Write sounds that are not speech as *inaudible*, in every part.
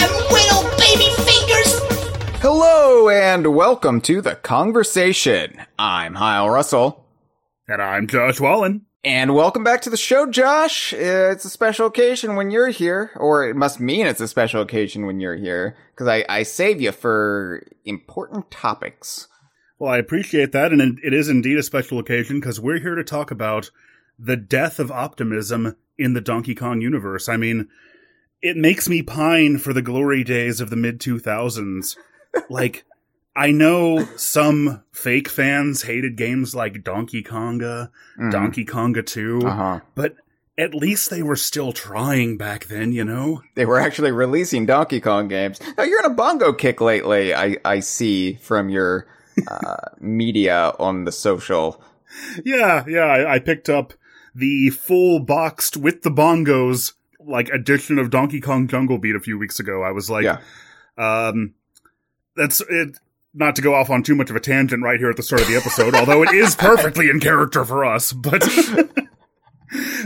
Damn little baby fingers! Hello and welcome to the Kongversation. I'm Hyle Russell. And I'm Josh Wallen. And welcome back to the show, Josh. It's a special occasion when you're here, or it must mean it's a special occasion when you're here, because I, I save you for important topics. Well, I appreciate that, and it is indeed a special occasion because we're here to talk about the death of optimism in the Donkey Kong universe. I mean, it makes me pine for the glory days of the mid 2000s. like, I know some fake fans hated games like Donkey Konga, Mhm. Donkey Konga 2, Uh-huh. but at least they were still trying back then, you know? They were actually releasing Donkey Kong games. Now you're in a bongo kick lately. I, I see from your uh, *laughs* media on the social. Yeah, yeah, I, I picked up the full boxed with the bongos like edition of Donkey Kong Jungle Beat a few weeks ago. I was like, Yeah. um, that's it. Not to go off on too much of a tangent right here at the start of the episode, although it is *laughs* perfectly in character for us, but. *laughs*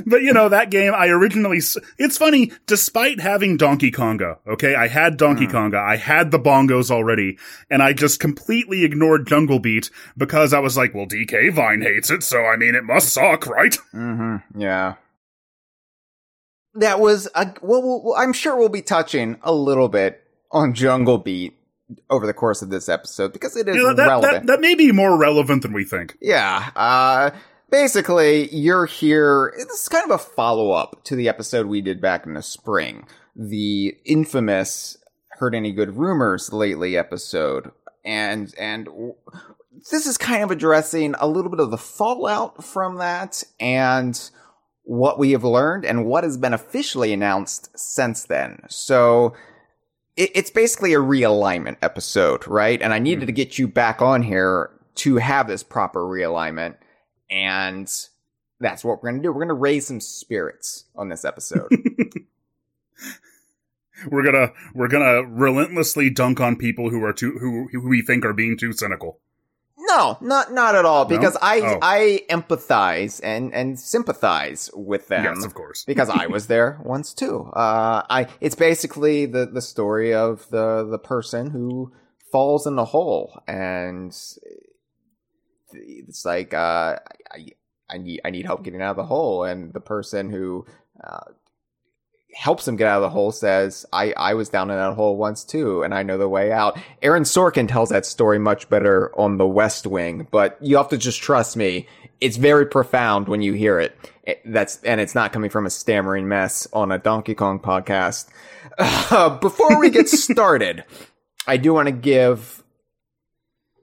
But you know that game I originally it's funny despite having Donkey Konga okay I had Donkey Konga I had the bongos already and I just completely ignored Jungle Beat because I was like well DK Vine hates it so I mean it must suck right Mm-hmm. Yeah. That was a well, well, I'm sure we'll be touching a little bit on Jungle Beat over the course of this episode because it is that, that, relevant. that may be more relevant than we think Yeah. Uh, basically, you're here. This is kind of a follow up to the episode we did back in the spring. The infamous Heard Any Good Rumors Lately episode. And, and this is kind of addressing a little bit of the fallout from that and what we have learned and what has been officially announced since then. So, it, it's basically a realignment episode, right? And I needed hmm. to get you back on here to have this proper realignment. And that's what we're going to do. We're going to raise some spirits on this episode. *laughs* we're gonna we're gonna relentlessly dunk on people who are too who who we think are being too cynical no, not not at all. No? Because I Oh. I empathize and and sympathize with them. yes of course because I *laughs* was there once too. Uh, I it's basically the the story of the the person who falls in the hole, and it's like uh, I I need I need help getting out of the hole, and the person who uh, helps him get out of the hole says, I, I was down in that hole once too, and I know the way out. Aaron Sorkin tells that story much better on The West Wing, but you have to just trust me. It's very profound when you hear it. It- that's, and it's not coming from a stammering mess on a Donkey Kong podcast. Uh, *laughs* before we get *laughs* started, I do want to give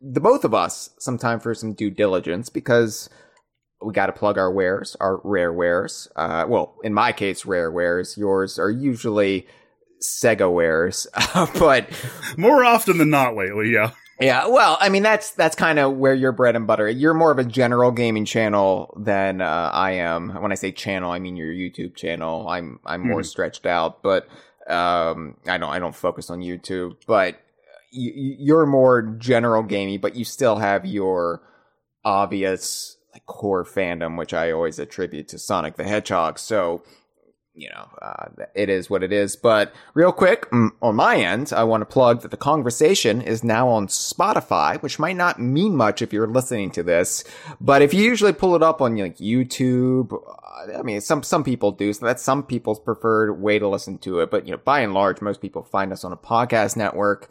the both of us some time for some due diligence because we got to plug our wares, our rare wares. Uh, well, in my case, rare wares. Yours are usually Sega wares, *laughs* but more often than not lately yeah yeah. Well, I mean that's that's kind of where your bread and butter. You're more of a general gaming channel than uh, I am. When I say channel, I mean your YouTube channel. I'm I'm more stretched out, but um, I don't I don't focus on YouTube, but you, you're more general gaming, but you still have your obvious like core fandom, which I always attribute to Sonic the Hedgehog. So, you know, uh, it is what it is. But real quick, on my end, I want to plug that the Kongversation is now on Spotify, which might not mean much if you're listening to this, but if you usually pull it up on like YouTube, uh, I mean, some some people do, so that's some people's preferred way to listen to it. But you know, by and large, most people find us on a podcast network.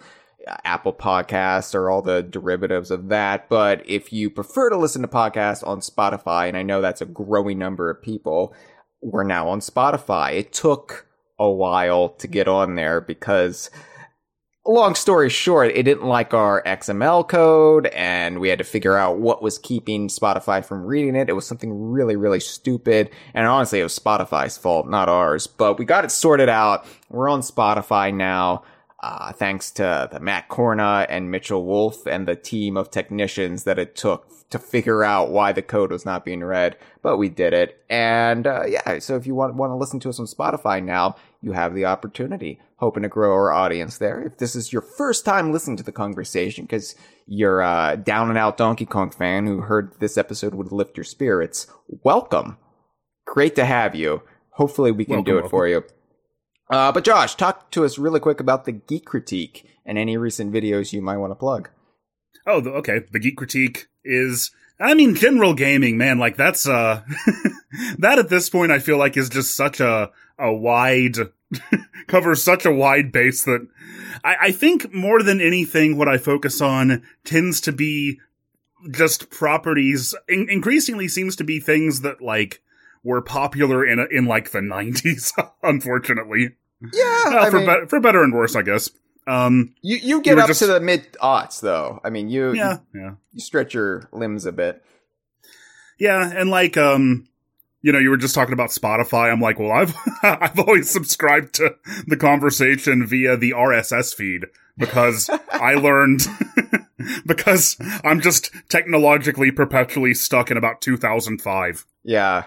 Apple Podcasts or all the derivatives of that. But if you prefer to listen to podcasts on Spotify, and I know that's a growing number of people, we're now on Spotify. It took a while to get mm-hmm. on there because long story short, it didn't like our XML code and we had to figure out what was keeping Spotify from reading it. It was something really, really stupid. And honestly, it was Spotify's fault, not ours, but we got it sorted out. We're on Spotify now. Uh, thanks to the Matt Corna and Mitchell Wolf and the team of technicians that it took to figure out why the code was not being read, but we did it. And uh, yeah, so if you want want to listen to us on Spotify now, you have the opportunity. Hoping to grow our audience there. If this is your first time listening to the Kongversation, because you're a down and out Donkey Kong fan who heard this episode would lift your spirits, welcome. Great to have you. Hopefully, we can Welcome, do it welcome. for you. Uh, but Josh, talk to us really quick about the geek critique and any recent videos you might want to plug. Oh, okay. The Geek Critique is, I mean, general gaming, man. Like that's uh, *laughs* that at this point, I feel like is just such a a wide *laughs* covers such a wide base that I, I think more than anything, what I focus on tends to be just properties. In- increasingly, seems to be things that like were popular in in like the *laughs* nineties. unfortunately, Yeah, for mean, bet for better and worse, I guess. Um, you you get were up just- to the mid aughts though. I mean, you, yeah, you yeah. you stretch your limbs a bit. Yeah, and like um you know, you were just talking about Spotify. I'm like, well, I've *laughs* I've always subscribed to the Kongversation via the RSS feed because *laughs* I learned *laughs* because I'm just technologically perpetually stuck in about 2005. Yeah.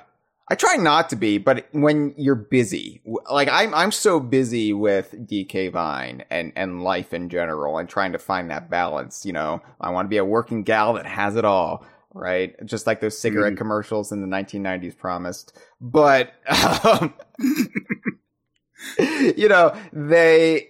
I try not to be, but when you're busy, like I'm, I'm so busy with DK Vine and, and life in general and trying to find that balance. You know, I want to be a working gal that has it all, right? Just like those cigarette Mhm. commercials in the 1990s promised. But, *laughs* um, *laughs* you know, they,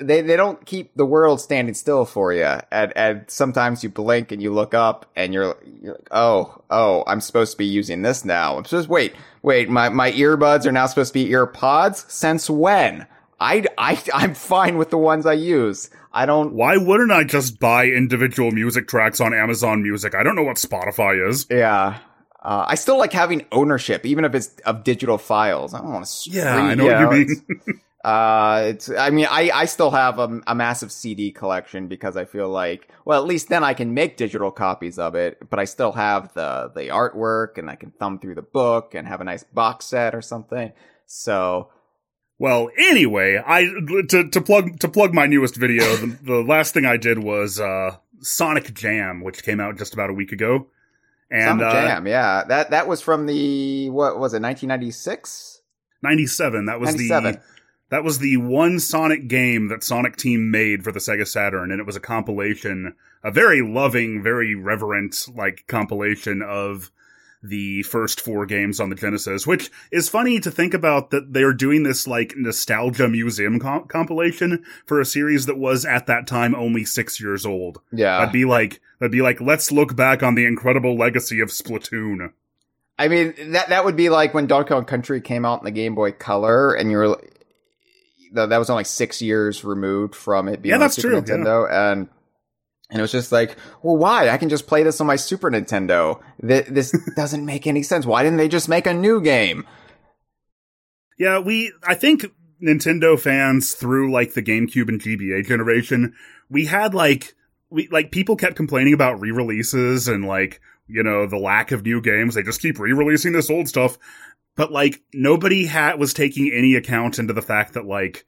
they they don't keep the world standing still for you and and sometimes you blink and you look up and you're, you're like oh oh i'm supposed to be using this now i'm supposed wait wait my my earbuds are now supposed to be ear pods since when i i i'm fine with the ones i use i don't Why wouldn't I just buy individual music tracks on Amazon Music? I don't know what Spotify is. yeah uh, I still like having ownership, even if it's of digital files. I don't want to. Yeah, I know what you mean. *laughs* Uh, it's, I mean, I, I still have a, a massive CD collection because I feel like, well, at least then I can make digital copies of it, but I still have the, the artwork and I can thumb through the book and have a nice box set or something. So, Well, anyway, I to to plug to plug my newest video. the, *laughs* the last thing I did was uh, Sonic Jam, which came out just about a week ago, and Sonic uh, Jam, yeah, that, that was from the, what was it, 1996? ninety seven. That was 97. the that was the one Sonic game that Sonic Team made for the Sega Saturn, and it was a compilation, a very loving, very reverent like compilation of the first four games on the Genesis, which is funny to think about that they're doing this like nostalgia museum com- compilation for a series that was at that time only six years old. Yeah. I'd be like, I'd be like, let's look back on the incredible legacy of Splatoon. I mean, that that would be like when Donkey Kong Country came out in the Game Boy Color, and you were that that was only six years removed from it being Yeah, on that's Super true, yeah. Nintendo, and and it was just like, well, why? I can just play this on my Super Nintendo. Th- this *laughs* doesn't make any sense. Why didn't they just make a new game? Yeah, we, I think Nintendo fans through like the GameCube and GBA generation, we had like, we, like people kept complaining about re-releases and like, you know, the lack of new games. They just keep re-releasing this old stuff. But like nobody had, was taking any account into the fact that like,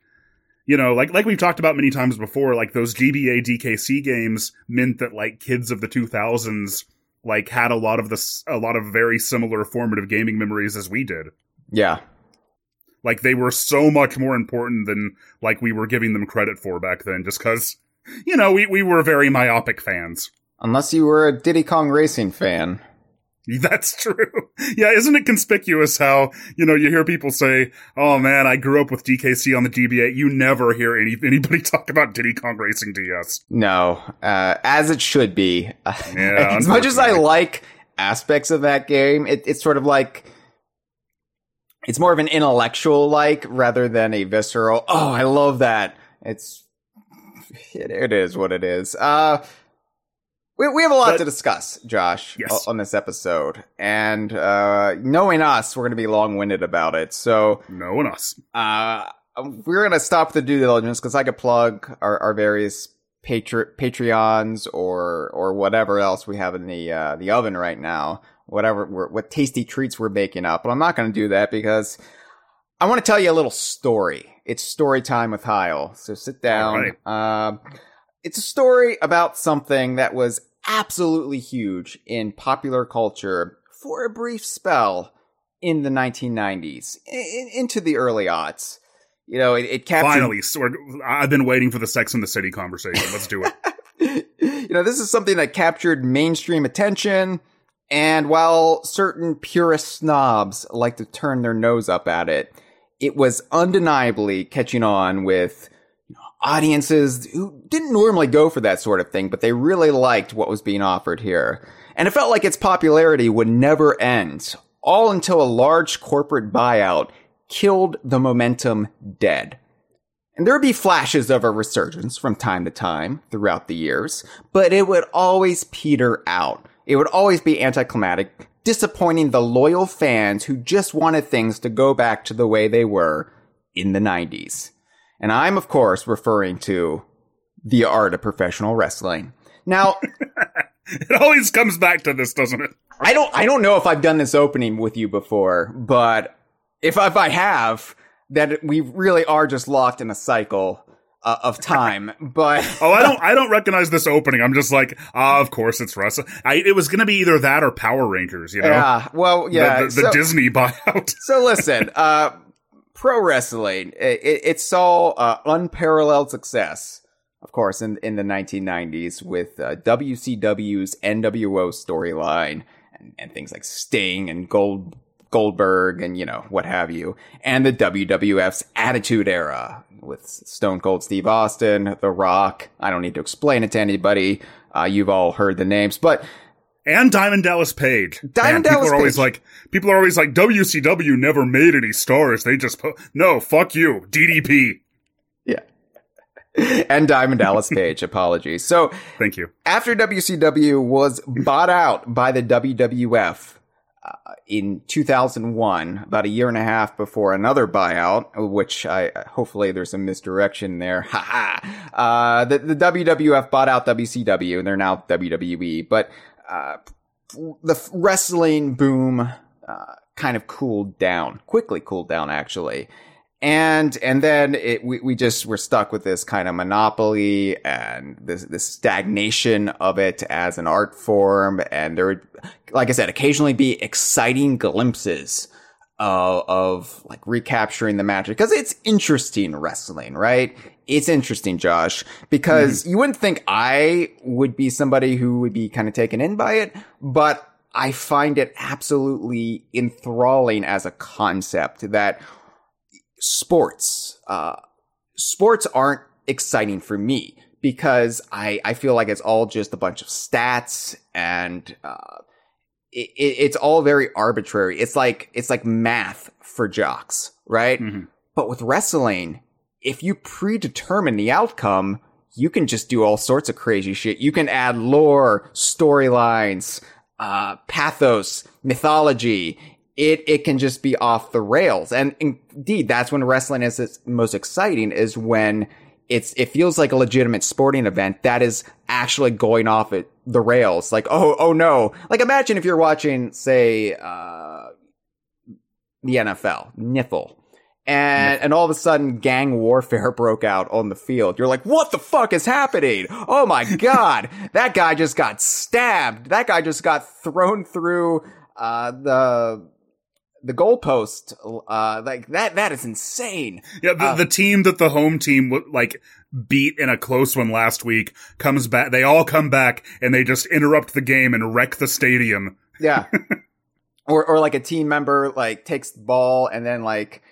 you know, like, like we've talked about many times before, like those GBA DKC games meant that like kids of the 2000s like had a lot of this, a lot of very similar formative gaming memories as we did. Yeah, Like they were so much more important than like we were giving them credit for back then, just because, you know, we, we were very myopic fans. unless you were a Diddy Kong Racing fan. *laughs* That's true. Yeah, isn't it conspicuous how, you know, you hear people say, oh man, I grew up with DKC on the GBA. You never hear any, anybody *laughs* talk about Diddy Kong Racing DS. No, uh, as it should be. Yeah, *laughs* as much as I like aspects of that game, it, it's sort of like it's more of an intellectual like rather than a visceral. Oh, I love that. It's it, it is what it is. Uh, we we have a lot But- to discuss, Josh, Yes. on this episode, and uh, knowing us, we're going to be long winded about it. So knowing us. uh, we're gonna stop the due diligence because I could plug our, our various Patre- Patreons or or whatever else we have in the uh, the oven right now. Whatever, we're, what tasty treats we're baking up, but I'm not gonna do that because I want to tell you a little story. It's story time with Heil. So sit down. Uh, it's a story about something that was absolutely huge in popular culture for a brief spell in the 1990s, in, into the early aughts. You know, it, it captured. Finally, so I've been waiting for the Sex in the City conversation. Let's do it. *laughs* you know, this is something that captured mainstream attention. And while certain purist snobs like to turn their nose up at it, it was undeniably catching on with audiences who didn't normally go for that sort of thing, but they really liked what was being offered here. And it felt like its popularity would never end, all until a large corporate buyout killed the momentum dead. And there would be flashes of a resurgence from time to time throughout the years, but it would always peter out. It would always be anticlimactic, disappointing the loyal fans who just wanted things to go back to the way they were in the 90s. And I'm, of course, referring to the art of professional wrestling. Now, *laughs* it always comes back to this, doesn't it? I don't, I don't know if I've done this opening with you before, but if, if I have, that we really are just locked in a cycle uh, of time. *laughs* But oh, I don't, I don't recognize this opening. I'm just like, ah, of course it's wrestling. I, it was going to be either that or Power Rangers. You know? Yeah. Well, yeah. The, the, the so, Disney *laughs* buyout. so listen, uh, pro wrestling, it, it saw uh, unparalleled success. Of course, in in the 1990s with uh, WCW's NWO storyline and, and things like Sting and Gold Goldberg and, you know, what have you. And the WWF's Attitude Era with Stone Cold Steve Austin, The Rock. I don't need to explain it to anybody. Uh, you've all heard the names, but and Diamond Dallas Page. Diamond Man, Dallas people are always like, people are always like, WCW never made any stars. They just po-. no, fuck you, DDP. Yeah. *laughs* and Diamond Dallas *laughs* Page. Apologies. So, thank you. After WCW was bought out by the WWF, uh, in 2001, about a year and a half before another buyout, which I hopefully there's a misdirection there. *laughs* Ha ha. Uh, the, the WWF bought out WCW and they're now WWE, but uh, the wrestling boom uh, kind of cooled down, quickly cooled down actually. And and then it, we we just were stuck with this kind of monopoly and this this stagnation of it as an art form. And there would like i said occasionally be exciting glimpses uh, of like recapturing the magic because it's interesting wrestling right it's interesting josh because mm. you wouldn't think i would be somebody who would be kind of taken in by it but i find it absolutely enthralling as a concept that sports. Uh, sports aren't exciting for me because I, I feel like it's all just a bunch of stats and, uh, it, it's all very arbitrary. It's like, it's like math for jocks, right? Mm-hmm. But with wrestling, if you predetermine the outcome, you can just do all sorts of crazy shit. You can add lore, storylines, uh, pathos, mythology it it can just be off the rails. And indeed, that's when wrestling is its most exciting is when it's it feels like a legitimate sporting event that is actually going off it the rails. Like, oh oh no. Like imagine if you're watching, say, uh the NFL, Niffle. And and all of a sudden gang warfare *laughs* broke out on the field. You're like, what the fuck is happening? Oh my *laughs* god. that guy just got stabbed. That guy just got thrown through uh the the goalpost, uh, like that, that is insane. Yeah, the, uh, the team that the home team like beat in a close one last week comes back. They all come back and they just interrupt the game and wreck the stadium. Yeah. *laughs* or, or like a team member like takes the ball and then like,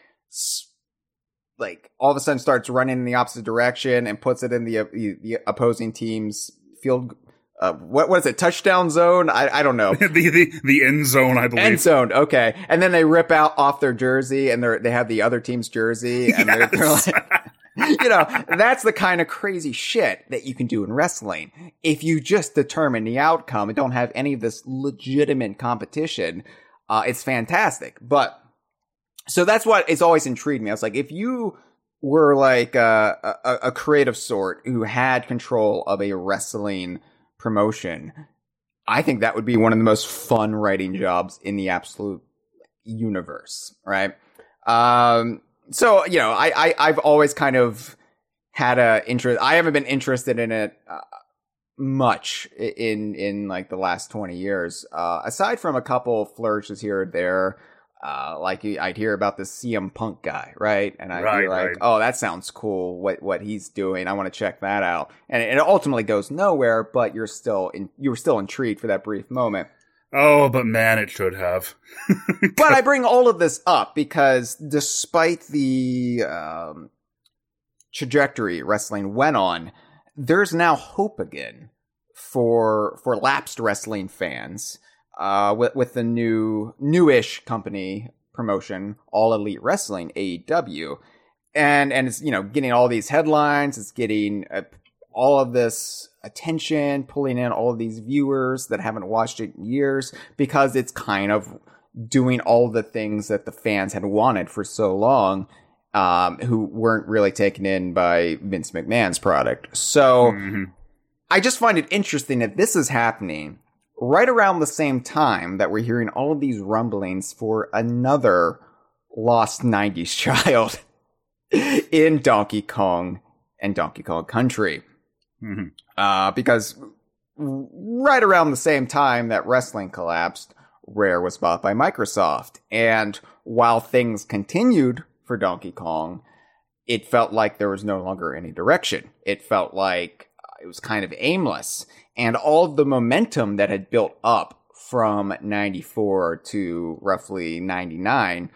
like all of a sudden starts running in the opposite direction and puts it in the, the, the opposing team's field uh, what was it? Touchdown zone? I, I don't know. *laughs* the, the the end zone, I believe. End zone. Okay. And then they rip out off their jersey and they they have the other team's jersey and yes. they're, they're like, *laughs* you know, that's the kind of crazy shit that you can do in wrestling. If you just determine the outcome and don't have any of this legitimate competition, uh, it's fantastic. But so that's what it's always intrigued me. I was like, if you were like a, a, a creative sort who had control of a wrestling promotion, I think that would be one of the most fun writing jobs in the absolute universe, right? Um, so you know, I, I I've always kind of had a interest. I haven't been interested in it uh, much in in like the last twenty years. Uh, aside from a couple flourishes here or there, uh, like I'd hear about the CM Punk guy, right? And I'd Right, be like, right. "Oh, that sounds cool. What what he's doing? I want to check that out." And it ultimately goes nowhere, but you're still in, you were still intrigued for that brief moment. Oh, but man, it should have. *laughs* but I bring all of this up because despite the um, trajectory wrestling went on, there's now hope again for for lapsed wrestling fans uh, with with the new newish company promotion, All Elite Wrestling (AEW), and and it's you know getting all these headlines, it's getting uh, all of this attention, pulling in all of these viewers that haven't watched it in years because it's kind of doing all the things that the fans had wanted for so long, um, who weren't really taken in by Vince McMahon's product. So Mhm. I just find it interesting that this is happening right around the same time that we're hearing all of these rumblings for another lost 90s *laughs* child in Donkey Kong and Donkey Kong Country Mhm. uh, because right around the same time that wrestling collapsed, Rare was bought by Microsoft. And while things continued for Donkey Kong, it felt like there was no longer any direction. It felt like it was kind of aimless. And all of the momentum that had built up from 94 to roughly 99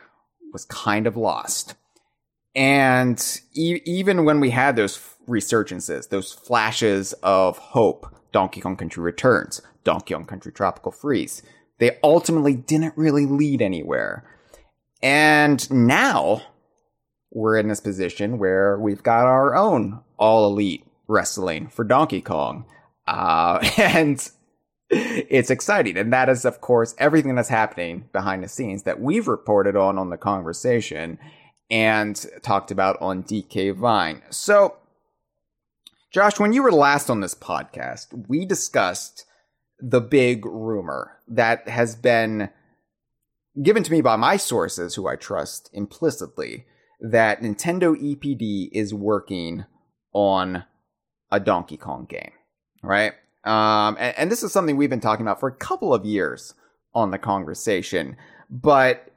was kind of lost. And e- even when we had those resurgences, those flashes of hope, Donkey Kong Country Returns, Donkey Kong Country Tropical Freeze, they ultimately didn't really lead anywhere. And now we're in this position where we've got our own all elite wrestling for Donkey Kong. Uh, *laughs* and it's exciting. And that is, of course, everything that's happening behind the scenes that we've reported on on the Kongversation and talked about on DK Vine. So, Josh, when you were last on this podcast, we discussed the big rumor that has been given to me by my sources, who I trust implicitly, that Nintendo EPD is working on a Donkey Kong game, right? Um, and, and this is something we've been talking about for a couple of years on the Kongversation, but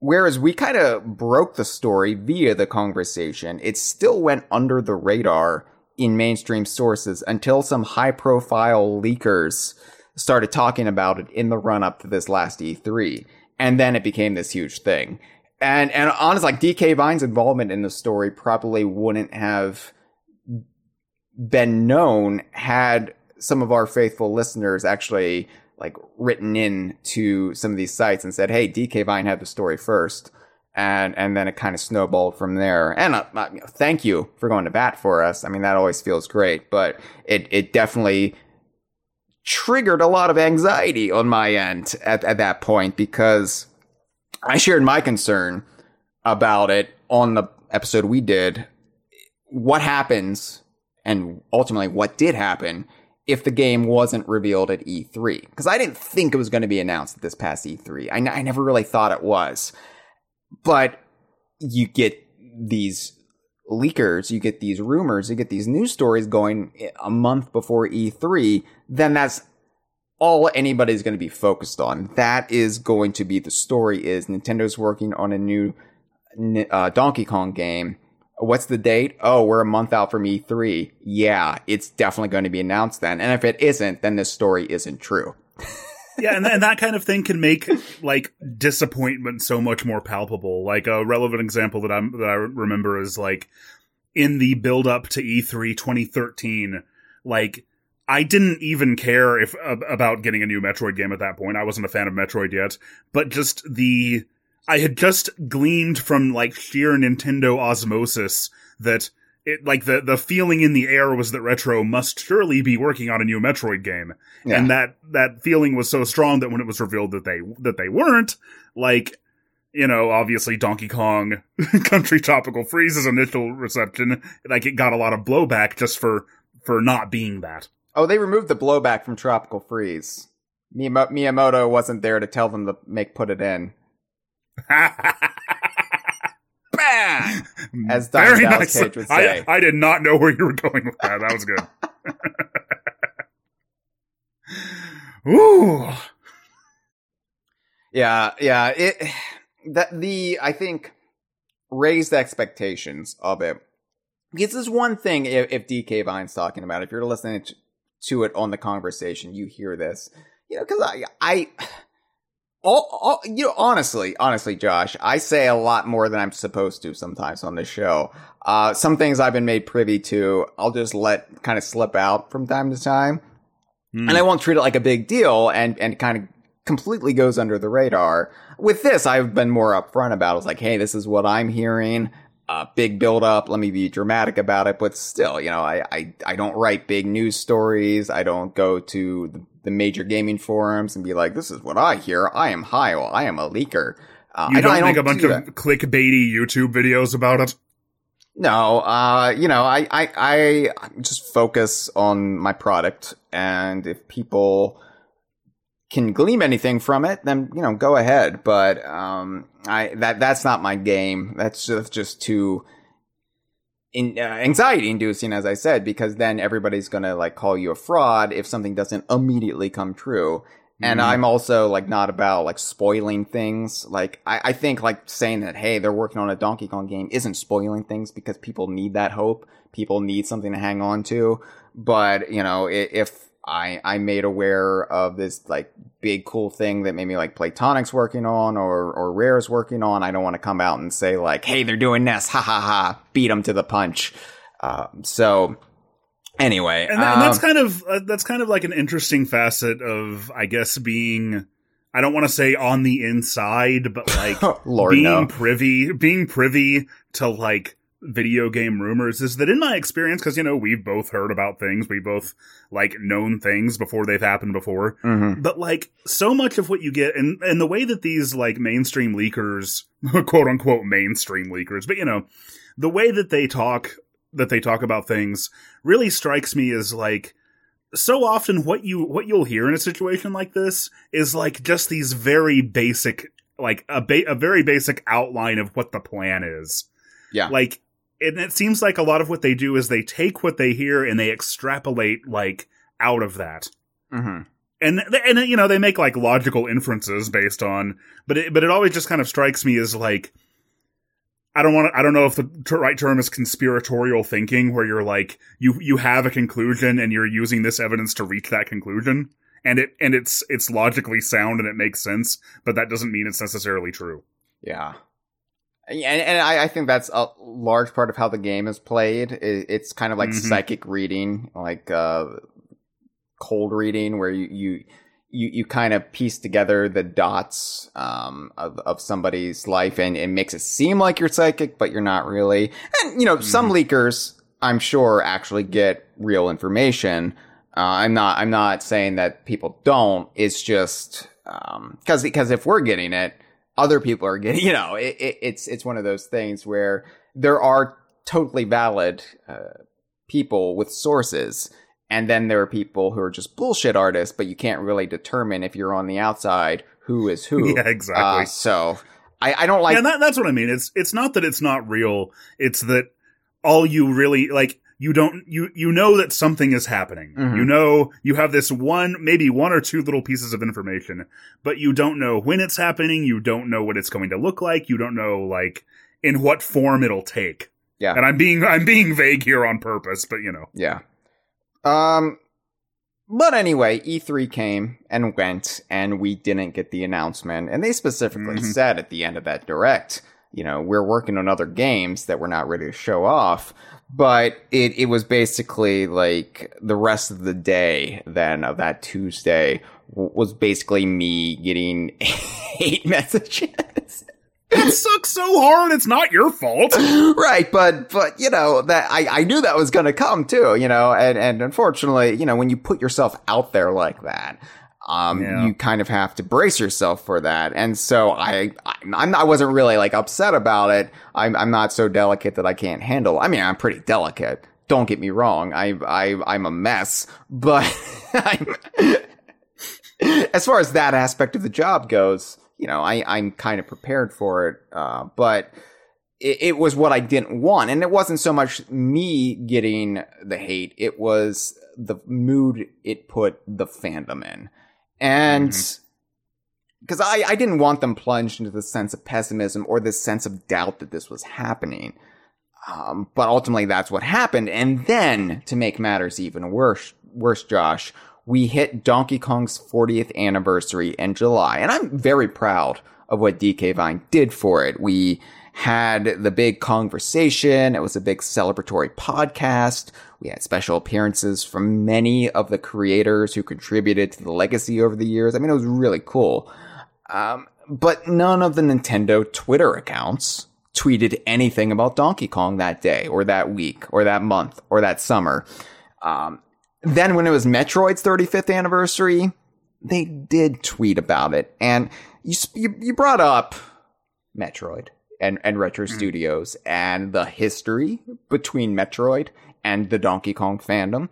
whereas we kind of broke the story via the Kongversation, it still went under the radar in mainstream sources until some high profile leakers started talking about it in the run up to this last E3. And then it became this huge thing. And, and honestly, like DK Vine's involvement in the story probably wouldn't have been known had some of our faithful listeners actually like written in to some of these sites and said, "Hey, DK Vine had the story first. and and then it kind of snowballed from there. And uh, uh, thank you for going to bat for us. I mean, that always feels great, but it it definitely triggered a lot of anxiety on my end at, at that point because I shared my concern about it on the episode we did. What happens and ultimately what did happen if the game wasn't revealed at E3? Because I didn't think it was going to be announced at this past E3. I, n- I never really thought it was. But you get these leakers, you get these rumors, you get these news stories going a month before E3, then that's all anybody's going to be focused on. That is going to be the story is Nintendo's working on a new uh, Donkey Kong game. What's the date? Oh, we're a month out from E3. Yeah, it's definitely going to be announced then. And if it isn't, then this story isn't true. *laughs* yeah, and, and that kind of thing can make like disappointment so much more palpable. Like a relevant example that I'm that I remember is like in the build up to E E3 2013, like I didn't even care if uh, about getting a new Metroid game at that point. I wasn't a fan of Metroid yet, but just the I had just gleaned from like sheer Nintendo osmosis that it like the the feeling in the air was that Retro must surely be working on a new Metroid game. Yeah. And that that feeling was so strong that when it was revealed that they that they weren't, like you know, obviously Donkey Kong *laughs* Country Tropical Freeze's initial reception, like it got a lot of blowback just for for not being that. Oh, they removed the blowback from Tropical Freeze. Miyamo- Miyamoto wasn't there to tell them to make put it in. *laughs* *laughs* as Don Very Dallas nice. Cage would say. I, I did not know where you were going with that. That was good. *laughs* Ooh. Yeah, yeah. It that the I think raised expectations of it. Because there's one thing if, if DK Vine's talking about. If you're listening to, to it on the Kongversation, you hear this. You know, because I I all, all you know honestly, honestly, Josh, I say a lot more than I'm supposed to sometimes on this show. Uh, some things I've been made privy to, I'll just let kind of slip out from time to time Hmm. and I won't treat it like a big deal and and kind of completely goes under the radar. With this, I've been more upfront about. it. It's like, hey, this is what I'm hearing. Uh, big build up. Let me be dramatic about it, but still, you know, I, I, I don't write big news stories. I don't go to the, the major gaming forums and be like, this is what I hear. I am Heil. I am a leaker. Uh, You I don't, I make a bunch of that. clickbaity YouTube videos about it? No, uh, you know, I, I, I just focus on my product, and if people can glean anything from it, then you know, go ahead. But um, I that that's not my game. That's just just too in, uh, anxiety inducing, as I said, because then everybody's gonna like call you a fraud if something doesn't immediately come true. And Mhm. I'm also like not about like spoiling things. Like I, I think like saying that hey they're working on a Donkey Kong game isn't spoiling things because people need that hope. People need something to hang on to. But you know if I I made aware of this like big cool thing that maybe like Playtonic's working on or or Rare's working on, I don't want to come out and say like hey they're doing this ha ha ha beat them to the punch. Um, so anyway, and, that, and that's um, kind of uh, that's kind of like an interesting facet of i guess being i don't want to say on the inside but like *laughs* Lord being no. privy being privy to like video game rumors is that in my experience because you know we've both heard about things we both like known things before they've happened before Mhm. but like so much of what you get and and the way that these like mainstream leakers *laughs* quote unquote mainstream leakers but you know the way that they talk that they talk about things really strikes me as like so often what you what you'll hear in a situation like this is like just these very basic like a ba- a very basic outline of what the plan is Yeah. like and it seems like a lot of what they do is they take what they hear and they extrapolate like out of that Mhm. and and you know they make like logical inferences based on but it, but it always just kind of strikes me as like I don't want to, I don't know if the right term is conspiratorial thinking where you're like you you have a conclusion and you're using this evidence to reach that conclusion and it and it's it's logically sound and it makes sense but that doesn't mean it's necessarily true. Yeah. And, and I, I think that's a large part of how the game is played. It, it's kind of like Mhm. psychic reading, like uh, cold reading, where you, you you you kind of piece together the dots um, of of somebody's life, and it makes it seem like you're psychic, but you're not really. And you know, some leakers, I'm sure, actually get real information. Uh, I'm not. I'm not saying that people don't. It's just because because if we're getting it, other people are getting. *laughs* You know, it, it, it's it's one of those things where there are totally valid uh, people with sources, and then there are people who are just bullshit artists, but you can't really determine if you're on the outside who is who. *laughs* Yeah, exactly. Uh, so I, I don't like. yeah, that, that's what I mean. It's it's not that it's not real. It's that all you really like you don't you you know that something is happening. Mhm. You know you have this one maybe one or two little pieces of information, but you don't know when it's happening. You don't know what it's going to look like. You don't know like in what form it'll take. Yeah. And I'm being I'm being vague here on purpose, but you know. Yeah. Um, but anyway, E3 came and went, and we didn't get the announcement. And they specifically Mhm. said at the end of that direct, you know, we're working on other games that we're not ready to show off. But it, it was basically like the rest of the day then of that Tuesday w- was basically me getting *laughs* hate messages. It sucks so hard. It's not your fault. *laughs* right but but you know that i i knew that was gonna come too you know and and unfortunately you know when you put yourself out there like that um Yeah. you kind of have to brace yourself for that and so i I- i wasn't really like upset about it i'm i'm not so delicate that i can't handle i mean i'm pretty delicate don't get me wrong i i i'm a mess but *laughs* i'm as far as that aspect of the job goes, you know, I, I'm kind of prepared for it. Uh, but it, it was what I didn't want. And it wasn't so much me getting the hate, it was the mood it put the fandom in. And because I, I didn't want them plunged into this sense of pessimism or this sense of doubt that this was happening. Um, but ultimately that's what happened. And then to make matters even worse, worse, Josh, we hit Donkey Kong's 40th anniversary in July. And I'm very proud of what DK Vine did for it. We had the big conversation. It was a big celebratory podcast. We had special appearances from many of the creators who contributed to the legacy over the years. I mean, it was really cool. Um, but none of the Nintendo Twitter accounts tweeted anything about Donkey Kong that day or that week or that month or that summer. Um, then when it was Metroid's 35th anniversary, they did tweet about it. And you, you, you brought up Metroid and, and Retro Studios and the history between Metroid and the Donkey Kong fandom.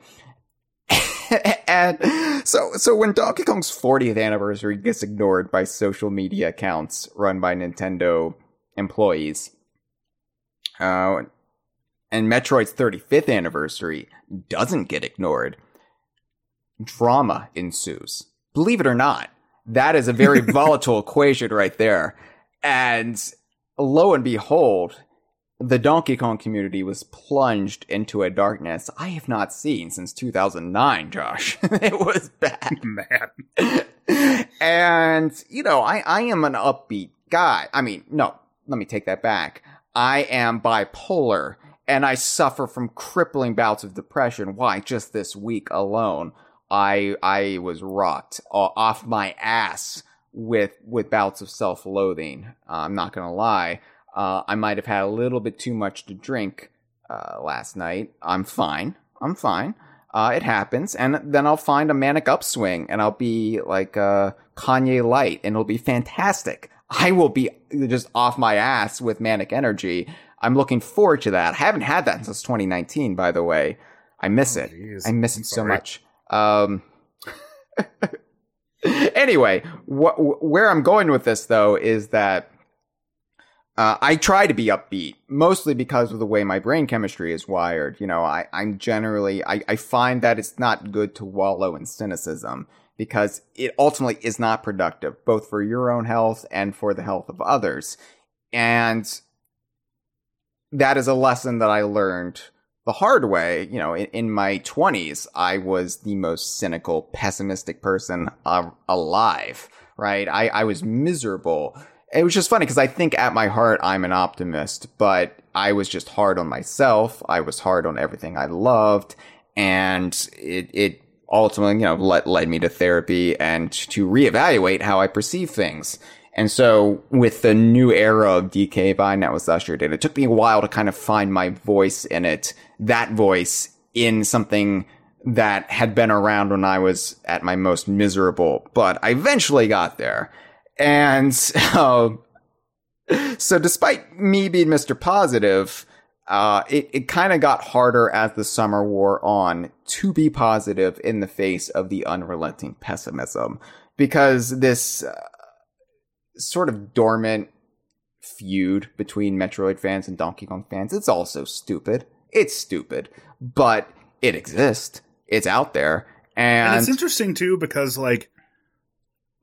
*laughs* and so, so when Donkey Kong's 40th anniversary gets ignored by social media accounts run by Nintendo employees, uh, and Metroid's 35th anniversary doesn't get ignored, drama ensues. Believe it or not, that is a very *laughs* volatile equation right there. And lo and behold, the Donkey Kong community was plunged into a darkness I have not seen since 2009, Josh. *laughs* it was bad. *laughs* Man. and, you know, I, I am an upbeat guy. I mean, no, let me take that back. I am bipolar and I suffer from crippling bouts of depression. Why? Just this week alone, I, I was rocked off my ass with, with bouts of self-loathing. Uh, I'm not gonna lie. Uh, I might have had a little bit too much to drink, uh, last night. I'm fine. I'm fine. Uh, it happens. And then I'll find a manic upswing and I'll be like, uh, Kanye light and it'll be fantastic. I will be just off my ass with manic energy. I'm looking forward to that. I haven't had that since 2019, by the way. I miss it. jeez. I miss I'm it so much. Um, *laughs* anyway, wh- where I'm going with this though is that uh, I try to be upbeat, mostly because of the way my brain chemistry is wired. You know, I, I'm generally, I, I find that it's not good to wallow in cynicism because it ultimately is not productive, both for your own health and for the health of others. And that is a lesson that I learned the hard way. You know, in, in my 20s, I was the most cynical, pessimistic person alive, right? I, I was miserable. It was just funny because I think at my heart, I'm an optimist, but I was just hard on myself. I was hard on everything I loved. And it, it ultimately, you know, led, led me to therapy and to reevaluate how I perceive things. And so with the new era of DK Vine that was ushered in, it took me a while to kind of find my voice in it, that voice in something that had been around when I was at my most miserable, but I eventually got there. And, uh, so despite me being Mr. Positive, uh, it, it kind of got harder as the summer wore on to be positive in the face of the unrelenting pessimism because this uh, sort of dormant feud between Metroid fans and Donkey Kong fans, it's also stupid. It's stupid, but it exists. It's out there. and And, it's interesting too because like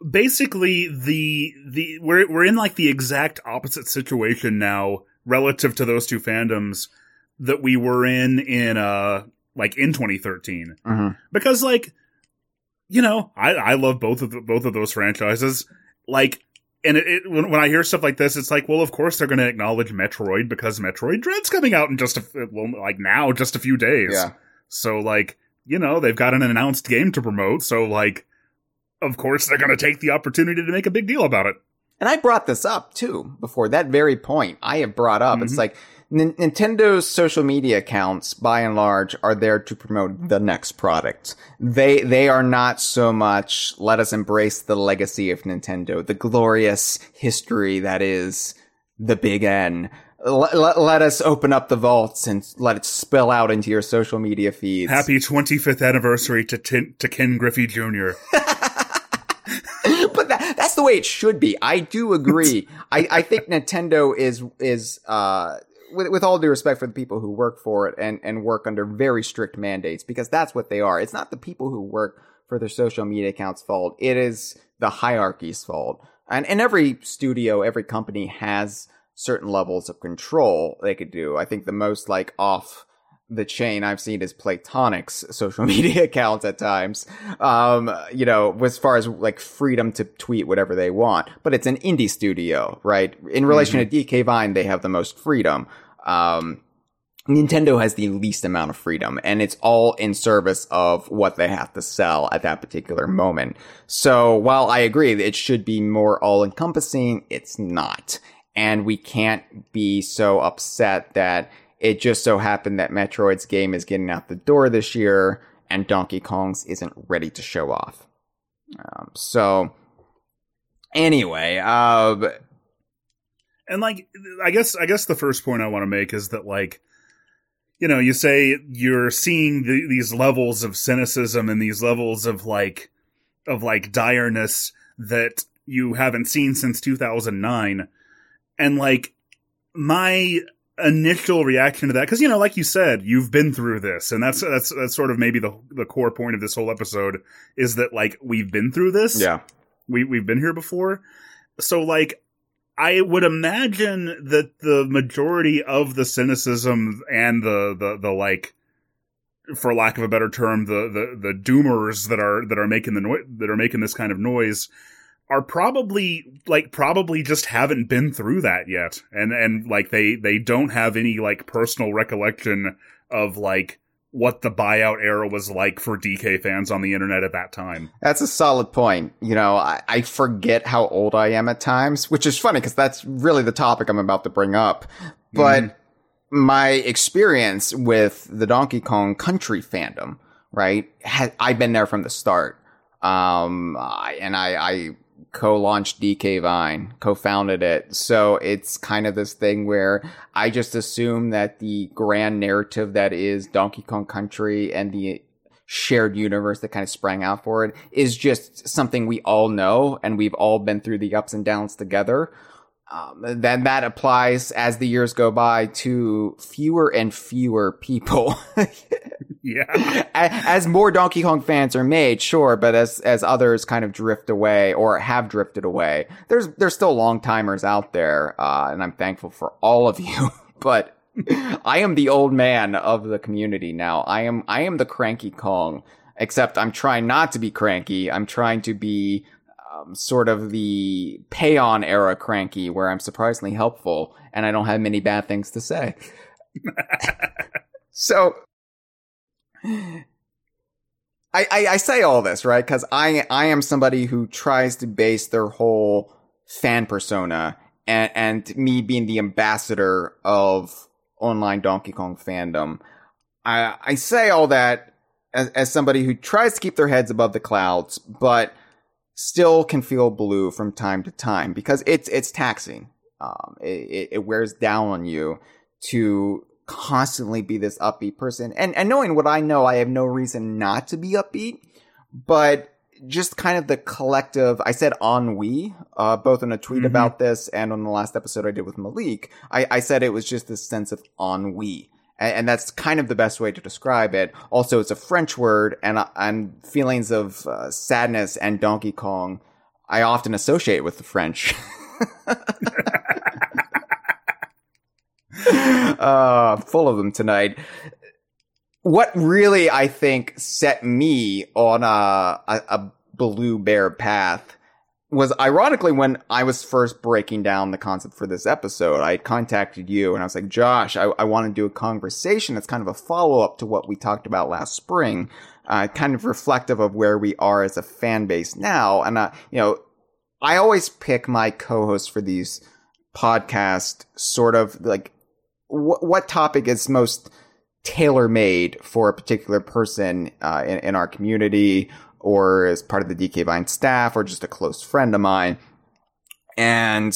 basically the the we're we're in like the exact opposite situation now relative to those two fandoms that we were in in uh like in 2013 Mhm. because like you know I I love both of the, both of those franchises like and it, it when, when I hear stuff like this it's like well of course they're going to acknowledge Metroid because Metroid Dread's coming out in just a well like now just a few days yeah. so like, you know, they've got an announced game to promote, so like of course they're going to take the opportunity to make a big deal about it. And I brought this up too before that very point. I have brought up. It's Mhm. like N- Nintendo's social media accounts, by and large, are there to promote the next product. They they are not so much let us embrace the legacy of Nintendo, the glorious history that is the Big N. Let, let, let us open up the vaults and let it spill out into your social media feeds. Happy 25th anniversary to Tin- to Ken Griffey Jr. *laughs* *laughs* but that, that's the way it should be. I do agree. I, I think Nintendo is is uh with, with all due respect for the people who work for it and and work under very strict mandates because that's what they are. It's not the people who work for their social media accounts' fault. It is the hierarchy's fault. And and every studio, every company has certain levels of control they could do. I think the most like off the chain I've seen is Playtonic's social *laughs* media accounts at times. Um, you know, as far as like freedom to tweet whatever they want, but it's an indie studio, right? In relation mm-hmm. to DK Vine, they have the most freedom. Um, Nintendo has the least amount of freedom and it's all in service of what they have to sell at that particular moment. So while I agree that it should be more all encompassing, it's not. And we can't be so upset that it just so happened that Metroid's game is getting out the door this year and Donkey Kong's isn't ready to show off. Um, so anyway, uh, and like, I guess, I guess the first point I want to make is that like, you know, you say you're seeing the, these levels of cynicism and these levels of like, of like direness that you haven't seen since 2009. And like, my initial reaction to that, because, you know, like you said, you've been through this. And that's, that's, that's sort of maybe the, the core point of this whole episode is that like, we've been through this. Yeah. We, we've been here before. So like, I would imagine that the majority of the cynicism and the, the, the like, for lack of a better term, the, the, the doomers that are, that are making the noise, that are making this kind of noise are probably, like, probably just haven't been through that yet. And, and like, they, they don't have any, like, personal recollection of, like, what the buyout era was like for DK fans on the internet at that time. That's a solid point. You know, I, I forget how old I am at times, which is funny because that's really the topic I'm about to bring up. But mm. my experience with the Donkey Kong Country fandom, right? I've been there from the start. Um, and I, I co-launched DK Vine, co-founded it. So it's kind of this thing where I just assume that the grand narrative that is Donkey Kong Country and the shared universe that kind of sprang out for it is just something we all know and we've all been through the ups and downs together. Um, then that applies as the years go by to fewer and fewer people. *laughs* *laughs* yeah. As more Donkey Kong fans are made, sure, but as as others kind of drift away or have drifted away, there's there's still long timers out there, uh, and I'm thankful for all of you. *laughs* but I am the old man of the community now. I am I am the cranky Kong. Except I'm trying not to be cranky. I'm trying to be um, sort of the Paon era cranky, where I'm surprisingly helpful and I don't have many bad things to say. *laughs* so *laughs* I, I, I say all this right because I I am somebody who tries to base their whole fan persona and and me being the ambassador of online Donkey Kong fandom. I I say all that as as somebody who tries to keep their heads above the clouds, but still can feel blue from time to time because it's it's taxing. Um, it, it wears down on you to constantly be this upbeat person. And and knowing what I know, I have no reason not to be upbeat. But just kind of the collective, I said ennui, uh, both in a tweet mm-hmm. about this and on the last episode I did with Malik. I, I said it was just this sense of ennui and, that's kind of the best way to describe it. Also, it's a French word, and and feelings of uh, sadness and Donkey Kong, I often associate with the French. *laughs* *laughs* *laughs* uh, full of them tonight. What really, I think, set me on a, a, a blue bear path was ironically when I was first breaking down the concept for this episode, I contacted you and I was like, Josh, I, I want to do a conversation that's kind of a follow up to what we talked about last spring, uh, kind of reflective of where we are as a fan base now. And, uh, you know, I always pick my co-hosts for these podcasts sort of like wh- what topic is most tailor made for a particular person, uh, in, in our community or as part of the DK Vine staff or just a close friend of mine. And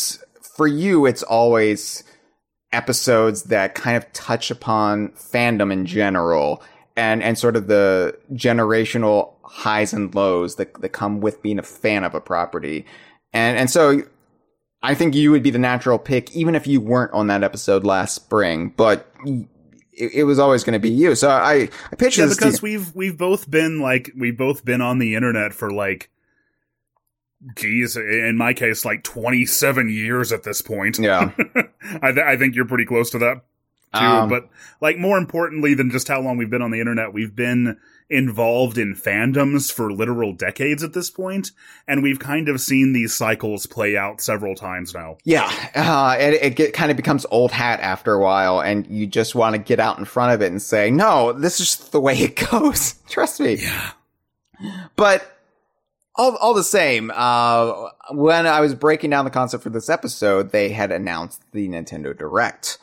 for you, it's always episodes that kind of touch upon fandom in general and, and sort of the generational highs and lows that, that come with being a fan of a property. And and so I think you would be the natural pick, even if you weren't on that episode last spring. But it, it was always going to be you. So I I pitched Yeah, this because we've we've both been like we've both been on the internet for like geez, in my case, like twenty seven years at this point. yeah. *laughs* I, th- I think you're pretty close to that too. Um, but like more importantly than just how long we've been on the internet, we've been involved in fandoms for literal decades at this point, and we've kind of seen these cycles play out several times now. Yeah, uh, it, it get, kind of becomes old hat after a while, and you just want to get out in front of it and say, "No, this is the way it *laughs* goes." Trust me. Yeah. But all, all the same, uh, when I was breaking down the concept for this episode, they had announced the Nintendo Direct.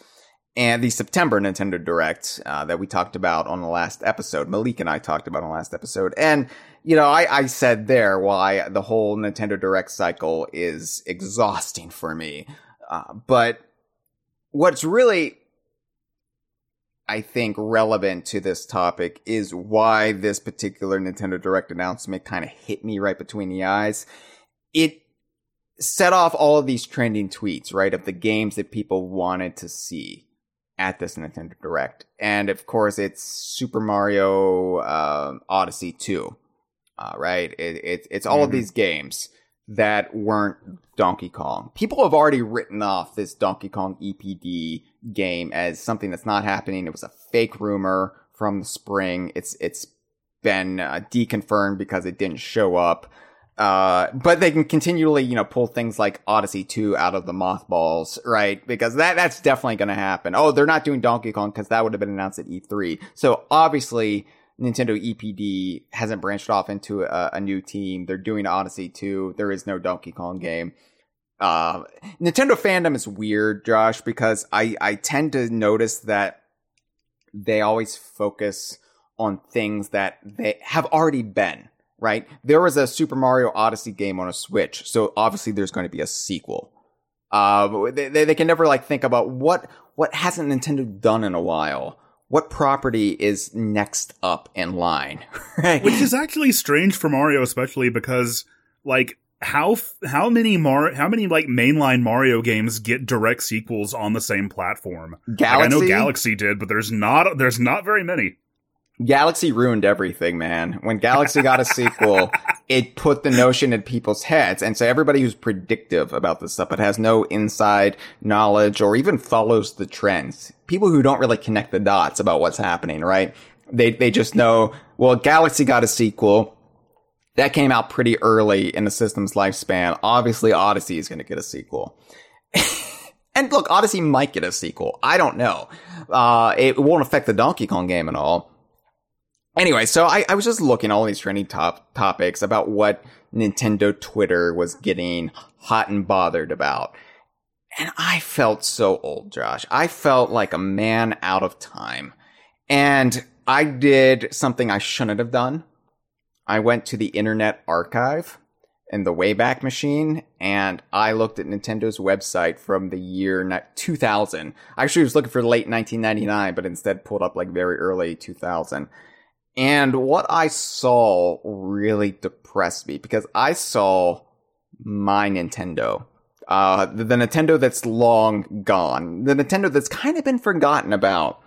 And the September Nintendo Direct uh, that we talked about on the last episode, Malik and I talked about on the last episode. And, you know, I, I said there why the whole Nintendo Direct cycle is exhausting for me. Uh, but what's really I think relevant to this topic is why this particular Nintendo Direct announcement kind of hit me right between the eyes. It set off all of these trending tweets, right, of the games that people wanted to see at this Nintendo Direct. And of course, it's Super Mario um Odyssey 2, uh, right? It, it, it's all of Mhm. these games that weren't Donkey Kong. People have already written off this Donkey Kong EPD game as something that's not happening. It was a fake rumor from the spring. It's it's been uh, deconfirmed because it didn't show up. Uh, but they can continually, you know, pull things like Odyssey 2 out of the mothballs, right? Because that, that's definitely going to happen. Oh, they're not doing Donkey Kong because that would have been announced at E3. So obviously, Nintendo EPD hasn't branched off into a, a new team. They're doing Odyssey 2. There is no Donkey Kong game. Uh, Nintendo fandom is weird, Josh, because I, I tend to notice that they always focus on things that they have already been, right? There was a Super Mario Odyssey game on a Switch, so obviously there's going to be a sequel. Uh, they, they, they can never like think about what, what hasn't Nintendo done in a while? What property is next up in line? *laughs* right? Which is actually strange for Mario, especially because like how how many Mar how many like mainline Mario games get direct sequels on the same platform? Like, I know Galaxy? Galaxy did, but there's not there's not very many. Galaxy ruined everything, man. When Galaxy got a sequel, *laughs* it put the notion in people's heads. And so everybody who's predictive about this stuff, but has no inside knowledge or even follows the trends, people who don't really connect the dots about what's happening, right? They, they just know, well, Galaxy got a sequel. That came out pretty early in the system's lifespan. Obviously, Odyssey is going to get a sequel. *laughs* and look, Odyssey might get a sequel. I don't know. Uh, it won't affect the Donkey Kong game at all. Anyway, so I, I was just looking all these trending top topics about what Nintendo Twitter was getting hot and bothered about. And I felt so old, Josh. I felt like a man out of time. And I did something I shouldn't have done. I went to the Internet Archive and the Wayback Machine and I looked at Nintendo's website from the year 2000. I actually was looking for late 1999, but instead pulled up like very early 2000. And what I saw really depressed me because I saw my Nintendo. Uh, the, the Nintendo that's long gone. The Nintendo that's kind of been forgotten about.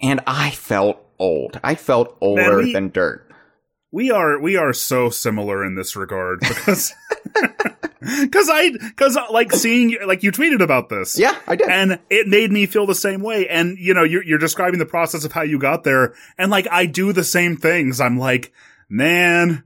And I felt old. I felt older we- than dirt. We are we are so similar in this regard because *laughs* because I because uh, like seeing like you tweeted about this. Yeah, I did. and it made me feel the same way. And you know, you're, you're describing the process of how you got there, and like I do the same things. I'm like, man,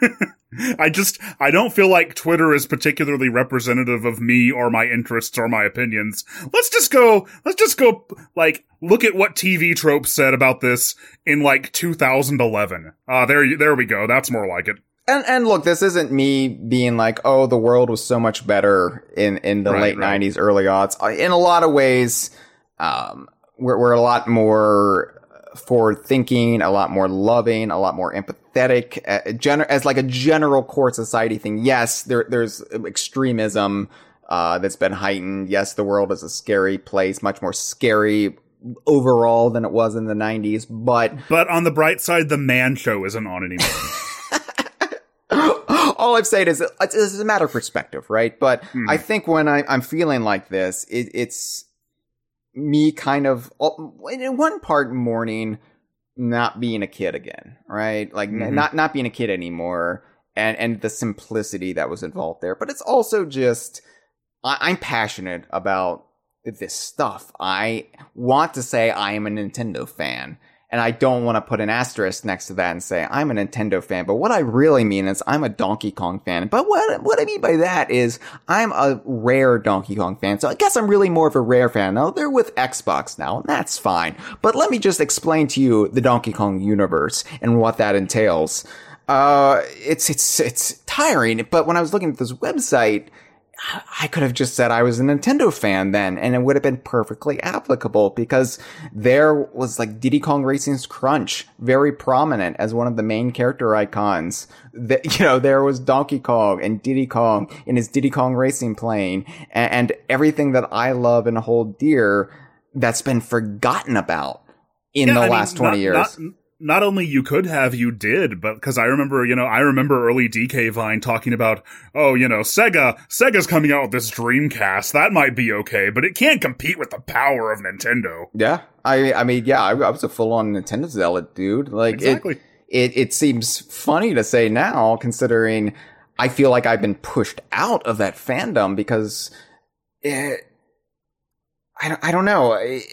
*laughs* I just I don't feel like Twitter is particularly representative of me or my interests or my opinions. Let's just go. Let's just go. Like, look at what TV Trope said about this in like 2011. Ah, there you there we go. That's more like it. And and look, this isn't me being like, oh, the world was so much better in in the Right, late right. '90s, early aughts. Uh, In a lot of ways, um, we're we're a lot more forward thinking, a lot more loving, a lot more empathetic. Uh, gen- as like a general core society thing, yes, there there's extremism uh, that's been heightened. Yes, the world is a scary place, much more scary overall than it was in the '90s, but But on the bright side, the Man Show isn't on anymore. *laughs* all I'm saying is it's, it's a matter of perspective, right? But Hmm. I think when I, I'm feeling like this, it, it's me kind of in one part mourning not being a kid again, right? Like Mhm. not not being a kid anymore, and and the simplicity that was involved there. But it's also just I, I'm passionate about this stuff. I want to say I am a Nintendo fan. And I don't want to put an asterisk next to that and say I'm a Nintendo fan. But what I really mean is I'm a Donkey Kong fan. But what, what I mean by that is I'm a rare Donkey Kong fan. So I guess I'm really more of a rare fan. Now they're with Xbox now, and that's fine. But let me just explain to you the Donkey Kong universe and what that entails. Uh, it's, it's, it's tiring. But when I was looking at this website, I could have just said I was a Nintendo fan then, and it would have been perfectly applicable because there was like Diddy Kong Racing's Crunch very prominent as one of the main character icons. That *laughs* you know, there was Donkey Kong and Diddy Kong in his Diddy Kong Racing plane, and, and everything that I love and hold dear that's been forgotten about in Yeah, the I mean, last twenty not- years. Not, not only you could have, you did, but because I remember, you know, I remember early DK Vine talking about, oh, you know, Sega, Sega's coming out with this Dreamcast. That might be okay, but it can't compete with the power of Nintendo. Yeah, I I mean, yeah, I, I was a full on Nintendo zealot, dude. Like Exactly. it, it, it seems funny to say now, considering I feel like I've been pushed out of that fandom because it, I don't, I don't know. It,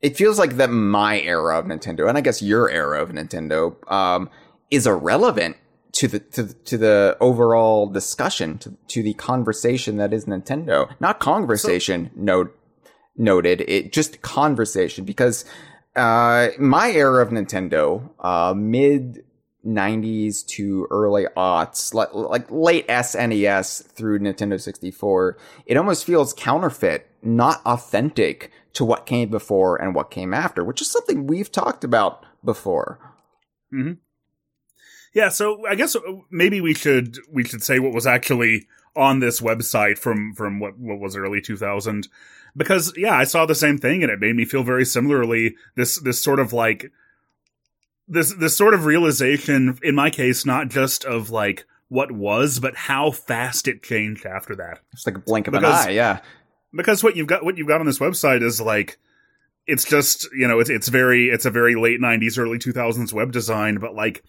it feels like that my era of Nintendo, and I guess your era of Nintendo, um, is irrelevant to the to, the- to the overall discussion, to, to the conversation that is Nintendo. Not conversation, note noted. It just conversation because uh, my era of Nintendo, uh, mid 90s to early aughts, like, like late SNES through Nintendo 64, it almost feels counterfeit, not authentic to what came before and what came after, which is something we've talked about before. Yeah, so I guess uh, maybe we should we should say what was actually on this website from from what what was early 2000 because yeah, I saw the same thing and it made me feel very similarly this this sort of like this this sort of realization in my case not just of like what was but how fast it changed after that. It's like a blink of Because- an eye, yeah. Because what you've got what you've got on this website is like it's just, you know, it's it's very it's a very late 90s early 2000s web design but like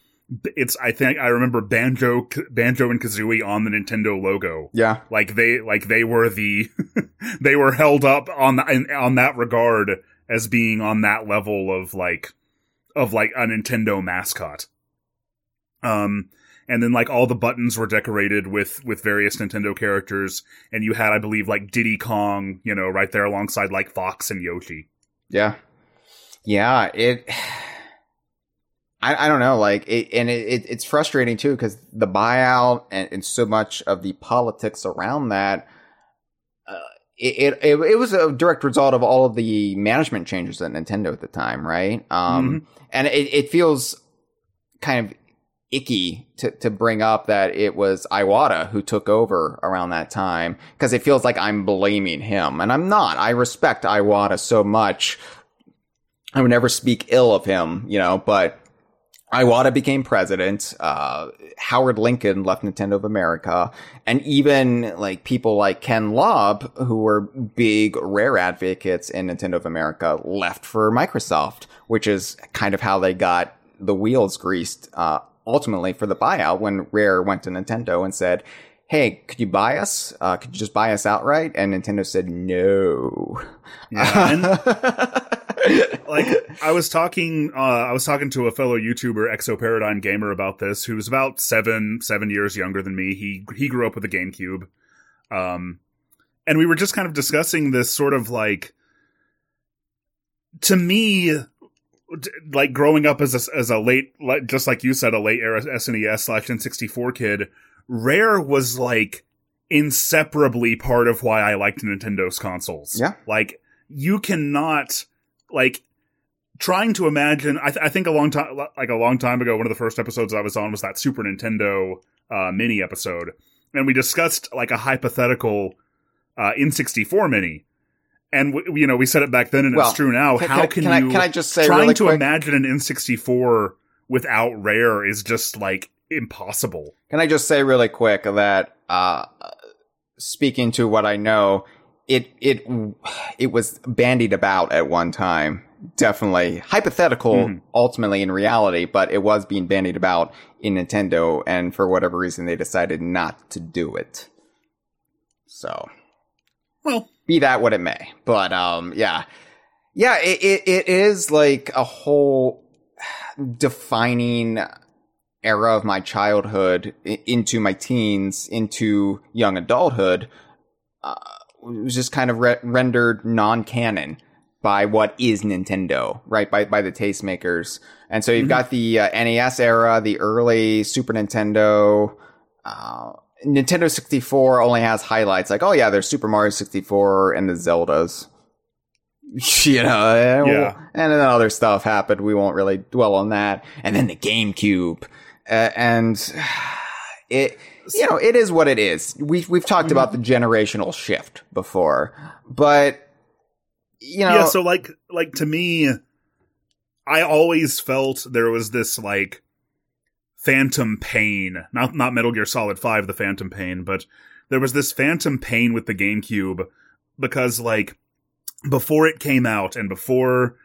it's I think I remember Banjo Banjo and Kazooie on the Nintendo logo. Yeah. Like they like they were the *laughs* they were held up on the, in, on that regard as being on that level of like of like a Nintendo mascot. Um and then like all the buttons were decorated with with various Nintendo characters and you had I believe like Diddy Kong, you know, right there alongside like Fox and Yoshi. Yeah. Yeah, it *sighs* I, I don't know, like it, and it, it it's frustrating too because the buyout and, and so much of the politics around that, it, it it was a direct result of all of the management changes at Nintendo at the time, right? Um, and it, it feels kind of icky to, to bring up that it was Iwata who took over around that time because it feels like I'm blaming him and I'm not. I respect Iwata so much. I would never speak ill of him, you know, but Iwata became president. Uh, Howard Lincoln left Nintendo of America, and even like people like Ken Lobb, who were big Rare advocates in Nintendo of America, left for Microsoft, which is kind of how they got the wheels greased. Uh, ultimately, for the buyout, when Rare went to Nintendo and said, "Hey, could you buy us? Uh, could you just buy us outright?" And Nintendo said, "No." Yeah, *laughs* like I was talking, uh, I was talking to a fellow YouTuber, Exo Paradigm Gamer, about this, who's about seven seven years younger than me. He he grew up with a GameCube, um, and we were just kind of discussing this sort of like, to me, like growing up as a, as a late, just like you said, a late era SNES slash N64 kid. Rare was like inseparably part of why I liked Nintendo's consoles. Yeah. like you cannot like trying to imagine I, th- I think a long time like a long time ago one of the first episodes i was on was that super nintendo uh, mini episode and we discussed like a hypothetical uh, n64 mini and w- you know we said it back then and Well, it's true now Can, how can, can, I, can I just say trying really to quick? imagine an n64 without rare is just like impossible. Can I just say really quick that uh, speaking to what I know, it it it was bandied about at one time. Definitely hypothetical, Mhm. ultimately in reality, but it was being bandied about in Nintendo, and for whatever reason, they decided not to do it. So Well, be that what it may. But um, yeah, yeah, it, it, it is like a whole defining era of my childhood into my teens, into young adulthood. Uh, it was just kind of re- rendered non-canon by what is Nintendo, right? By by the tastemakers. And so you've got the uh, NES era, the early Super Nintendo. Uh, Nintendo 64 only has highlights like, oh yeah, there's Super Mario 64 and the Zeldas. *laughs* you know, eh, Yeah. and then other stuff happened. We won't really dwell on that. And then the GameCube, uh, and *sighs* it, you know, it is what it is. We we've talked about the generational shift before, but you know, yeah. So like, like to me, I always felt there was this like phantom pain. Not not Metal Gear Solid Five, the phantom pain, but there was this phantom pain with the GameCube because like before it came out and before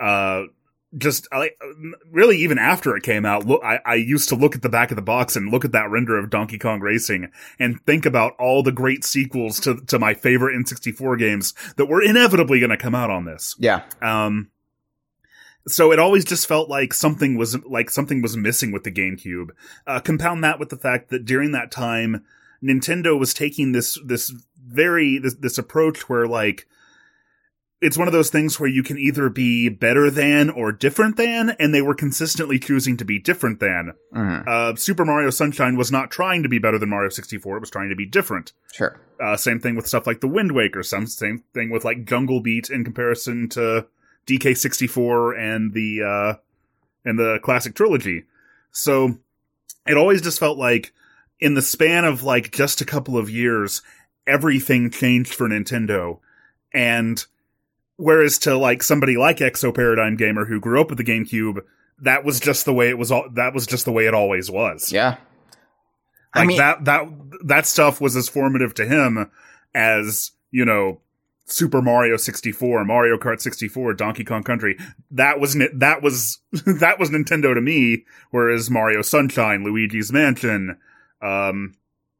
uh just like really even after it came out look I, I used to look at the back of the box and look at that render of donkey kong racing and think about all the great sequels to to my favorite n64 games that were inevitably going to come out on this yeah, um so it always just felt like something was like something was missing with the GameCube. Uh, compound that with the fact that during that time, Nintendo was taking this this very this, this approach where like it's one of those things where you can either be better than or different than, and they were consistently choosing to be different than. Mhm. Uh, Super Mario Sunshine was not trying to be better than Mario 64; it was trying to be different. sure, Uh, same thing with stuff like the Wind Waker. Some same thing with like Jungle Beat in comparison to DK64 and the uh, and the classic trilogy. So it always just felt like in the span of like just a couple of years, everything changed for Nintendo. And whereas to like somebody like Exo Paradigm Gamer who grew up with the GameCube, that was just the way it was. All, that was just the way it always was. yeah. Like I mean, that that that stuff was as formative to him as, you know, Super Mario 64, Mario Kart 64, Donkey Kong Country. That was that was *laughs* that was Nintendo to me, whereas Mario Sunshine, Luigi's Mansion, um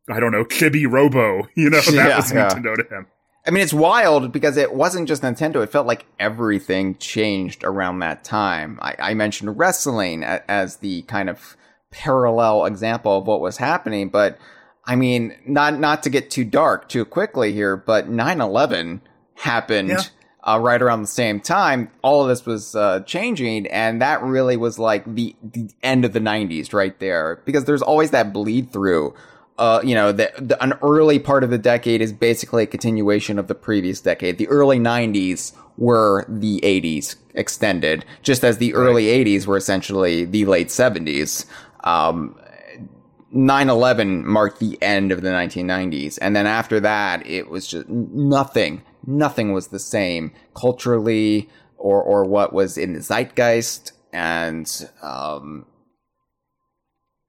I don't know, Chibi Robo, *laughs* you know, that Yeah, was yeah. Nintendo to him. I mean, it's wild because it wasn't just Nintendo. It felt like everything changed around that time. I, I mentioned wrestling a- as the kind of parallel example of what was happening, but I mean, not not to get too dark too quickly here, but 9/11 happened Yeah. uh, right around the same time. All of this was uh, changing, and that really was like the the end of the 90s right there because there's always that bleed through uh, you know, the, the, an early part of the decade is basically a continuation of the previous decade. The early 90s were the 80s extended, just as the early 80s were essentially the late 70s. Um, 9-11 marked the end of the 1990s. And then after that, it was just nothing, nothing was the same culturally or, or what was in the zeitgeist. And, um,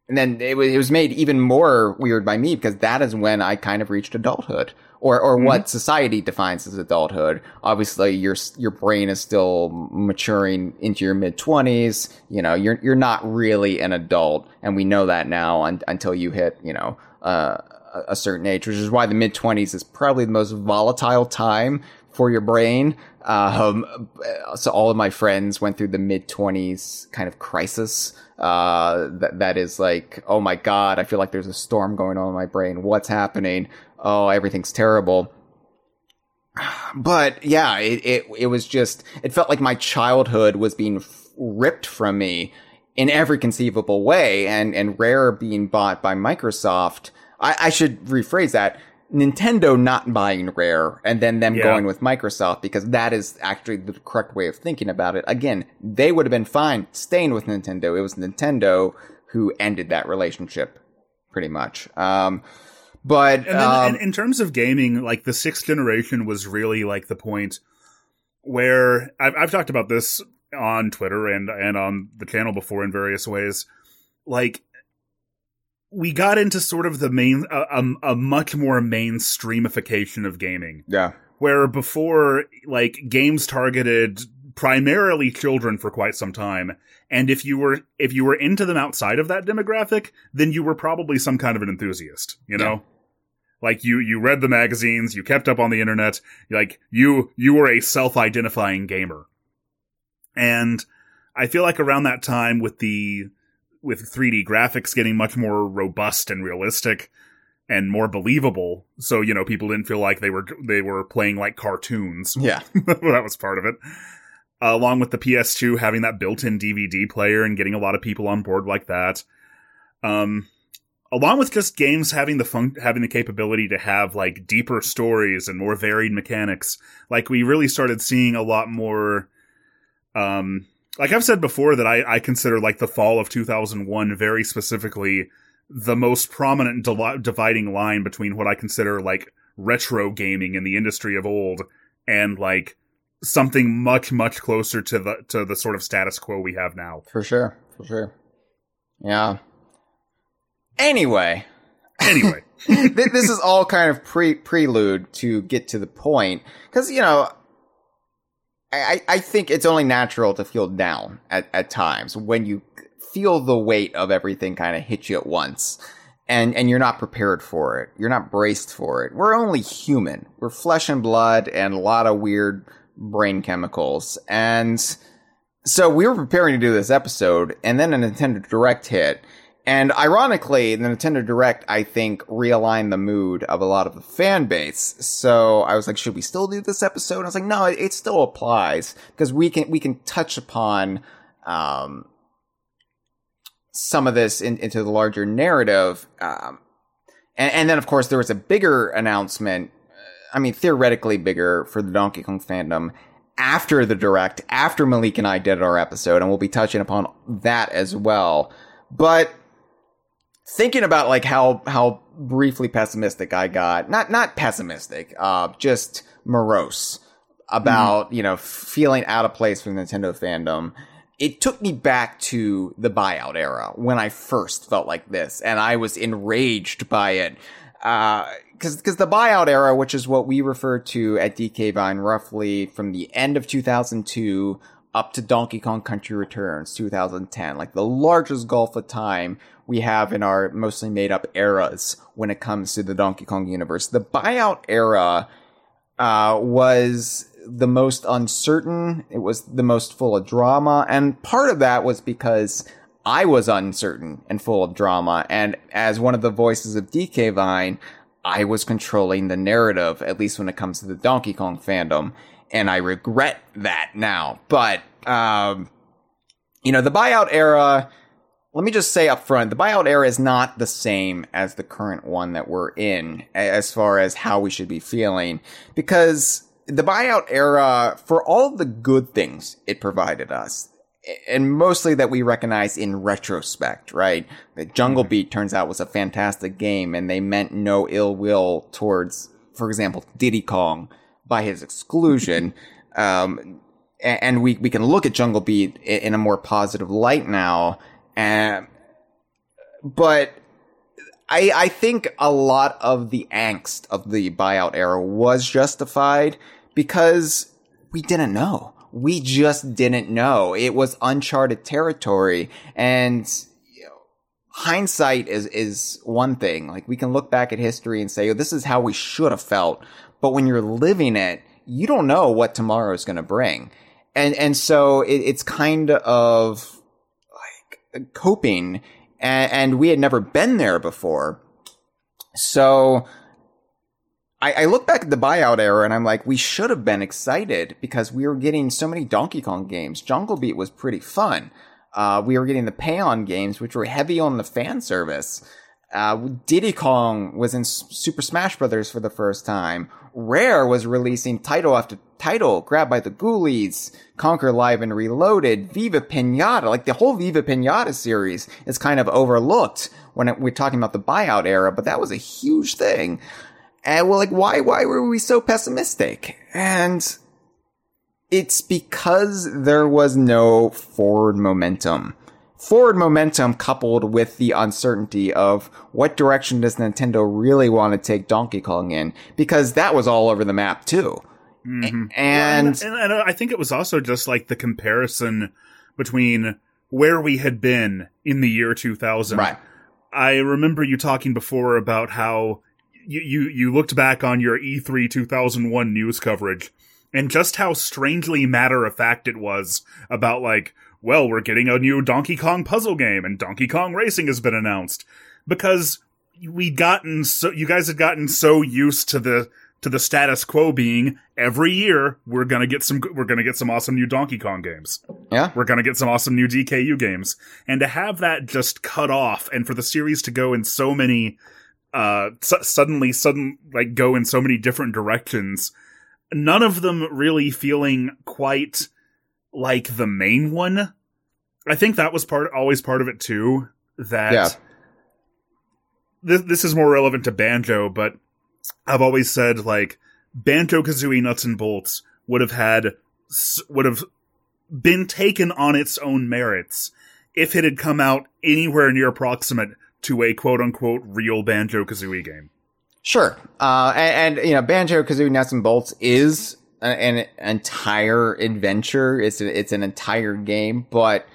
and then it was, it was made even more weird by me because that is when I kind of reached adulthood or, or what society defines as adulthood. Obviously your, your brain is still maturing into your mid twenties. You know, you're, you're not really an adult. And we know that now un- until you hit, you know, uh, a- a certain age, which is why the mid twenties is probably the most volatile time for your brain. Um, so all of my friends went through the mid twenties kind of crisis. Uh, that, that is like, oh my God, I feel like there's a storm going on in my brain. What's happening? Oh, everything's terrible. But yeah, it, it, it was just, it felt like my childhood was being ripped from me in every conceivable way and, and Rare being bought by Microsoft. I, I should rephrase that. Nintendo not buying Rare and then them Yeah. going with Microsoft because that is actually the correct way of thinking about it. Again, they would have been fine staying with Nintendo. It was Nintendo who ended that relationship pretty much. Um, but, And then um, in, in terms of gaming, like the sixth generation was really like the point where I've, I've talked about this on Twitter and and on the channel before in various ways. Like we got into sort of the main, a, a, a much more mainstreamification of gaming. Yeah. Where before, like, games targeted primarily children for quite some time. And if you were, if you were into them outside of that demographic, then you were probably some kind of an enthusiast, you know? Yeah. Like you, you read the magazines, you kept up on the internet, like you, you were a self-identifying gamer. And I feel like around that time with the, with 3D graphics getting much more robust and realistic and more believable. So, you know, people didn't feel like they were, they were playing like cartoons. *laughs* Yeah. that was part of it. Uh, along with the PS2 having that built-in DVD player and getting a lot of people on board like that. Um, along with just games having the fun- having the capability to have like deeper stories and more varied mechanics. Like we really started seeing a lot more, um, like I've said before that I, I consider like the fall of 2001 very specifically the most prominent di- dividing line between what I consider like retro gaming in the industry of old and like something much much closer to the to the sort of status quo we have now. For sure. For sure. Yeah. Anyway, Anyway, *laughs* this is all kind of pre prelude to get to the point because you know I, I think it's only natural to feel down at, at times when you feel the weight of everything kind of hit you at once. And and you're not prepared for it. You're not braced for it. We're only human. We're flesh and blood and a lot of weird brain chemicals. And so we were preparing to do this episode and then a nintendo direct hit and ironically, the Nintendo Direct, I think, realigned the mood of a lot of the fan base. So I was like, should we still do this episode? I was like, no, it, it still applies because we can, we can touch upon, um, some of this in, into the larger narrative. Um, and, and then of course there was a bigger announcement. I mean, theoretically bigger for the Donkey Kong fandom after the Direct, after Malik and I did our episode, and we'll be touching upon that as well. But thinking about like how how briefly pessimistic I got, not not pessimistic, uh, just morose about you know feeling out of place for Nintendo fandom. It took me back to the buyout era when I first felt like this, and I was enraged by it. Uh, Because because the buyout era, which is what we refer to at DK Vine, roughly from the end of 2002 up to Donkey Kong Country Returns 2010, like the largest gulf of time we have in our mostly made up eras when it comes to the Donkey Kong universe. The buyout era uh, was the most uncertain. It was the most full of drama, and part of that was because I was uncertain and full of drama. And as one of the voices of DK Vine, I was controlling the narrative, at least when it comes to the Donkey Kong fandom. And I regret that now. But, um, you know, the buyout era, let me just say up front, the buyout era is not the same as the current one that we're in as far as how we should be feeling. Because the buyout era, for all the good things it provided us, and mostly that we recognize in retrospect, right? The Jungle Beat turns out was a fantastic game and they meant no ill will towards, for example, Diddy Kong by his exclusion. um, and we, we can look at Jungle Beat in a more positive light now. And, but I, I think a lot of the angst of the buyout era was justified because we didn't know. We just didn't know. It was uncharted territory and you know, hindsight is, is one thing. Like we can look back at history and say, oh, this is how we should have felt. But when you're living it, you don't know what tomorrow is going to bring. And, and so it, it's kind of like coping and, and we had never been there before. So I, I look back at the buyout era and I'm like, we should have been excited because we were getting so many Donkey Kong games. Jungle Beat was pretty fun. Uh, we were getting the Paon games, which were heavy on the fan service. Uh, Diddy Kong was in Super Smash Brothers for the first time. Rare was releasing title after title, grabbed by the Ghoulies, Conker Live and Reloaded, Viva Pinata. Like the whole Viva Pinata series is kind of overlooked when it, we're talking about the buyout era, but that was a huge thing. And we're like, why, why were we so pessimistic? And it's because there was no forward momentum. Forward momentum coupled with the uncertainty of what direction does Nintendo really want to take Donkey Kong in because that was all over the map too. Mhm. And, and, and I think it was also just like the comparison between where we had been in the year 2000. right. I remember you talking before about how you, you, you looked back on your E E3 2001 news coverage and just how strangely matter of fact it was about like, well, we're getting a new Donkey Kong puzzle game and Donkey Kong Racing has been announced because we'd gotten so, you guys had gotten so used to the, to the status quo being every year we're gonna get some, we're gonna get some awesome new Donkey Kong games Yeah. we're to get some awesome new DKU games. And to have that just cut off and for the series to go in so many, uh, su- suddenly, sudden, like go in so many different directions, none of them really feeling quite like the main one. I think that was part, always part of it too. That Yeah. this, this is more relevant to Banjo, but I've always said like Banjo Kazooie Nuts and Bolts would have had, would have been taken on its own merits if it had come out anywhere near approximate to a quote unquote real Banjo Kazooie game. Sure. Uh, and, and you know, Banjo Kazooie Nuts and Bolts is an, entire adventure. It's a, it's an entire game, but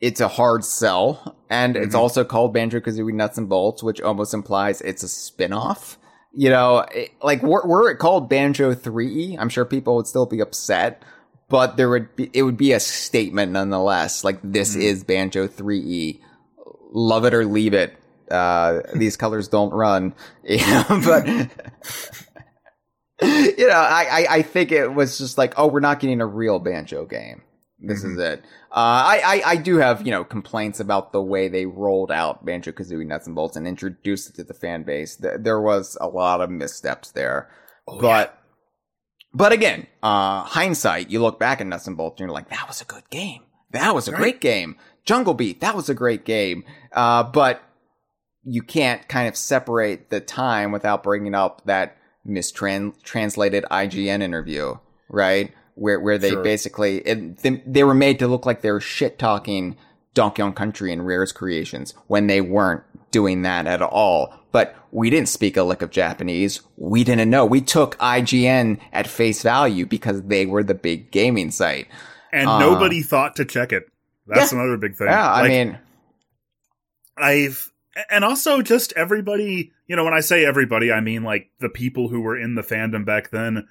it's a hard sell, and it's Mhm. also called Banjo Kazooie Nuts and Bolts, which almost implies it's a spin-off. You know, it, like were, were it called Banjo Three, I'm sure people would still be upset, but there would be it would be a statement nonetheless. Like this Mhm. is Banjo Three E. Love it or leave it. Uh, these colors don't run. You *laughs* know, but *laughs* you know, I, I I think it was just like, oh, we're not getting a real banjo game. This is it. Uh, I, I, I do have, you know, complaints about the way they rolled out Banjo Kazooie Nuts and Bolts and introduced it to the fan base. Th- There was a lot of missteps there. but, but again, uh, hindsight, you look back at Nuts and Bolts and you're like, that was a good game. That was a Right. great game. Jungle Beat, that was a great game. Uh, but you can't kind of separate the time without bringing up that mistranslated IGN interview, right? Where where they Sure. basically it, they, they were made to look like they were shit talking Donkey Kong Country and Rare's creations when they weren't doing that at all. But we didn't speak a lick of Japanese. We didn't know. We took IGN at face value because they were the big gaming site. and Uh, nobody thought to check it. That's another big thing. Yeah, I mean, I've and also just everybody, you know, when I say everybody, I mean like the people who were in the fandom back then.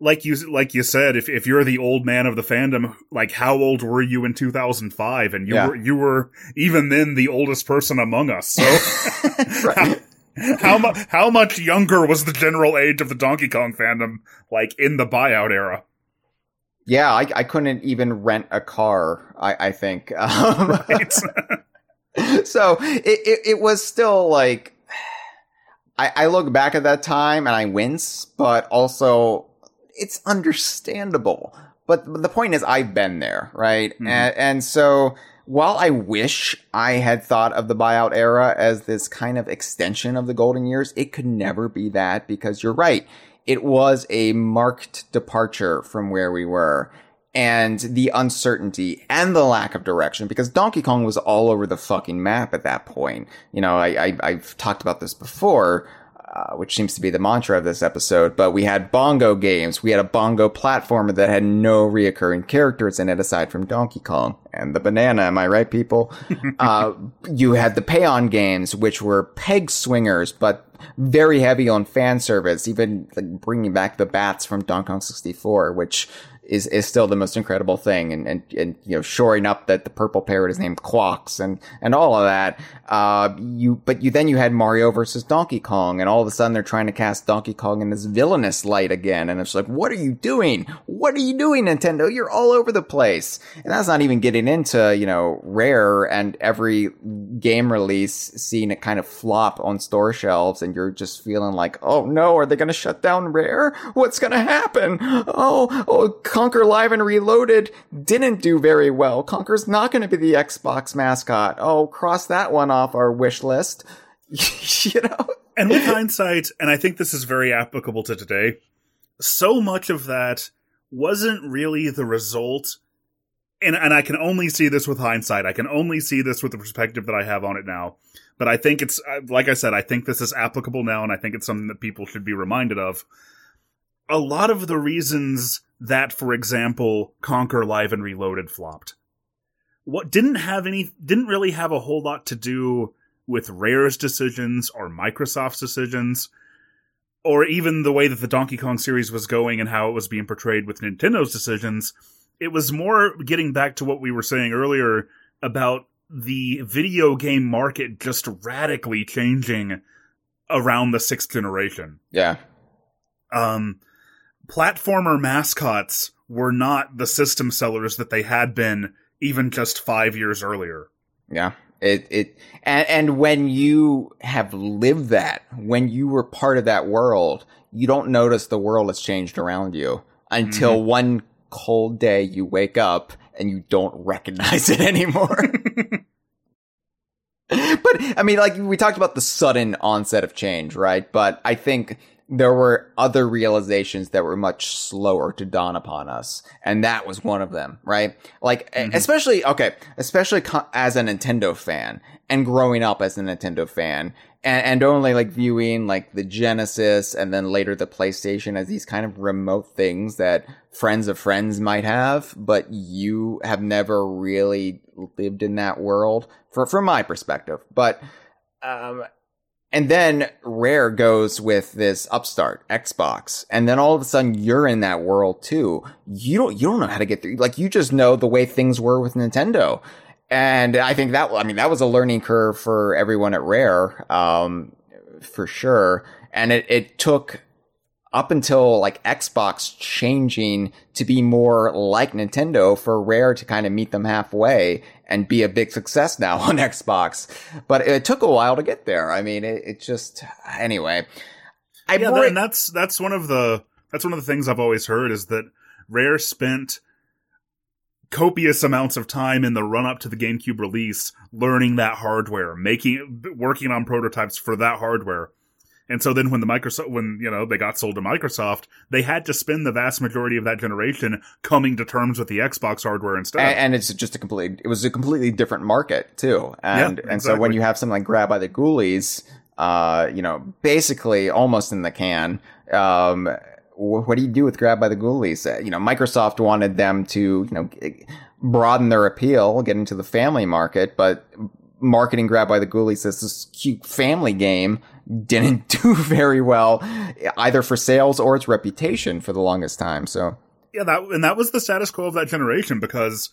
Like you like you said, if if you're the old man of the fandom, like how old were you in 2005 and you Yeah. were you were even then the oldest person among us. So *laughs* *laughs* how mu- how much younger was the general age of the Donkey Kong fandom like in the buyout era? Yeah, I, I couldn't even rent a car. I, I think. *laughs* Um, so it, it it was still like I, I look back at that time and I wince, but also it's understandable. But, but the point is, I've been there, right? Mhm. And, and so while I wish I had thought of the buyout era as this kind of extension of the golden years, it could never be that because you're right. It was a marked departure from where we were and the uncertainty and the lack of direction because Donkey Kong was all over the fucking map at that point. You know, I, I I've talked about this before, uh, which seems to be the mantra of this episode. But we had bongo games. We had a bongo platformer that had no reoccurring characters in it aside from Donkey Kong and the banana. Am I right, people? *laughs* uh, you had the Paon games, which were peg swingers, but very heavy on fan service, even like bringing back the bats from Donkey Kong 64, which is, is still the most incredible thing. And, and, and, you know, shoring up that the purple parrot is named Quawks and, and all of that. Uh, you, but you, then you had Mario versus Donkey Kong and all of a sudden they're trying to cast Donkey Kong in this villainous light again. And it's like, what are you doing? What are you doing, Nintendo? You're all over the place. And that's not even getting into, you know, Rare and every game release seeing it kind of flop on store shelves and you're just feeling like, oh no, are they going to shut down Rare? What's going to happen? Oh, oh, Conker Live and Reloaded didn't do very well. Conker's not going to be the Xbox mascot. Oh, cross that one off our wish list. *laughs* you know? and with hindsight, and I think this is very applicable to today, so much of that wasn't really the result. and and I can only see this with hindsight. I can only see this with the perspective that I have on it now. But I think it's uh, like I said, I think this is applicable now, and I think it's something that people should be reminded of. A lot of the reasons that, for example, Conker Live and Reloaded flopped, what didn't have any, didn't really have a whole lot to do with Rare's decisions or Microsoft's decisions, or even the way that the Donkey Kong series was going and how it was being portrayed with Nintendo's decisions. It was more getting back to what we were saying earlier about the video game market just radically changing around the sixth generation. Yeah. Um, platformer mascots were not the system sellers that they had been even just five years earlier. Yeah. It, it, and, and when you have lived that, when you were part of that world, you don't notice the world has changed around you until mm-hmm. one cold day you wake up and you don't recognize *laughs* it anymore. *laughs* but I mean, like we talked about the sudden onset of change, right? But I think there were other realizations that were much slower to dawn upon us. And that was one of them, right? Like, mm-hmm. especially, okay, especially co- as a Nintendo fan and growing up as a Nintendo fan and, and only like viewing like the Genesis and then later the PlayStation as these kind of remote things that friends of friends might have, but you have never really lived in that world for, from my perspective. But, um, and then Rare goes with this upstart Xbox, and then all of a sudden you're in that world too. You don't you don't know how to get through. Like you just know the way things were with Nintendo, and I think that, I mean, that was a learning curve for everyone at Rare, um, for sure. And it, it took up until like Xbox changing to be more like Nintendo for Rare to kind of meet them halfway and be a big success now *laughs* on Xbox. But it took a while to get there. I mean, it, it just, anyway. I yeah, and that's, that's one of the, that's one of the things I've always heard is that Rare spent copious amounts of time in the run up to the GameCube release learning that hardware, making working on prototypes for that hardware. And so then when the Microsoft when you know they got sold to Microsoft, they had to spend the vast majority of that generation coming to terms with the Xbox hardware instead. And, and it's just a complete it was a completely different market too. And yeah, exactly. and so when you have something like Grab by the Ghoulies, uh, you know, basically almost in the can, um, what do you do with Grab by the Ghoulies? Uh, you know, Microsoft wanted them to, you know, broaden their appeal, get into the family market, but marketing Grab by the Ghoulies as this cute family game didn't *laughs* do very well, either for sales or its reputation for the longest time. So yeah, that and that was the status quo of that generation because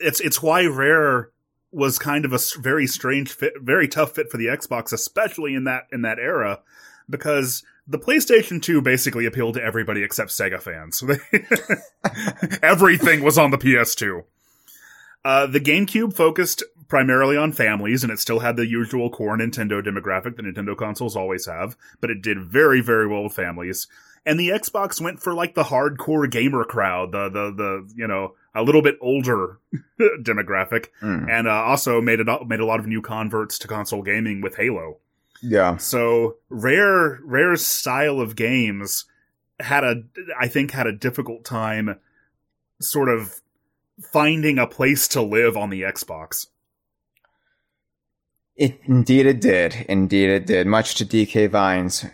it's it's why Rare was kind of a very strange fit, very tough fit for the Xbox, especially in that in that era, because the PlayStation 2 basically appealed to everybody except Sega fans. *laughs* Everything was on the PS2. Uh, the GameCube focused primarily on families, and it still had the usual core Nintendo demographic that Nintendo consoles always have, but it did very, very well with families. And the Xbox went for like the hardcore gamer crowd, the the the you know a little bit older *laughs* demographic, mm. and uh, also made it made a lot of new converts to console gaming with Halo. Yeah. So rare, Rare's style of games had a, I think, had a difficult time sort of finding a place to live on the Xbox. It indeed it did. Indeed it did. Much to DK Vine's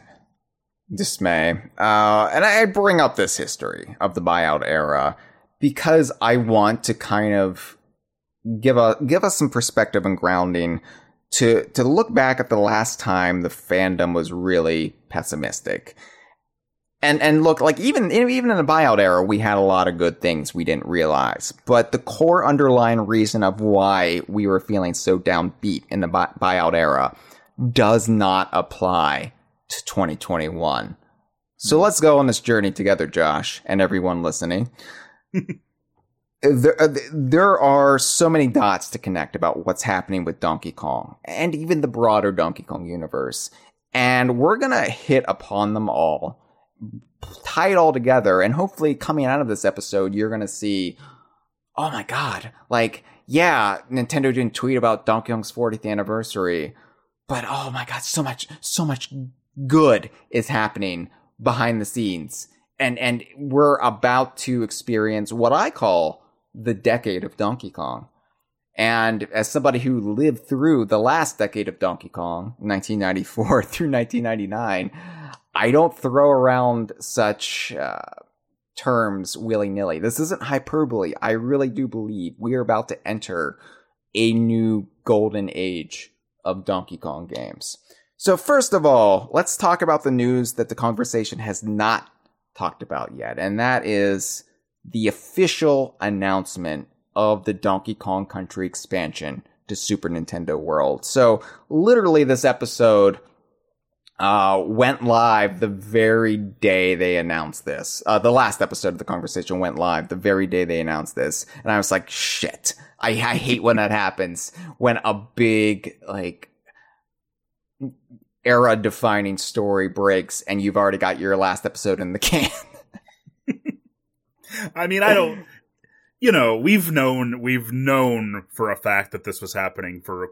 dismay. Uh, and I bring up this history of the buyout era because I want to kind of give a give us some perspective and grounding to to look back at the last time the fandom was really pessimistic. And and look, like even even in the buyout era, we had a lot of good things we didn't realize. But the core underlying reason of why we were feeling so downbeat in the buyout era does not apply to 2021. So let's go on this journey together, Josh, and everyone listening. *laughs* there, uh, there are so many dots to connect about what's happening with Donkey Kong and even the broader Donkey Kong universe. And we're going to hit upon them all, tie it all together. And hopefully, coming out of this episode, you're going to see, oh my God, like, yeah, Nintendo didn't tweet about Donkey Kong's 40th anniversary, but oh my God, so much, so much good is happening behind the scenes. And, and we're about to experience what I call the decade of Donkey Kong. And as somebody who lived through the last decade of Donkey Kong, 1994 *laughs* through 1999, I don't throw around such uh, terms willy nilly. This isn't hyperbole. I really do believe we are about to enter a new golden age of Donkey Kong games. So, first of all, let's talk about the news that the Kongversation has not talked about yet, and that is the official announcement of the Donkey Kong Country expansion to Super Nintendo World. So, literally, this episode uh, went live the very day they announced this. Uh, the last episode of the Kongversation went live the very day they announced this. And I was like, shit. I, I hate when that happens. When a big, like, era defining story breaks and you've already got your last episode in the can. *laughs* I mean, I don't, you know, we've known, we've known for a fact that this was happening for,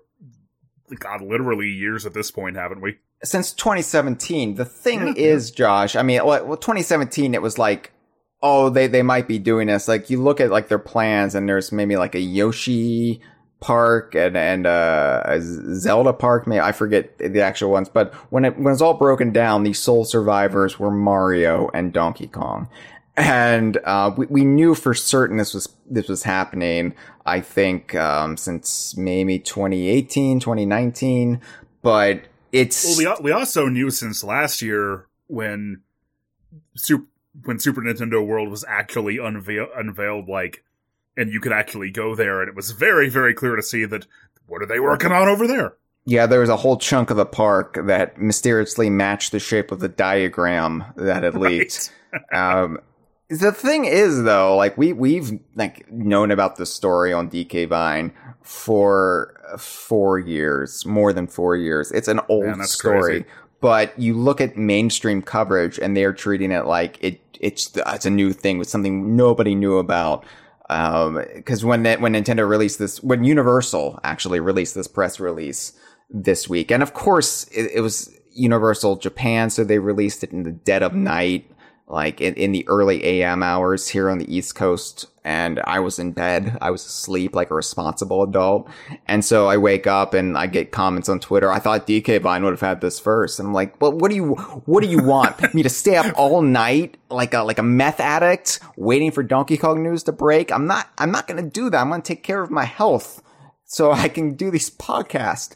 God, literally years at this point, haven't we? Since 2017. The thing yeah, is, yeah. Josh, I mean, well, 2017, it was like, oh, they, they might be doing this. Like, you look at like their plans and there's maybe like a Yoshi park and and uh, a Zelda park. Maybe I forget the actual ones, but when it when it's all broken down, the sole survivors were Mario and Donkey Kong, and uh, we we knew for certain this was this was happening. I think um, since maybe 2018, 2019, but it's well, we we also knew since last year when Super when Super Nintendo World was actually unveiled unveiled like and you could actually go there and it was very very clear to see that what are they working on over there yeah there was a whole chunk of the park that mysteriously matched the shape of the diagram that had leaked *laughs* right. um, the thing is though like we we've like known about the story on dk vine for four years more than four years. It's an old Man, story. crazy. but you look at mainstream coverage and they're treating it like it it's it's a new thing. With something nobody knew about. Because um, when when Nintendo released this, when Universal actually released this press release this week, and of course it, it was Universal Japan, so they released it in the dead of night like in, in the early AM hours here on the East Coast. And I was in bed. I was asleep like a responsible adult. And so I wake up and I get comments on Twitter. I thought DK Vine would have had this first. And I'm like, well, what do you, what do you want? *laughs* Me to stay up all night like a, like a meth addict waiting for Donkey Kong news to break? I'm not, I'm not going to do that. I'm going to take care of my health so I can do these podcasts.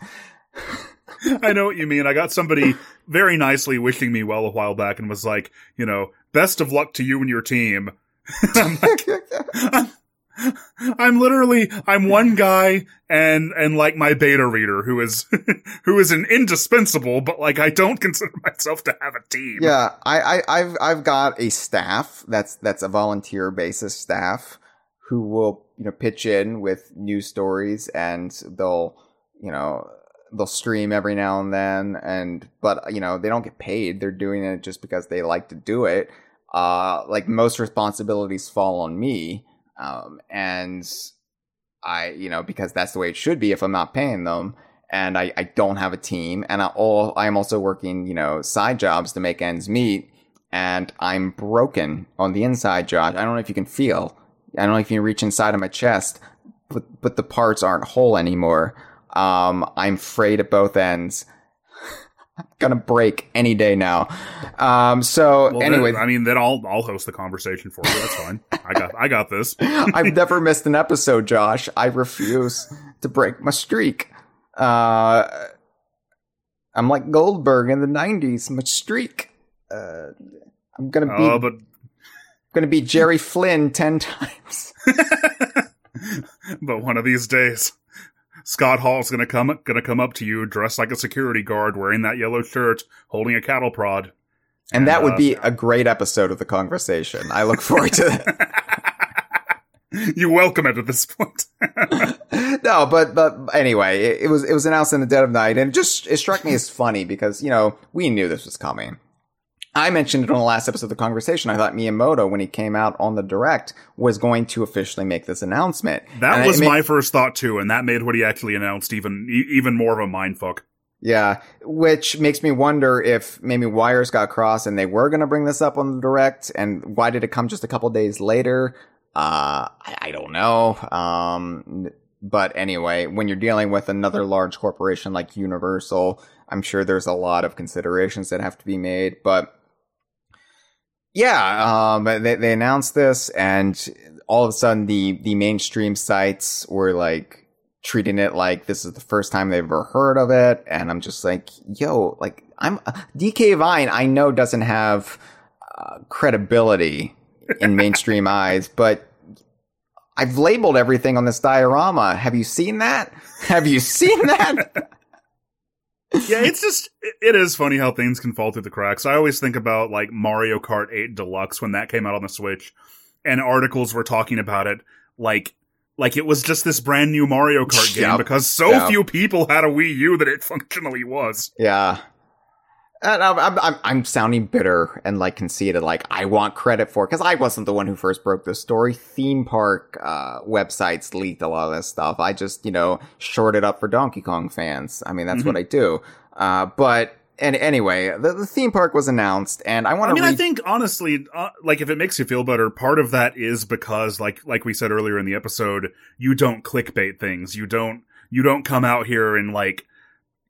*laughs* I know what you mean. I got somebody very nicely wishing me well a while back and was like, you know, best of luck to you and your team. *laughs* I'm, like, I'm, I'm, literally I'm one guy and and like my beta reader who is *laughs* who is an indispensable, but like I don't consider myself to have a team. Yeah, I, I I've I've got a staff that's that's a volunteer basis staff who will you know pitch in with news stories and they'll you know they'll stream every now and then and but you know they don't get paid. They're doing it just because they like to do it. Uh like most responsibilities fall on me um and i you know because that's the way it should be if i'm not paying them and i i don't have a team and i all i'm also working you know side jobs to make ends meet and i'm broken on the inside josh i don't know if you can feel. I don't know if you can reach inside of my chest but but the parts aren't whole anymore um, I'm frayed at both ends. I'm *laughs* gonna break any day now. Um, so well, anyway, then, I mean, then I'll I'll host the Kongversation for you. That's fine. I got I got this. *laughs* I've never missed an episode, Josh. I refuse to break my streak. Uh, I'm like Goldberg in the '90s. My streak. Uh, I'm gonna be. Uh, but gonna be Jerry Flynn ten *laughs* times. but one of these days, Scott Hall's gonna come gonna come up to you dressed like a security guard, wearing that yellow shirt, holding a cattle prod. And, and that would uh, be a great episode of the Kongversation. I look forward to it. *laughs* *laughs* you welcome it at this point. *laughs* no, but but anyway, it, it, was it was announced in the dead of night, and it just it struck me as funny because you know we knew this was coming. I mentioned it on the last episode of the Kongversation. I thought Miyamoto, when he came out on the direct, was going to officially make this announcement. That and was made, my first thought too, and that made what he actually announced even even more of a mindfuck. Yeah, which makes me wonder if maybe wires got crossed and they were going to bring this up on the direct, and why did it come just a couple days later? Uh, I, I don't know. Um, but anyway, when you're dealing with another large corporation like Universal, I'm sure there's a lot of considerations that have to be made. But yeah, um, they, they announced this, and all of a sudden, the the mainstream sites were like treating it like this is the first time they've ever heard of it, and I'm just like, yo, like I'm DK Vine. I know doesn't have uh, credibility in mainstream *laughs* eyes, but I've labeled everything on this diorama. Have you seen that? Have you seen that? *laughs* yeah, it's just it is funny how things can fall through the cracks. I always think about like Mario Kart 8 Deluxe when that came out on the Switch, and articles were talking about it like like it was just this brand new Mario Kart game Yep. because so Yep. few people had a Wii U that it functionally was. Yeah. And I'm, I'm, I'm, sounding bitter and like conceited, like I want credit for because I wasn't the one who first broke this story. Theme park uh, websites leaked a lot of this stuff. I just, you know, shorted up for Donkey Kong fans. I mean, that's what I do. Uh, but and anyway, the, the theme park was announced, and I want to. I mean, read- I think honestly, uh, like if it makes you feel better, part of that is because, like, like we said earlier in the episode, you don't clickbait things. You don't, you don't come out here and like,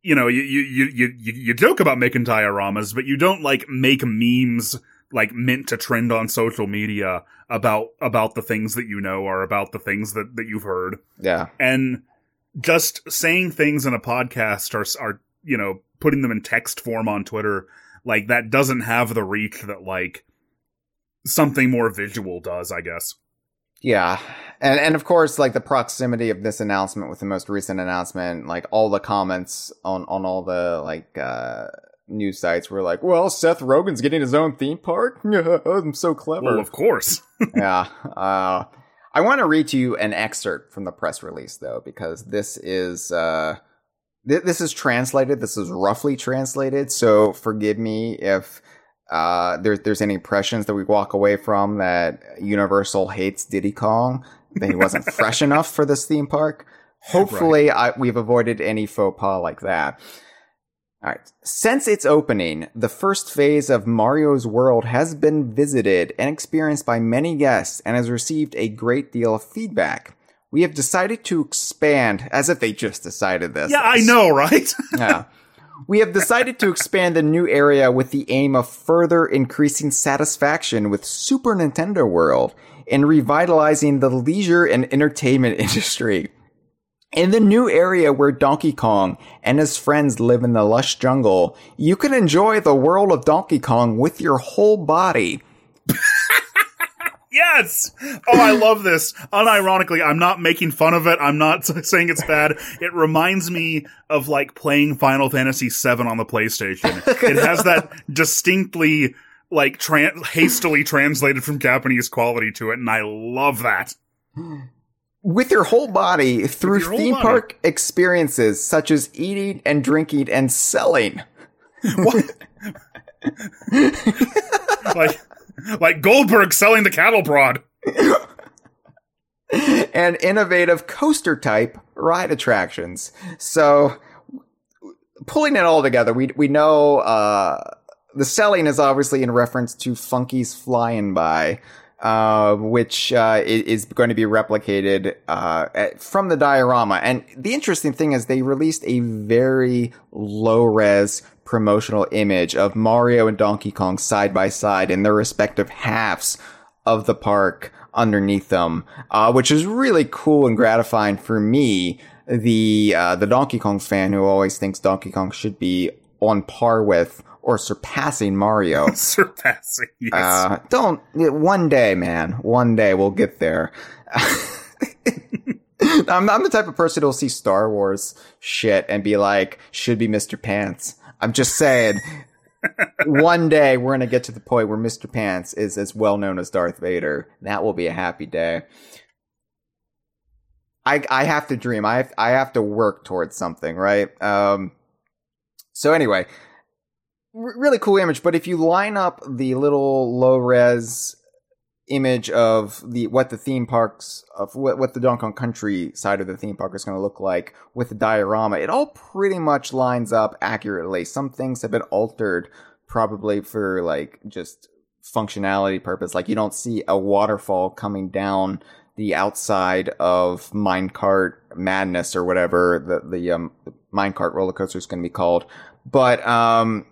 you know, you you you you you joke about making dioramas, but you don't like make memes like meant to trend on social media about about the things that you know or about the things that that you've heard yeah, and just saying things in a podcast are are you know putting them in text form on Twitter like that doesn't have the reach that like something more visual does, I guess. Yeah. And and of course, like the proximity of this announcement with the most recent announcement, like all the comments on on all the like uh news sites were like, "Well, Seth Rogen's getting his own theme park. *laughs* I'm so clever." Well, of course. *laughs* yeah. Uh, I want to read to you an excerpt from the press release, though, because this is uh, th- this is translated. This is roughly translated, so forgive me if uh, there's there's any impressions that we walk away from that Universal hates Diddy Kong, that he wasn't *laughs* fresh enough for this theme park. Hopefully, I, we've avoided any faux pas like that. All right. Since its opening, the first phase of Mario's World has been visited and experienced by many guests and has received a great deal of feedback. We have decided to expand, as if they just decided this. yeah, I know, right? Yeah. *laughs* We have decided to expand the new area with the aim of further increasing satisfaction with Super Nintendo World and revitalizing the leisure and entertainment *laughs* industry. In the new area where Donkey Kong and his friends live in the lush jungle, you can enjoy the world of Donkey Kong with your whole body. *laughs* yes. Oh, I love this. Unironically, I'm not making fun of it. I'm not *laughs* saying it's bad. It reminds me of like playing Final Fantasy VII on the PlayStation. *laughs* It has that distinctly like tran- hastily translated from Japanese quality to it, and I love that. With your whole body through theme body. park experiences such as eating and drinking and selling. What? *laughs* like *laughs* like Goldberg selling the cattle prod. *laughs* and innovative coaster type ride attractions. So pulling it all together, we we know uh, the selling is obviously in reference to Funky's Fly 'n' Buy, uh, which uh, is going to be replicated uh, at- from the diorama. And the interesting thing is they released a very low res promotional image of Mario and Donkey Kong side by side in their respective halves of the park underneath them, uh, which is really cool and gratifying for me, the uh, the Donkey Kong fan who always thinks Donkey Kong should be on par with or surpassing Mario. *laughs* Surpassing. Yes. Uh, don't one day, man. One day we'll get there. *laughs* I'm, I'm the type of person who'll see Star Wars shit and be like, should be Mr. Pants. I'm just saying, one day we're gonna get to the point where Mr. Pants is as well known as Darth Vader. That will be a happy day. I I have to dream. I have, I have to work towards something, right? Um. So anyway, r- really cool image. But if you line up the little low res image of the what the theme parks of what, what the Donkey Kong Country side of the theme park is going to look like with the diorama, it all pretty much lines up accurately. Some things have been altered, probably for like just functionality purpose. Like you don't see a waterfall coming down the outside of Minecart Madness or whatever the the, um, Minecart roller coaster is going to be called. But um,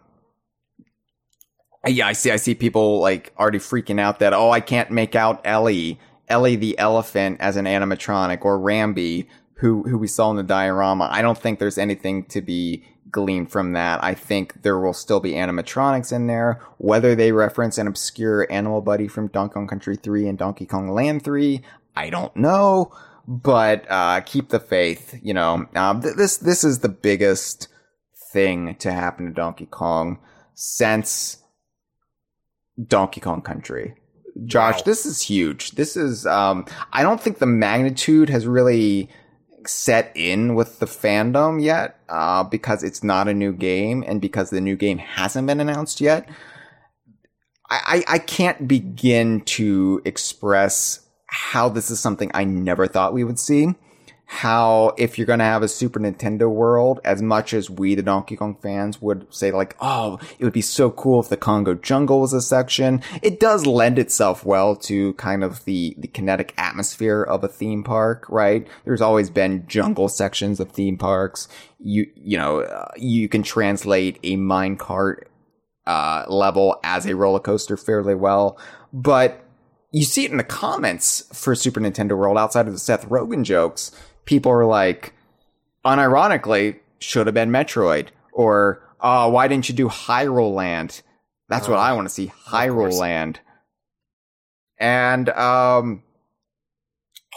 yeah, I see. I see people like already freaking out that oh, I can't make out Ellie, Ellie the elephant as an animatronic, or Rambi, who who we saw in the diorama. I don't think there's anything to be gleaned from that. I think there will still be animatronics in there, whether they reference an obscure animal buddy from Donkey Kong Country 3 and Donkey Kong Land 3. I don't know, but uh, keep the faith. You know, uh, th- this this is the biggest thing to happen to Donkey Kong since Donkey Kong Country. Josh, Wow. this is huge. This is um I don't think the magnitude has really set in with the fandom yet, uh, because it's not a new game and because the new game hasn't been announced yet. I, I, I can't begin to express how this is something I never thought we would see how if you're going to have a Super Nintendo world, as much as we, the Donkey Kong fans, would say like, oh, it would be so cool if the Congo jungle was a section. It does lend itself well to kind of the, the kinetic atmosphere of a theme park, right? There's always been jungle sections of theme parks. You, you know, uh, you can translate a minecart, uh, level as a roller coaster fairly well, but you see it in the comments for Super Nintendo World outside of the Seth Rogen jokes. People are like, unironically, should have been Metroid. Or, uh, why didn't you do Hyrule Land? That's what I want to see. Hyrule. Land. And, um,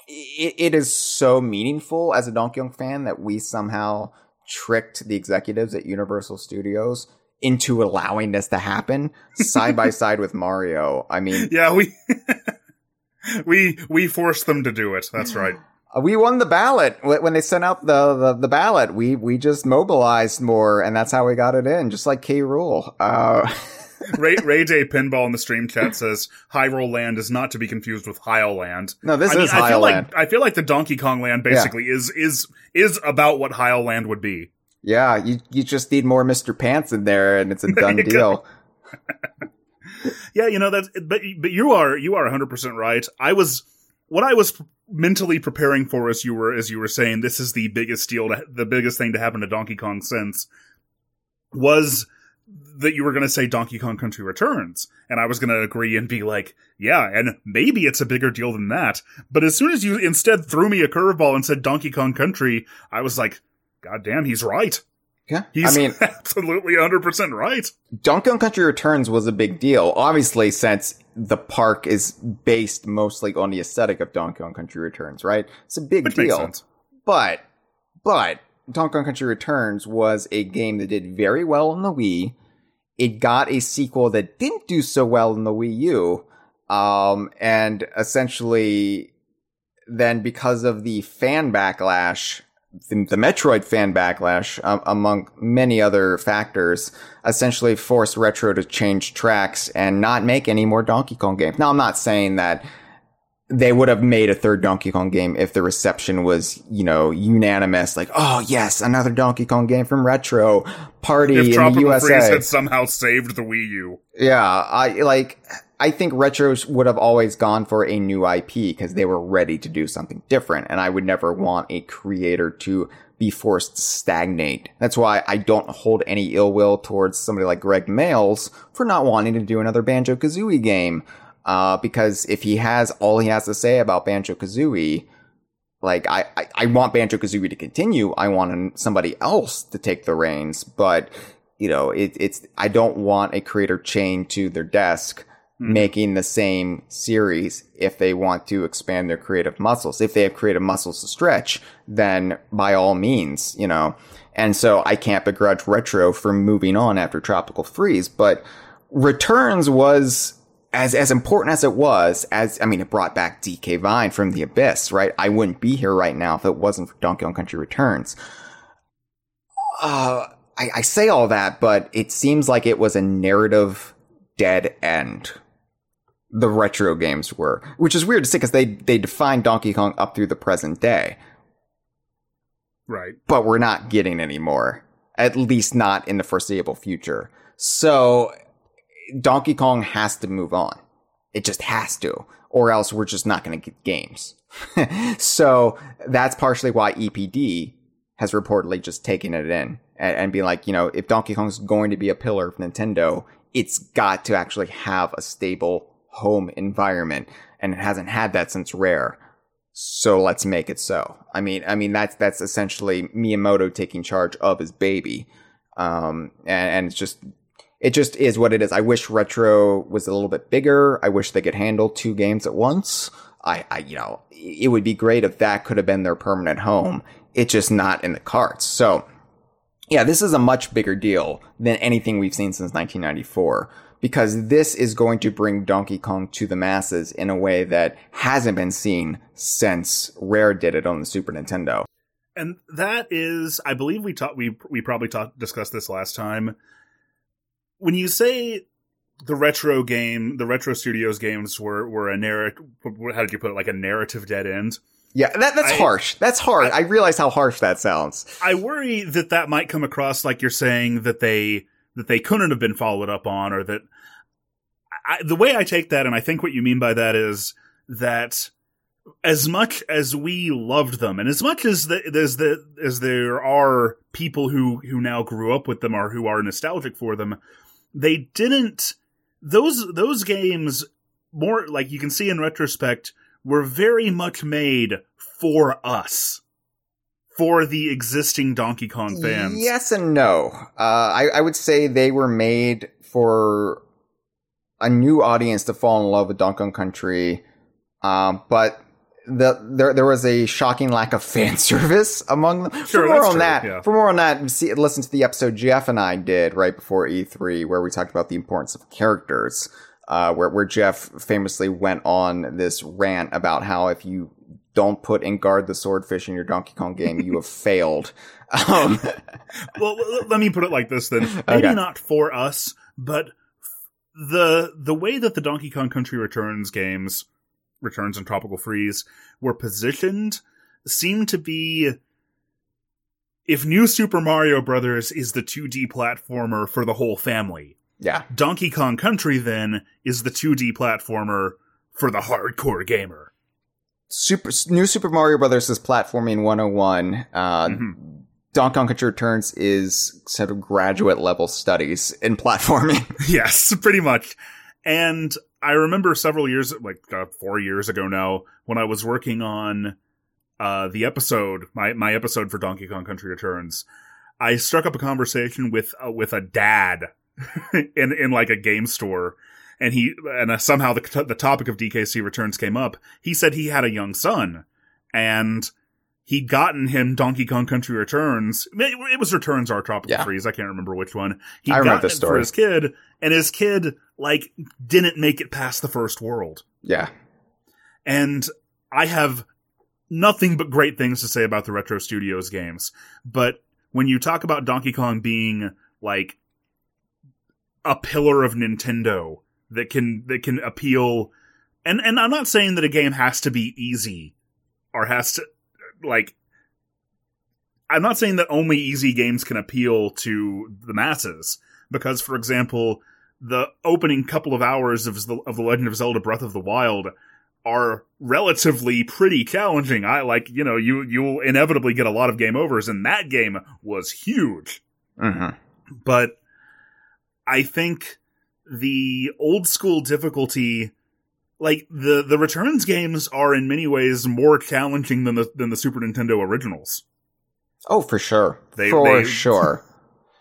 it, it is so meaningful as a Donkey Kong fan that we somehow tricked the executives at Universal Studios into allowing this to happen side by *laughs* side with Mario. I mean, Yeah, we *laughs* we we forced them to do it. That's right. Uh, We won the ballot when they sent out the, the, the ballot. We we just mobilized more, and that's how we got it in, just like K. Rool. Uh, *laughs* Ray Ray J Pinball in the stream chat says Hyrule Land is not to be confused with Hyle Land. no, this I mean, is I feel Hyle like I feel like the Donkey Kong Land basically is is is about what Hyle Land would be. Yeah, you you just need more Mr. Pants in there, and it's a *laughs* done deal. *laughs* Yeah, you know that's but but you are you are 100 percent right. I was what I was mentally preparing for as you were as you were saying this is the biggest deal to, the biggest thing to happen to Donkey Kong since was that you were going to say Donkey Kong Country Returns. And I was going to agree and be like yeah and maybe it's a bigger deal than that. But as soon as you instead threw me a curveball and said Donkey Kong Country I was like god damn he's right Yeah, he's I mean, *laughs* absolutely 100% right Donkey Kong Country Returns was a big deal, obviously, since the park is based mostly on the aesthetic of Donkey Kong Country Returns, right? It's a big which deal. But, but Donkey Kong Country Returns was a game that did very well on the Wii. It got a sequel that didn't do so well in the Wii U. Um, and essentially then because of the fan backlash, the, the Metroid fan backlash, um, among many other factors, essentially forced Retro to change tracks and not make any more Donkey Kong games. Now, I'm not saying that they would have made a third Donkey Kong game if the reception was, you know, unanimous. Like, oh yes, another Donkey Kong game from Retro Party if in the Tropical USA. Freeze had somehow saved the Wii U Yeah, I like. I think retros would have always gone for a new IP because they were ready to do something different, and I would never want a creator to be forced to stagnate. That's why I don't hold any ill will towards somebody like Gregg Mayles for not wanting to do another Banjo Kazooie game. Uh, because if he has all he has to say about Banjo Kazooie, like I, I, I want Banjo Kazooie to continue. I want somebody else to take the reins, but you know, it, it's I don't want a creator chained to their desk making the same series if they want to expand their creative muscles. If they have creative muscles to stretch, then by all means, you know. And so I can't begrudge Retro for moving on after Tropical Freeze, but Returns was as as important as it was, as I mean, it brought back DK Vine from the abyss, right? I wouldn't be here right now if it wasn't for Donkey Kong Country Returns. Uh, I, I say all that, but it seems like it was a narrative dead end. The retro games were, which is weird to say because they they define Donkey Kong up through the present day, right but we're not getting any more. At least not in the foreseeable future. So Donkey Kong has to move on. It just has to, or else we're just not going to get games. *laughs* so that's partially why EPD has reportedly just taken it in and, and being like, you know, if Donkey Kong's going to be a pillar of Nintendo, it's got to actually have a stable home environment, and it hasn't had that since Rare. So let's make it so. I mean, I mean that's that's essentially Miyamoto taking charge of his baby, um, and, and it's just it just is what it is. I wish retro was a little bit bigger. I wish they could handle two games at once. I, I, you know, it would be great if that could have been their permanent home. It's just not in the cards. So, yeah, this is a much bigger deal than anything we've seen since 1994 because this is going to bring Donkey Kong to the masses in a way that hasn't been seen since Rare did it on the Super Nintendo. And that is, I believe we talked, we we probably talked discussed this last time. When you say the retro game, the retro studios games were were a narrative. How did you put it? Like a narrative dead end. Yeah, that, that's I- harsh. That's hard. I, I- realize how harsh that sounds. I worry that that might come across like you're saying that they that they couldn't have been followed up on, or that I, the way I take that, and I think what you mean by that is that as much as we loved them, and as much as the, as the as there are people who who now grew up with them or who are nostalgic for them, they didn't those those games more like you can see in retrospect were very much made for us for the existing Donkey Kong fans. Yes and no. Uh, I, I would say they were made for a new audience to fall in love with Donkey Kong Country, um, but the there there was a shocking lack of fan *laughs* service among them. Sure, for more on true, that, yeah. for more on that, see, listen to the episode Jeff and I did right before E3, where we talked about the importance of characters. Uh, where where Jeff famously went on this rant about how if you don't put Enguarde the swordfish in your Donkey Kong game, you have failed. Um, *laughs* well, let me put it like this then. Maybe Okay. not for us, but the the way that the Donkey Kong Country Returns games, Returns and Tropical Freeze, were positioned seemed to be if New Super Mario Brothers is the 2D platformer for the whole family, yeah. Donkey Kong Country then is the 2D platformer for the hardcore gamer. Super New Super Mario Brothers is platforming 101. Uh, Mhm. Donkey Kong Country Returns is sort of graduate level studies in platforming. *laughs* Yes, pretty much. And I remember several years, like uh, four years ago now, when I was working on uh, the episode, my my episode for Donkey Kong Country Returns, I struck up a conversation with uh, with a dad *laughs* in in like a game store, and he and uh, somehow the the topic of DKC Returns came up. He said he had a young son, and he'd gotten him Donkey Kong Country Returns. It was Returns or Tropical Yeah. Freeze. I can't remember which one. He'd I this it for his kid, and his kid like didn't make it past the first world. yeah. And I have nothing but great things to say about the Retro Studios games. But when you talk about Donkey Kong being like a pillar of Nintendo that can that can appeal and and I'm not saying that a game has to be easy or has to like I'm not saying that only easy games can appeal to the masses because for example the opening couple of hours of the, of the Legend of Zelda Breath of the Wild are relatively pretty challenging. I like, you know, you you'll inevitably get a lot of game overs and that game was huge. hmm But I think the old school difficulty like the the returns games are in many ways more challenging than the than the Super Nintendo originals. Oh, for sure. They- for they- sure.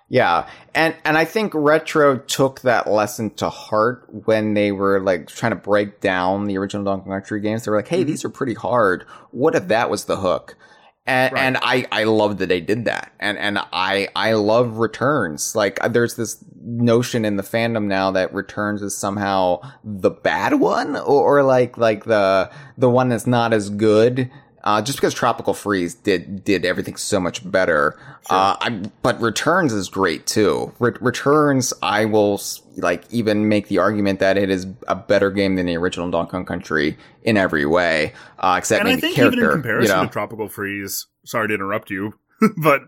Yeah. And and I think Retro took that lesson to heart when they were like trying to break down the original Donkey Kong Country games. They were like, "Hey, mm-hmm. these are pretty hard. What if that was the hook?" And Right. and I I love that they did that. And and I I love returns. Like uh, there's this notion in the fandom now that returns is somehow the bad one or, or like like the the one that's not as good. Uh, just because Tropical Freeze did did everything so much better, uh, I, but Returns is great too. Re- Returns, I will like even make the argument that it is a better game than the original Donkey Kong Country in every way, uh, except and I think character. even in comparison you know? to Tropical Freeze, sorry to interrupt you, *laughs* but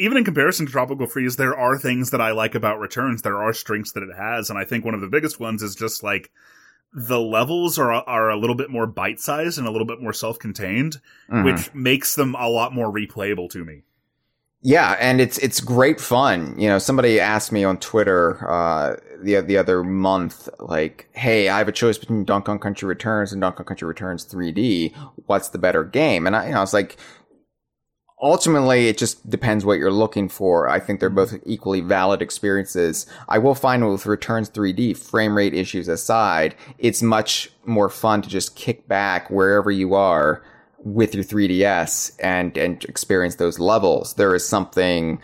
even in comparison to Tropical Freeze, there are things that I like about Returns. There are strengths that it has, and I think one of the biggest ones is just like the levels are are a little bit more bite sized and a little bit more self contained, mm-hmm. which makes them a lot more replayable to me. Yeah, and it's it's great fun. You know, somebody asked me on Twitter uh, the the other month, like, "Hey, I have a choice between Donkey Kong Country Returns and Donkey Kong Country Returns 3D. What's the better game?" And I, you know, I was like, ultimately, it just depends what you're looking for. I think they're both equally valid experiences. I will find with Returns 3D, frame rate issues aside, it's much more fun to just kick back wherever you are with your 3DS and, and experience those levels. There is something,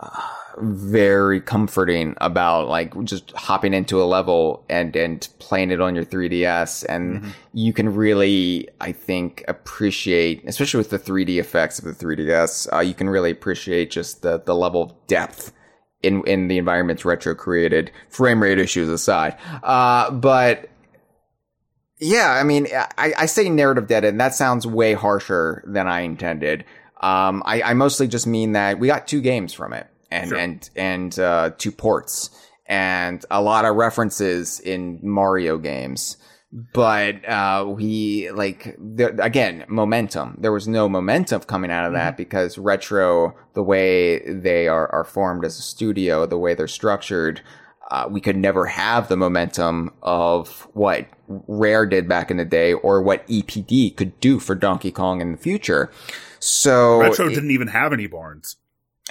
uh, very comforting about like just hopping into a level and and playing it on your 3DS and mm-hmm. you can really I think appreciate especially with the 3D effects of the 3DS uh, you can really appreciate just the the level of depth in in the environments retro created. Frame rate issues aside. Uh, but yeah I mean I, I say narrative dead and that sounds way harsher than I intended. Um, I, I mostly just mean that we got two games from it and sure. and and uh, two ports and a lot of references in Mario games. But uh, we like the, again momentum. There was no momentum coming out of that mm-hmm. because retro, the way they are are formed as a studio, the way they're structured, uh, we could never have the momentum of what Rare did back in the day or what EPD could do for Donkey Kong in the future. So retro it, didn't even have any barns.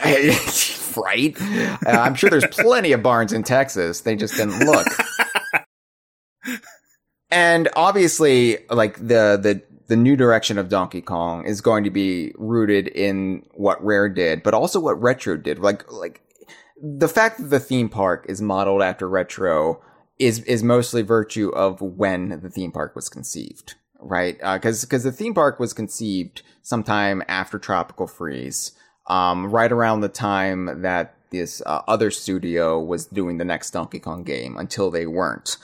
*laughs* right? Uh, I'm sure there's plenty of barns in Texas. They just didn't look. *laughs* and obviously, like the the the new direction of Donkey Kong is going to be rooted in what Rare did, but also what Retro did. Like like the fact that the theme park is modeled after Retro is is mostly virtue of when the theme park was conceived, right? Because uh, because the theme park was conceived sometime after Tropical Freeze um, right around the time that this uh, other studio was doing the next Donkey Kong game until they weren't.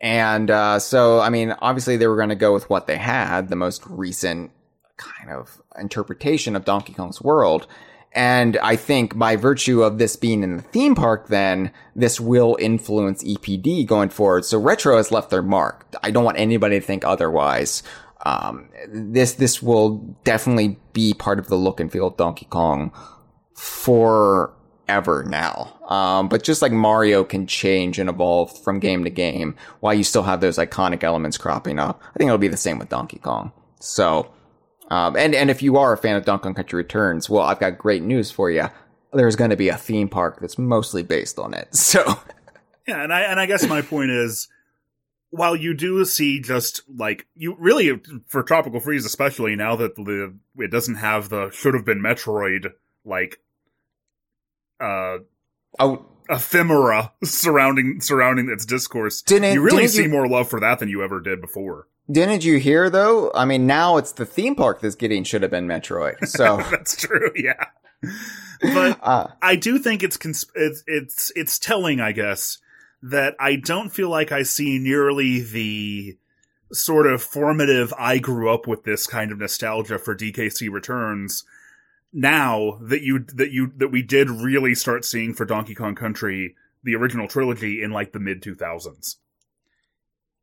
And uh, so, I mean, obviously they were going to go with what they had, the most recent kind of interpretation of Donkey Kong's world. And I think by virtue of this being in the theme park, then this will influence EPD going forward. So Retro has left their mark. I don't want anybody to think otherwise um, this this will definitely be part of the look and feel of Donkey Kong forever now. Um, but just like Mario can change and evolve from game to game, while you still have those iconic elements cropping up, I think it'll be the same with Donkey Kong. So, um, and and if you are a fan of Donkey Kong Country Returns, well, I've got great news for you. There's going to be a theme park that's mostly based on it. *laughs* So, yeah, and I and I guess my point is while you do see just like you really for Tropical Freeze, especially now that the it doesn't have the should have been Metroid like uh oh ephemera *laughs* surrounding surrounding its discourse. Didn't, you really didn't see you, more love for that than you ever did before. Didn't you hear though? I mean, now it's the theme park that's getting should have been Metroid. So *laughs* that's true. Yeah, but uh, I do think it's, cons- it's it's it's telling, I guess, that I don't feel like I see nearly the sort of formative I grew up with this kind of nostalgia for DKC returns now that you that you that we did really start seeing for Donkey Kong Country the original trilogy in like the mid 2000s.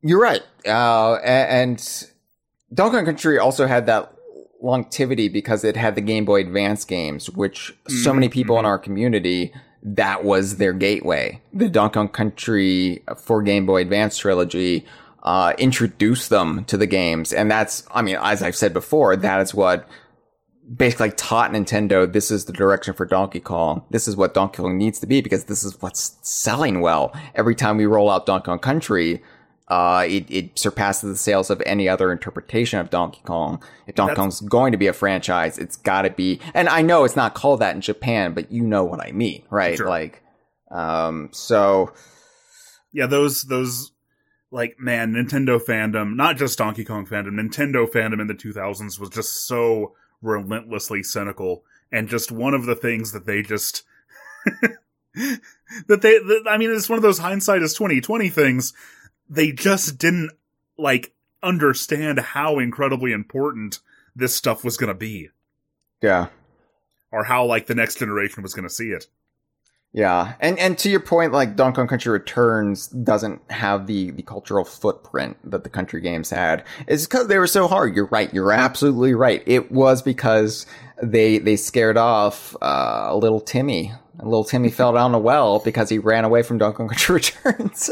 You're right. Uh, and Donkey Kong Country also had that longevity because it had the Game Boy Advance games, which mm-hmm. so many people mm-hmm. in our community that was their gateway. The Donkey Kong Country for Game Boy Advance trilogy uh, introduced them to the games, and that's, I mean, as I've said before, that is what basically taught Nintendo this is the direction for Donkey Kong. This is what Donkey Kong needs to be because this is what's selling well. Every time we roll out Donkey Kong Country, uh, it, it surpasses the sales of any other interpretation of Donkey Kong. If Donkey That's, Kong's going to be a franchise, it's gotta be, and I know it's not called that in Japan, but you know what I mean, right? Sure. Like, um, so. Yeah, those, those, like, man, Nintendo fandom, not just Donkey Kong fandom, Nintendo fandom in the 2000s was just so relentlessly cynical. And just one of the things that they just, *laughs* that they, that, I mean, it's one of those hindsight is 2020 things they just didn't like understand how incredibly important this stuff was going to be. Yeah. or how like the next generation was going to see it. Yeah, and and to your point, like Donkey Kong Country Returns doesn't have the the cultural footprint that the country games had. It's because they were so hard. You're right. You're absolutely right. It was because they they scared off uh, little Timmy. Little Timmy fell down a well because he ran away from Donkey Kong Country *laughs* Returns.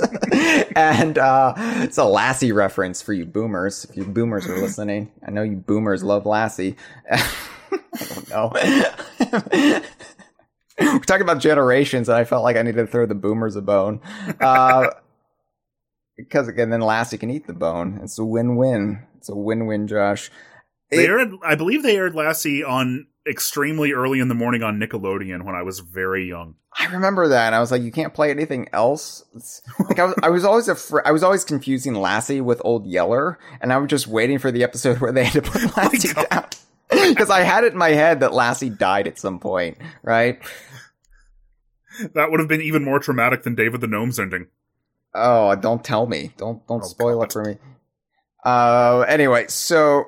and uh, it's a Lassie reference for you boomers. If you boomers are listening, I know you boomers love Lassie. *laughs* I don't know. *laughs* *laughs* We're talking about generations, and I felt like I needed to throw the boomers a bone. Uh, *laughs* because again, then Lassie can eat the bone. It's a win-win. It's a win-win, Josh. They aired, I believe they aired Lassie on extremely early in the morning on Nickelodeon when I was very young. I remember that, and I was like, "You can't play anything else." It's, like I was, I was always afraid. I was always confusing Lassie with Old Yeller, and I was just waiting for the episode where they had to put *laughs* Lassie down *laughs* because I had it in my head that Lassie died at some point, right? That would have been even more traumatic than David the Gnome's ending. Oh, don't tell me! Don't don't Oh, spoil God. it for me. Uh, anyway, so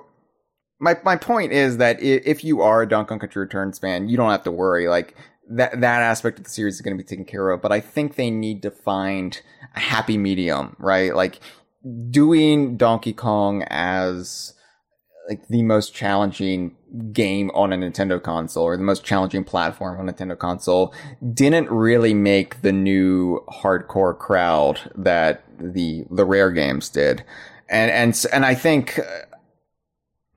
my my point is that if you are a Donkey Kong Country Returns fan, you don't have to worry. Like that that aspect of the series is going to be taken care of. But I think they need to find a happy medium, right? Like doing Donkey Kong as like the most challenging game on a Nintendo console or the most challenging platform on a Nintendo console didn't really make the new hardcore crowd that the the rare games did. And and and I think uh,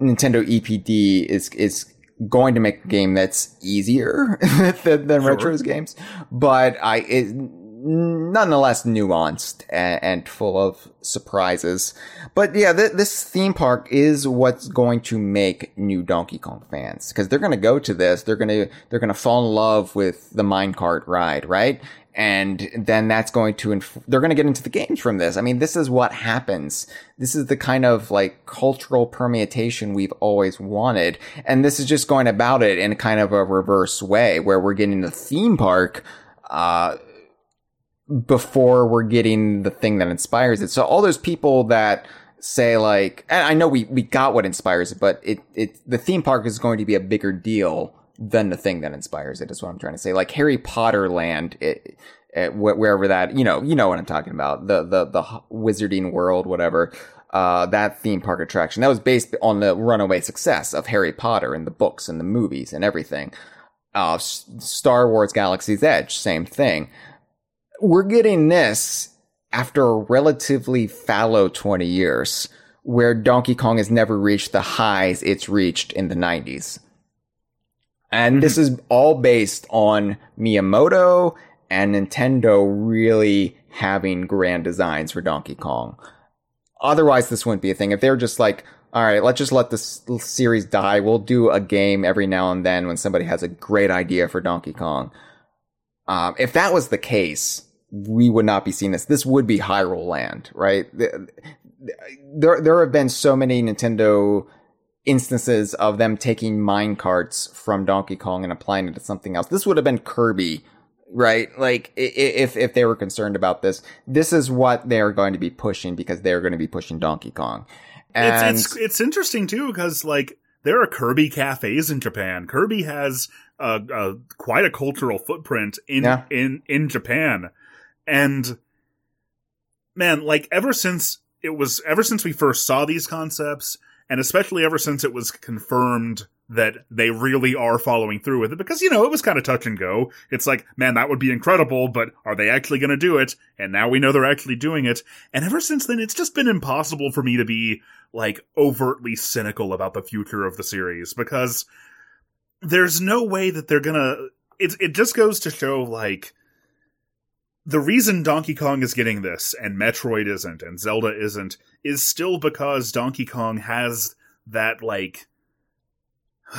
Nintendo EPD is is going to make a game that's easier *laughs* than, than Sure. Retro's games, but I it, nonetheless nuanced and, and full of surprises. But yeah, th- this theme park is what's going to make new Donkey Kong fans because they're going to go to this. They're going to they're going to fall in love with the minecart ride, right? And then that's going to inf- they're going to get into the games from this. I mean, this is what happens. This is the kind of like cultural permutation we've always wanted, and this is just going about it in kind of a reverse way, where we're getting the theme park. Uh, before we're getting the thing that inspires it. So all those people that say like, and I know we, we got what inspires it, but it, it, the theme park is going to be a bigger deal than the thing that inspires it is what I'm trying to say. Like Harry Potter land, it, it, wherever that, you know, you know what I'm talking about. The, the, the wizarding world, whatever. Uh, that theme park attraction that was based on the runaway success of Harry Potter and the books and the movies and everything. Uh, Star Wars Galaxy's Edge, same thing we're getting this after a relatively fallow 20 years where Donkey Kong has never reached the highs it's reached in the 90s. And this is all based on Miyamoto and Nintendo really having grand designs for Donkey Kong. Otherwise, this wouldn't be a thing. If they're just like, all right, let's just let this series die. We'll do a game every now and then when somebody has a great idea for Donkey Kong. Um, if that was the case, we would not be seeing this. This would be Hyrule Land, right? There, there have been so many Nintendo instances of them taking mine carts from Donkey Kong and applying it to something else. This would have been Kirby, right? Like if if they were concerned about this, this is what they're going to be pushing because they're going to be pushing Donkey Kong. And it's it's it's interesting too because like there are Kirby cafes in Japan. Kirby has a, a quite a cultural footprint in Yeah. in in Japan, and man, like ever since it was ever since we first saw these concepts, and especially ever since it was confirmed that they really are following through with it because you know it was kind of touch and go. It's like man that would be incredible but are they actually going to do it? And now we know they're actually doing it. And ever since then it's just been impossible for me to be like overtly cynical about the future of the series because there's no way that they're gonna it, it just goes to show like the reason Donkey Kong is getting this and Metroid isn't and Zelda isn't is still because Donkey Kong has that like *sighs*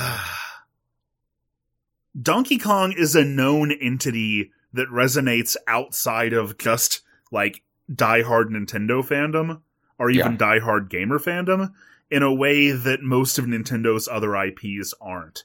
Donkey Kong is a known entity that resonates outside of just like diehard Nintendo fandom or even diehard gamer fandom in a way that most of Nintendo's other IPs aren't.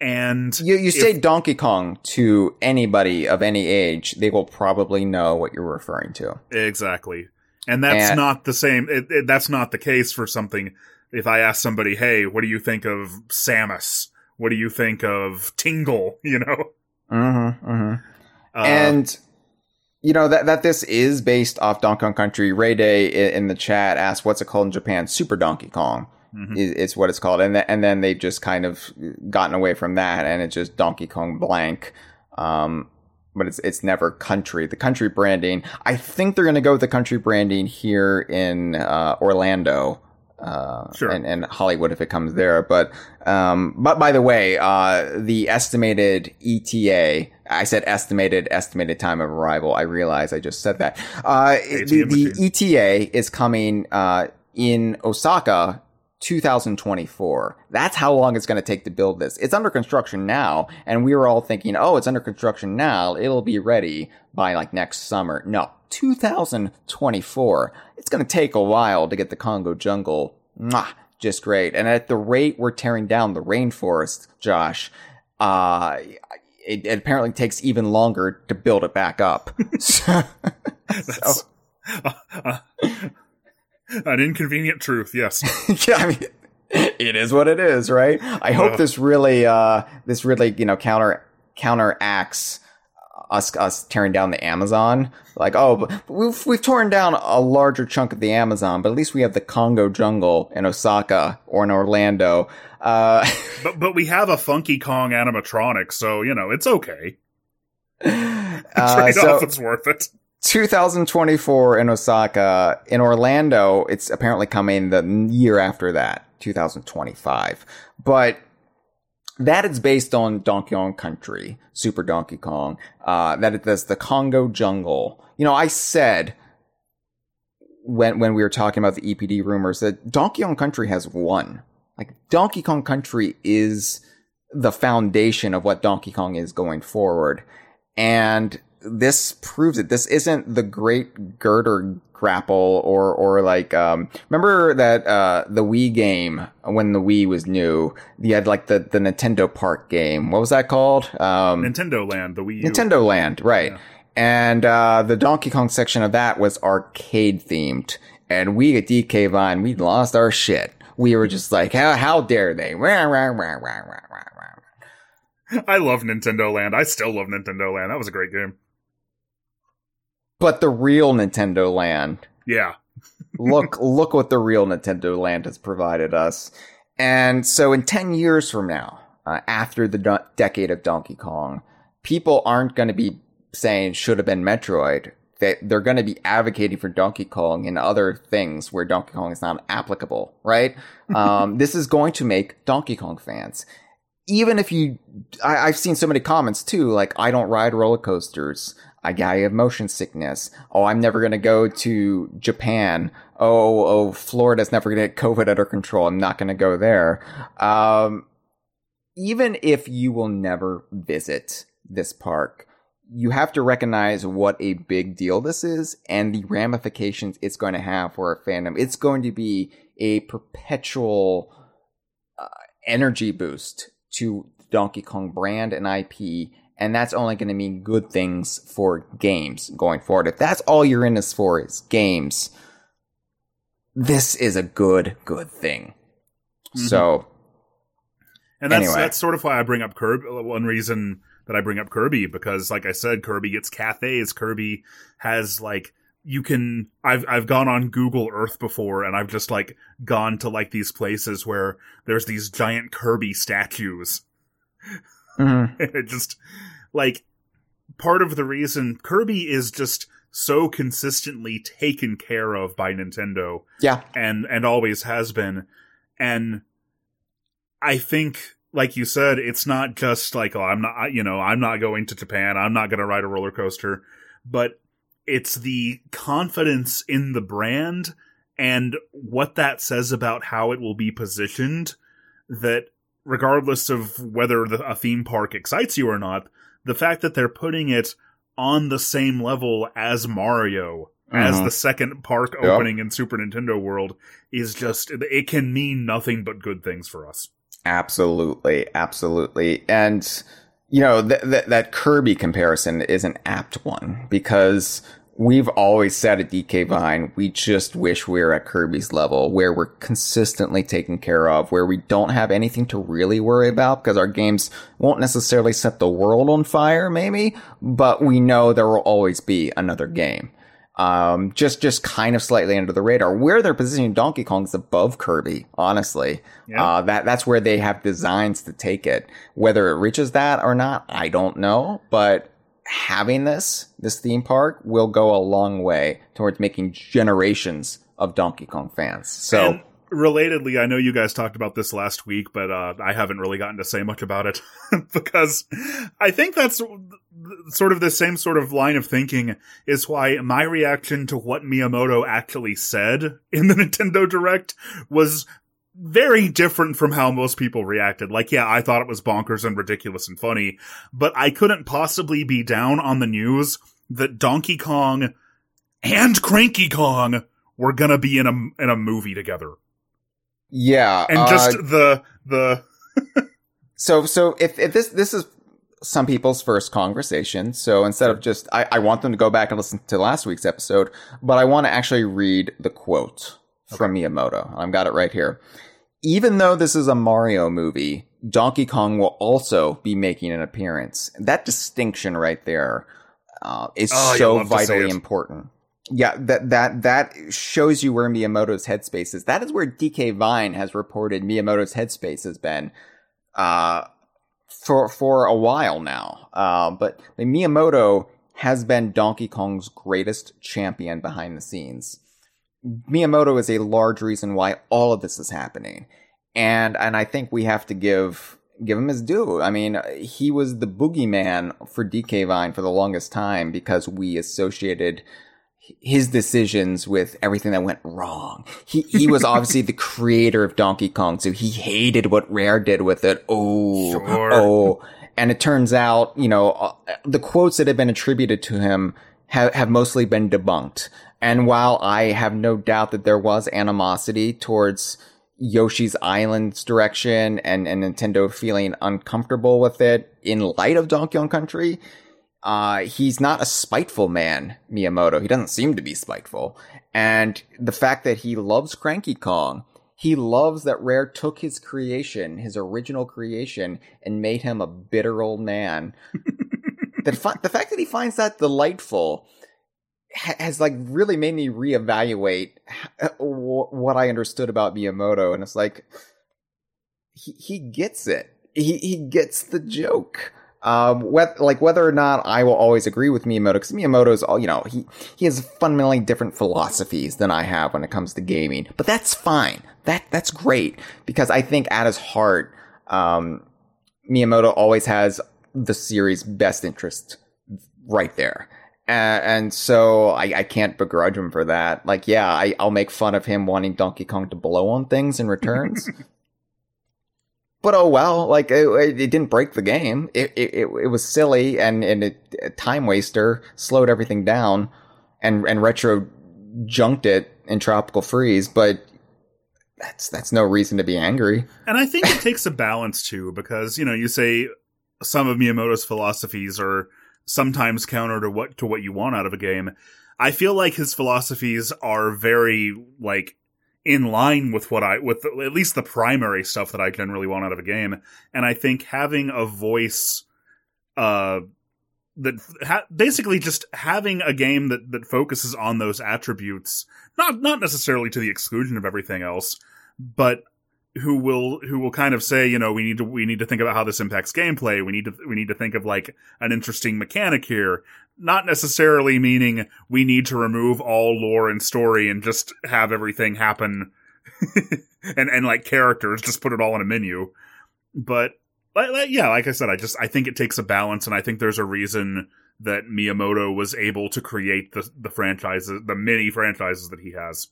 And You, you say Donkey Kong to anybody of any age, they will probably know what you're referring to. Exactly. And that's And- not the same. It, it, that's not the case for something. If I ask somebody, hey, what do you think of Samus? What do you think of Tingle? *laughs* You know, Mm-hmm, mm-hmm. Uh, and you know that that this is based off Donkey Kong Country. Ray Day in the chat asked, "What's it called in Japan?" Super Donkey Kong Mhm. is, is what it's called, and th- and then they've just kind of gotten away from that, and it's just Donkey Kong blank. Um, but it's it's never country. The country branding. I think they're going to go with the country branding here in uh, Orlando. Uh, Sure. and, and Hollywood if it comes there. But, um, but by the way, uh, the estimated ETA, I said estimated, estimated time of arrival. I realize I just said that. Uh, the, the. ETA is coming, uh, in Osaka 2024. That's how long it's going to take to build this. It's under construction now, and we were all thinking, oh, it's under construction now. It'll be ready by like next summer. No, 2024. It's going to take a while to get the Kongo jungle. Mwah, just great. And at the rate we're tearing down the rainforest, Josh, uh, it, it apparently takes even longer to build it back up. *laughs* so, *laughs* an inconvenient truth. Yes. *laughs* yeah, I mean, it is what it is, right? I hope Yeah. this really, uh, this really, you know, counter counteracts us us tearing down the Amazon. Like, oh, but we've we've torn down a larger chunk of the Amazon, but at least we have the Kongo jungle in Osaka or in Orlando. Uh, *laughs* but but we have a Funky Kong animatronic, so you know it's okay. uh, *laughs* Trade so- off, it's worth it. 2024 in Osaka. In Orlando, it's apparently coming the year after that, 2025. But that is based on Donkey Kong Country, Super Donkey Kong. Uh, that it does the Kongo Jungle. You know, I said when when we were talking about the EPD rumors that Donkey Kong Country has won. Like Donkey Kong Country is the foundation of what Donkey Kong is going forward. And this proves it. This isn't the great girder grapple or, or like, um, remember that, uh, the Wii game when the Wii was new, you had like the, the Nintendo Park game. What was that called? Um, Nintendo Land, the Wii U. Nintendo Land, right. Yeah. And, uh, the Donkey Kong section of that was arcade themed. And we at DK Vine, we lost our shit. We were just like, how, how dare they? Rah, rah, rah, rah, rah, rah, rah. I love Nintendo Land. I still love Nintendo Land. That was a great game. But the real Nintendo Land, Yeah. *laughs* look, look what the real Nintendo Land has provided us. And so in 10 years from now, uh, after the do- decade of Donkey Kong, people aren't going to be saying should have been Metroid. They, they're going to be advocating for Donkey Kong and other things where Donkey Kong is not applicable, right? *laughs* Um, this is going to make Donkey Kong fans. Even if you, I, I've seen so many comments too, like, I don't ride roller coasters. I, I have motion sickness. Oh, I'm never going to go to Japan. Oh, oh, Florida's never going to get COVID under control. I'm not going to go there. Um, even if you will never visit this park, you have to recognize what a big deal this is and the ramifications it's going to have for a fandom. It's going to be a perpetual uh, energy boost to Donkey Kong brand and IP, and that's only going to mean good things for games going forward. If that's all you're in this for is games, this is a good, good thing. So, And that's Anyway. that's sort of why I bring up Kirby. One reason that I bring up Kirby because, like I said, Kirby gets cafes. Kirby has like you can. I've I've gone on Google Earth before, and I've just like gone to like these places where there's these giant Kirby statues. mhm. *laughs* it just like part of the reason Kirby is just so consistently taken care of by Nintendo yeah, and and always has been. And i think like you said it's not just like oh i'm not you know i'm not going to japan. I'm not going to ride a roller coaster. But it's the confidence in the brand and what that says about how it will be positioned that regardless of whether the, a theme park excites you or not the fact that they're putting it on the same level as mario as Mhm. the second park opening in Super Nintendo World is just it can mean nothing but good things for us. Absolutely, absolutely. And, you know, th- th- that Kirby comparison is an apt one because We've always said at DK Vine, we just wish we were at Kirby's level where we're consistently taken care of, where we don't have anything to really worry about because our games won't necessarily set the world on fire, maybe, but we know there will always be another game. Um, just, just kind of slightly under the radar. Where they're positioning Donkey Kong is above Kirby, honestly. Yeah. Uh, that, that's where they have designs to take it. Whether it reaches that or not, I don't know, but having this, this theme park will go a long way towards making generations of Donkey Kong fans. So, And relatedly, I know you guys talked about this last week, but uh, I haven't really gotten to say much about it *laughs* because I think that's sort of the same sort of line of thinking is why my reaction to what Miyamoto actually said in the *laughs* Nintendo Direct was very different from how most people reacted. Like, yeah, I thought it was bonkers and ridiculous and funny, but I couldn't possibly be down on the news that Donkey Kong and Cranky Kong were gonna be in a in a movie together, yeah. and uh, just the the *laughs* So, so if, if this, this is some people's first conversation. So instead of just, I, I want them to go back and listen to last week's episode, but I want to actually read the quote from Miyamoto. I've got it right here. Even though this is a Mario movie, Donkey Kong will also be making an appearance. That distinction right there uh, is Oh, so love to see vitally important. Yeah, that that that shows you where Miyamoto's headspace is. That is where DK Vine has reported Miyamoto's headspace has been uh, for for a while now. Uh, but Miyamoto has been Donkey Kong's greatest champion behind the scenes. Miyamoto is a large reason why all of this is happening, and and I think we have to give give him his due. I mean, he was the boogeyman for DK Vine for the longest time because we associated his decisions with everything that went wrong. He he was *laughs* obviously the creator of Donkey Kong, so he hated what Rare did with it. Oh, Sure. oh, and it turns out, you know, uh, the quotes that have been attributed to him have have mostly been debunked. And while I have no doubt that there was animosity towards Yoshi's Island's direction and, and Nintendo feeling uncomfortable with it in light of Donkey Kong Country, uh, he's not a spiteful man, Miyamoto. He doesn't seem to be spiteful. And the fact that he loves Cranky Kong, he loves that Rare took his creation, his original creation, and made him a bitter old man. *laughs* the, fa- the fact that he finds that delightful has like really made me reevaluate h- what I understood about Miyamoto. And it's like, he, he gets it. He, he gets the joke. Um, whether, like whether or not I will always agree with Miyamoto, because Miyamoto's all, you know, he, he has fundamentally different philosophies than I have when it comes to gaming, but that's fine. That, that's great because I think at his heart, um, Miyamoto always has the series' best interest right there. Uh, and so I, I can't begrudge him for that. Like, yeah, I, I'll make fun of him wanting Donkey Kong to blow on things in returns. *laughs* but oh well, like it, it didn't break the game. It it, it, it was silly and and it, a time waster slowed everything down, and and retro junked it in Tropical Freeze. But that's that's no reason to be angry. And I think it takes a balance too, because you know you say some of Miyamoto's philosophies are sometimes counter to what to what you want out of a game. I feel like his philosophies are very like in line with what I with at least the primary stuff that I generally want out of a game. And I think having a voice, uh, that ha- basically just having a game that that focuses on those attributes, not not necessarily to the exclusion of everything else, but who will who will kind of say, you know, we need to we need to think about how this impacts gameplay. We need to we need to think of like an interesting mechanic here. Not necessarily meaning we need to remove all lore and story and just have everything happen *laughs* and and like characters just put it all in a menu. But like, yeah, like I said, I just I think it takes a balance, and I think there's a reason that Miyamoto was able to create the the franchises, the many franchises that he has.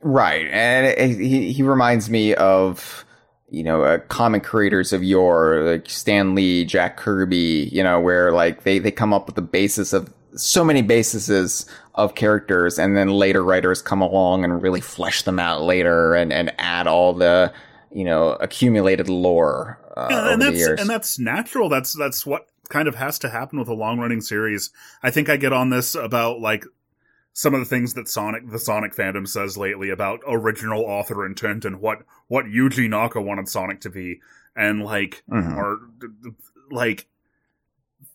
Right, and it, it- he he reminds me of you know uh, comic creators of yore, like Stan Lee, Jack Kirby. You know, where like they they come up with the basis of so many bases of characters, and then later writers come along and really flesh them out later, and and add all the you know accumulated lore uh, Yeah, and that's years. and that's natural. That's that's what kind of has to happen with a long running series. I think I get on this about like some of the things that Sonic the Sonic fandom says lately about original author intent and what what Yuji Naka wanted Sonic to be, and like Mhm. are like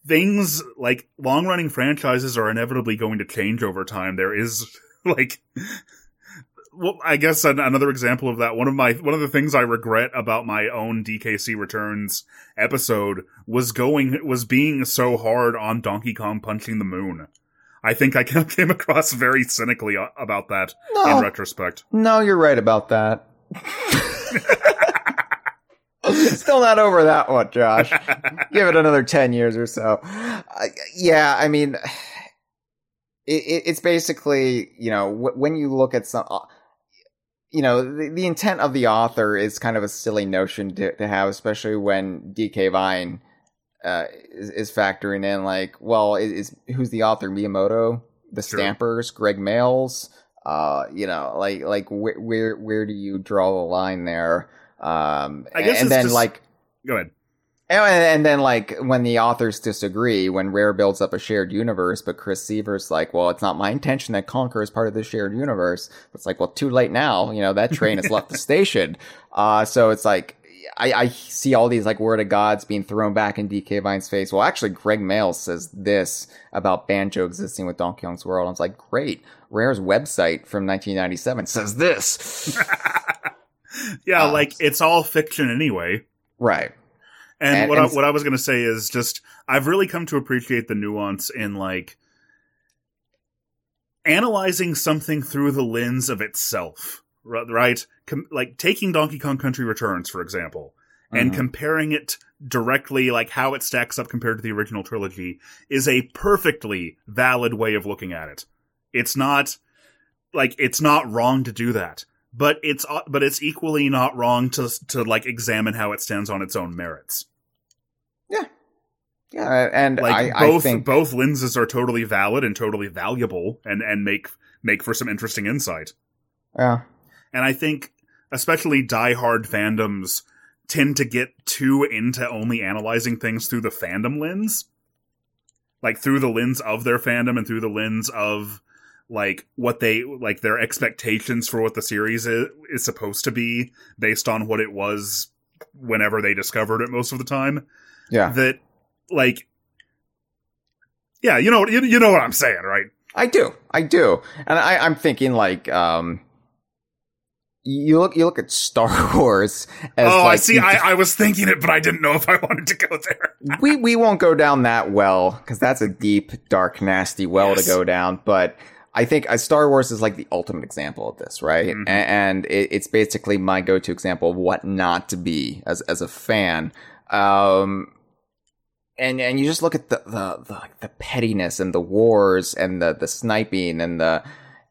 things like long running franchises are inevitably going to change over time. There is *laughs* like well, I guess an, another example of that. One of my one of the things I regret about my own DKC Returns episode was going was being so hard on Donkey Kong punching the moon. I think I *laughs* came across very cynically about that No. in retrospect. No, you're right about that. *laughs* Still not over that one, Josh. *laughs* Give it another 10 years or so. Uh, yeah, I mean, it, it, it's basically, you know, wh- when you look at some, uh, you know, the, the intent of the author is kind of a silly notion to, to have, especially when DK Vine uh, is, is factoring in, like, well, is, is who's the author? Miyamoto? The Sure. Stampers? Gregg Mayles? Uh, you know, like, like where, where, where do you draw the line there? Um, I guess and then just- like, Go ahead. and, and then, like, when the authors disagree, when Rare builds up a shared universe, but Chris Seavor's like, well, it's not my *laughs* intention that Conker is part of the shared universe. It's like, well, too late now. You know, that train has left the *laughs* station. Uh, so it's like, I, I see all these, like, word of gods being thrown back in DK Vine's face. Well, actually, Gregg Mayles says this about Banjo existing with Donkey Kong's World. I was like, great. Rare's website from 1997 says this. *laughs* Yeah, Uh, like it's all fiction anyway. right. And, And- what and- I, what I was going to say is just I've really come to appreciate the nuance in like analyzing something through the lens of itself, right? Com- like taking Donkey Kong Country Returns for example, and Mhm. comparing it directly, like how it stacks up compared to the original trilogy, is a perfectly valid way of looking at it. It's not like it's not wrong to do that, but it's uh, but it's equally not wrong to to like examine how it stands on its own merits. Yeah, yeah. And Like I, both I think, both lenses are totally valid and totally valuable, and and make make for some interesting insight. yeah. And I think especially diehard fandoms tend to get too into only analyzing things through the fandom lens. Like through the lens of their fandom and through the lens of like what they like their expectations for what the series is, is supposed to be based on what it was whenever they discovered it most of the time Yeah. that like yeah you know you, you know what i'm saying right I do. I do. And I, I'm thinking like, um, you look, you look at Star *laughs* Wars as oh i see I, I was thinking it but i didn't know if i *laughs* wanted to go there *laughs* we, we won't go down that well because that's a deep, dark, nasty well Yes. to go down. But I think uh, Star Wars is like the ultimate example of this, right? Mhm. And it, it's basically my go-to example of what not to be as, as a fan. Um, and and you just look at the the the, the pettiness and the wars and the the sniping and the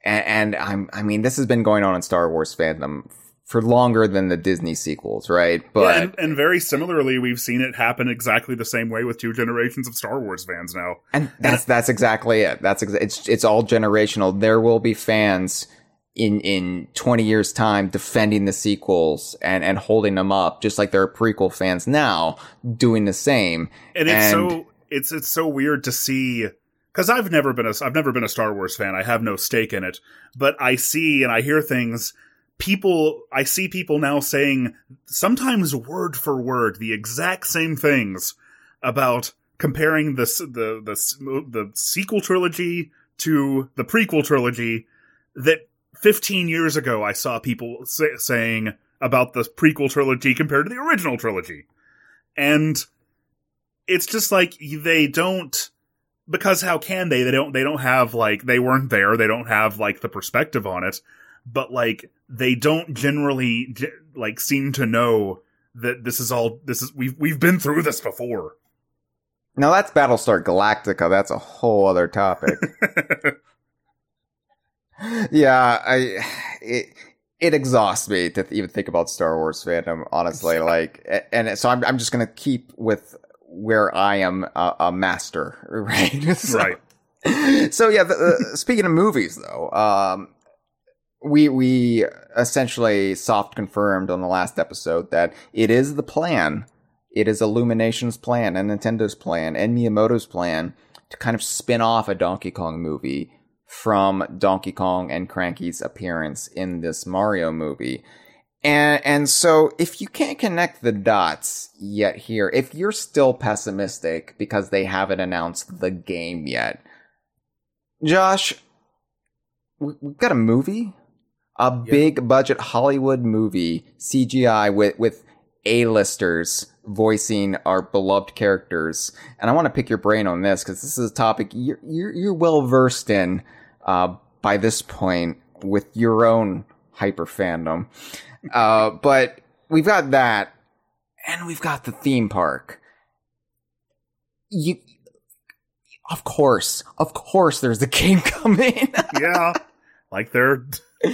and, and I'm I mean this has been going on in Star Wars fandom for longer than the Disney sequels, right? But yeah, and, and very similarly we've seen it happen exactly the same way with two generations of star wars fans now And that's that's exactly it. That's exa- it's it's all generational. There will be fans in in 20 years time defending the sequels and and holding them up just like there are prequel fans now doing the same. and it's And- so it's it's so weird to see because I've never been a I've never been a Star Wars fan. I have no stake in it, but I see and I hear things. People, I see people now saying sometimes word for word the exact same things about comparing the the the the sequel trilogy to the prequel trilogy that 15 years ago I saw people say, saying about the prequel trilogy compared to the original trilogy. And it's just like they don't because how can they? They don't they don't have like they weren't there. They don't have like the perspective on it. But like they don't generally like seem to know that this is all this is we've we've been through this before. Now that's Battlestar Galactica. That's a whole other topic. *laughs* yeah, I it it exhausts me to even think about Star Wars fandom. Honestly, like, and so I'm I'm just gonna keep with where I am a, a master, *laughs* right? *laughs* So- right. so yeah, the, uh, speaking of movies though, um, we we essentially soft confirmed on the last episode that it is the plan. It is Illumination's plan and Nintendo's plan and Miyamoto's plan to kind of spin off a Donkey Kong movie from Donkey Kong and Cranky's appearance in this Mario movie. And, and so if you can't connect the dots yet here, if you're still pessimistic because they haven't announced the game yet, Josh, we've got a movie, a big budget Hollywood movie, CGI with, with A-listers voicing our beloved characters. And I want to pick your brain on this because this is a topic you're, you're, you're well versed in, uh, by this point with your own hyper fandom. Uh, but we've got that, and we've got the theme park. You, of course, of course, there's a game *laughs* coming. yeah, like they're *laughs*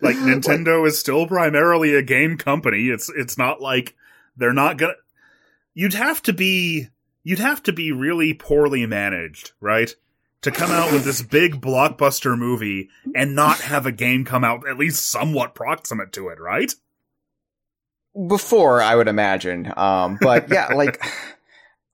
like Nintendo is still primarily a game company. It's it's not like they're not gonna. You'd have to be you'd have to be really poorly managed, right? To come out with this big blockbuster movie and not have a game come out at least somewhat proximate to it, right? Before, I would imagine. Um, but *laughs* yeah, like,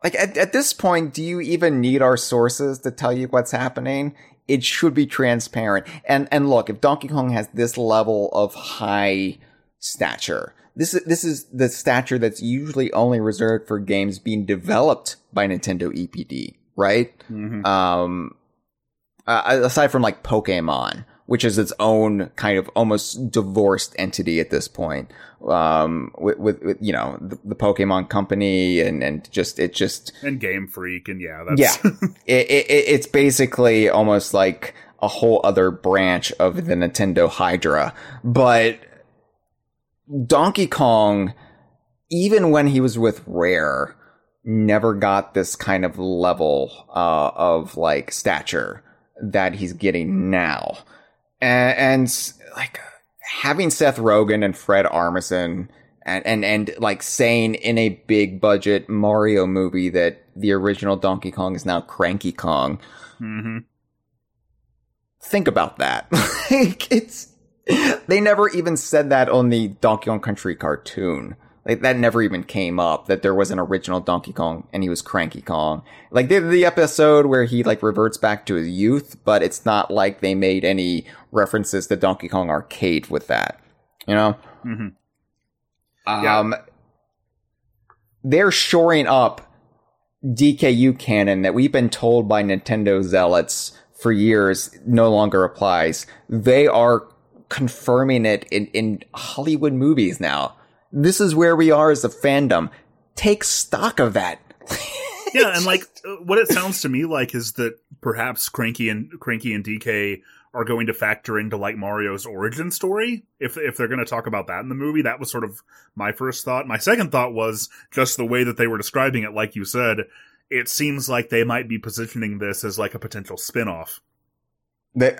like at, at this point, do you even need our sources to tell you what's happening? It should be transparent. And, and look, if Donkey Kong has this level of high stature, this is, this is the stature that's usually only reserved for games being developed by Nintendo EPD, right? Mm-hmm. Um, uh, aside from like Pokemon, which is its own kind of almost divorced entity at this point. Um, with, with, with you know, the, the, Pokemon company and, and just, it just. And Game Freak and yeah, that's. Yeah. *laughs* it, it, it's basically almost like a whole other branch of the Nintendo Hydra. But Donkey Kong, even when he was with Rare, never got this kind of level, uh, of like stature that he's getting now. And, and, like having Seth Rogen and Fred Armisen and, and, and like saying in a big budget Mario movie that the original Donkey Kong is now Cranky Kong. Mm-hmm. Think about that. *laughs* like it's, they never even said that on the Donkey Kong Country cartoon. Like that never even came up that there was an original Donkey Kong and he was Cranky Kong. Like they the episode where he like reverts back to his youth, but it's not like they made any references to Donkey Kong Arcade with that. You know? Mm-hmm. Um, yeah. they're shoring up DKU canon that we've been told by Nintendo zealots for years no longer applies. They are confirming it in, in Hollywood movies now this is where we are as a fandom. Take stock of that. *laughs* yeah, and like what it sounds to me like is that perhaps Cranky and Cranky and DK are going to factor into like Mario's origin story. If if they're going to talk about that in the movie, that was sort of my first thought. My second thought was just the way that they were describing it like you said, it seems like they might be positioning this as like a potential spin-off.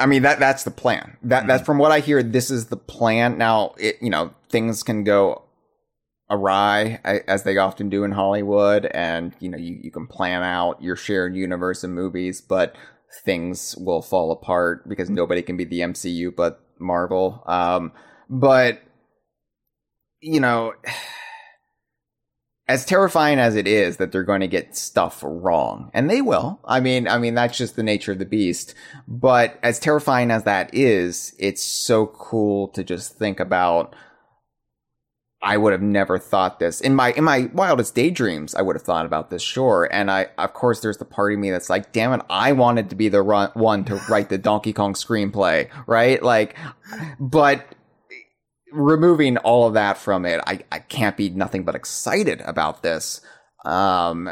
I mean that that's the plan. That mm-hmm. that's from what I hear this is the plan. Now, it you know, things can go awry as they often do in Hollywood and you know you, you can plan out your shared universe of movies but things will fall apart because nobody can be the MCU but Marvel. Um but you know *sighs* as terrifying as it is that they're going to get stuff wrong and they will i mean i mean that's just the nature of the beast but as terrifying as that is it's so cool to just think about I would have never thought this in my in my wildest daydreams. I would have thought about this, sure. And I, of course, there's the part of me that's like, damn it, I wanted to be the run, one to write the Donkey Kong screenplay, right? Like, but removing all of that from it, I, I can't be nothing but excited about this. Um,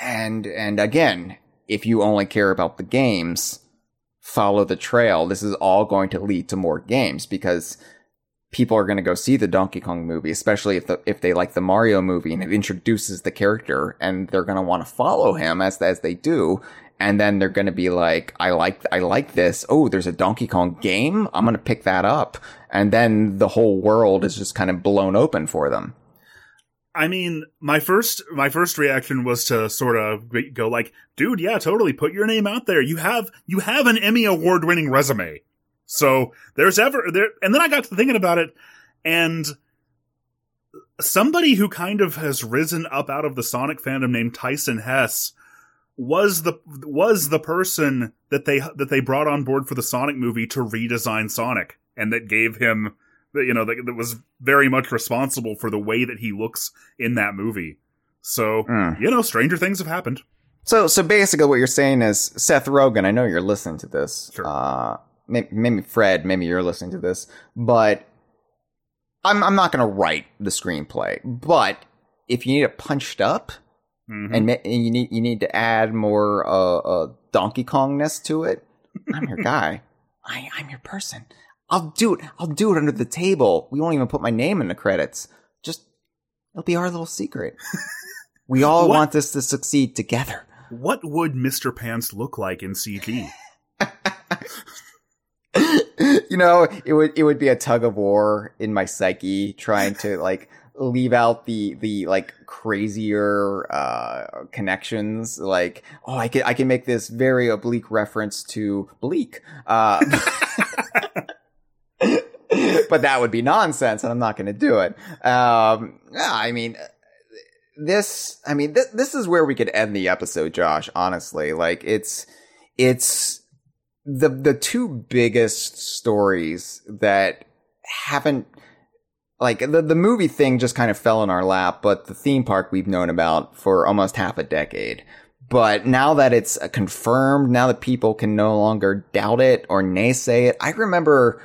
and and again, if you only care about the games, follow the trail. This is all going to lead to more games because people are going to go see the Donkey Kong movie, especially if the, if they like the Mario movie and it introduces the character and they're going to want to follow him as as they do. And then they're going to be like, I like, I like this. Oh, there's a Donkey Kong game. I'm going to pick that up. And then the whole world is just kind of blown open for them. I mean, my first my first reaction was to sort of go like, "Dude, yeah, totally. Put your name out there. You have you have an Emmy award winning resume. So there's ever there, and then I got to thinking about it, and somebody who kind of has risen up out of the Sonic fandom named Tyson Hesse was the was the person that they that they brought on board for the Sonic movie to redesign Sonic, and that gave him, you know, that, that was very much responsible for the way that he looks in that movie. So Mm. you know, stranger things have happened. So, so basically, what you're saying is Seth Rogen. I know you're listening to this. Sure. Uh, maybe, Fred. Maybe you're listening to this, but I'm I'm not going to write the screenplay. But if you need it punched up, Mhm. and, and you need you need to add more uh, uh Donkey Kongness to it, I'm your guy. I I'm your person. I'll do it. I'll do it under the table. We won't even put my name in the credits. Just it'll be our little secret. We *laughs* all What? want this to succeed together. what would Mr. Pants look like in CG? *laughs* *laughs* you know, it would it would be a tug of war in my psyche trying to like leave out the the like crazier uh connections. Like oh I can I can make this very oblique reference to bleak uh *laughs* but that would be nonsense and I'm not going to do it. Um yeah, I mean this I mean th- this is where we could end the episode Josh honestly. Like it's it's the the two biggest stories that haven't like the the movie thing just kind of fell in our lap, but the theme park we've known about for almost half a decade. But now that it's uh, confirmed, now that people can no longer doubt it or naysay it, I remember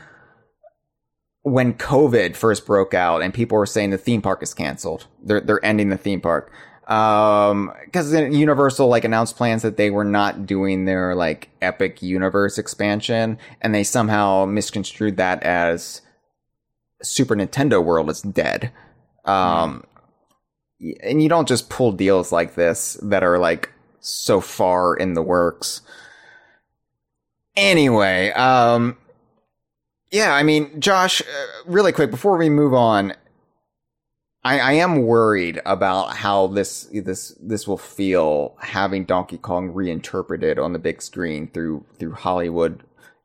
when COVID first broke out and people were saying the theme park is canceled. They're they're ending the theme park. Um, cause then Universal like announced plans that they were not doing their like epic universe expansion and they somehow misconstrued that as Super Nintendo World is dead. Um, and you don't just pull deals like this that are like so far in the works. Anyway, um, yeah, I mean, Josh, uh, really quick before we move on, I, I am worried about how this this this will feel having Donkey Kong reinterpreted on the big screen through through Hollywood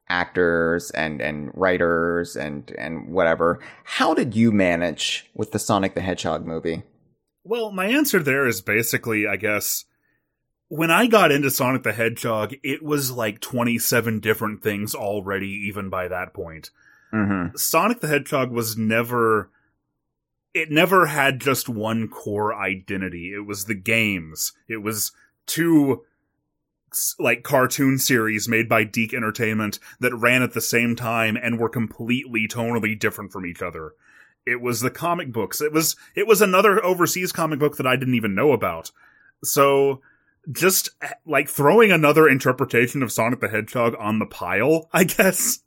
actors and and writers and and whatever. How did you manage with the Sonic the Hedgehog movie? Well, my answer there is basically, I guess, when I got into Sonic the Hedgehog, it was like 27 different things already, even by that point. Mm-hmm. Sonic the Hedgehog was never. It never had just one core identity. It was the games. It was two like cartoon series made by DiC Entertainment that ran at the same time and were completely tonally different from each other. It was the comic books. It was it was another overseas comic book that I didn't even know about. So just eh, like throwing another interpretation of Sonic the Hedgehog on the pile, *laughs* I guess,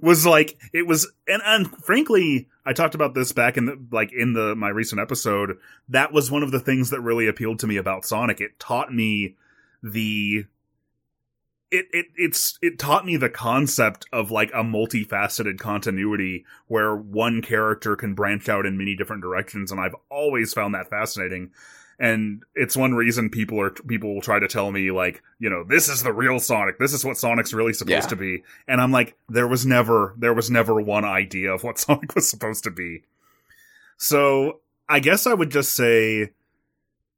was like it was and and frankly, I talked about this back in the like in the my recent episode. That was one of the things that really appealed to me about Sonic. It taught me the it, it it's it taught me the concept of like a multifaceted continuity where one character can branch out in many different directions and I've always found that fascinating and it's one reason people are people will try to tell me like you know this is the real Sonic. This is what Sonic's really supposed Yeah. to be. And I'm like there was never there was never one idea of what *laughs* Sonic was supposed to be. So I guess I would just say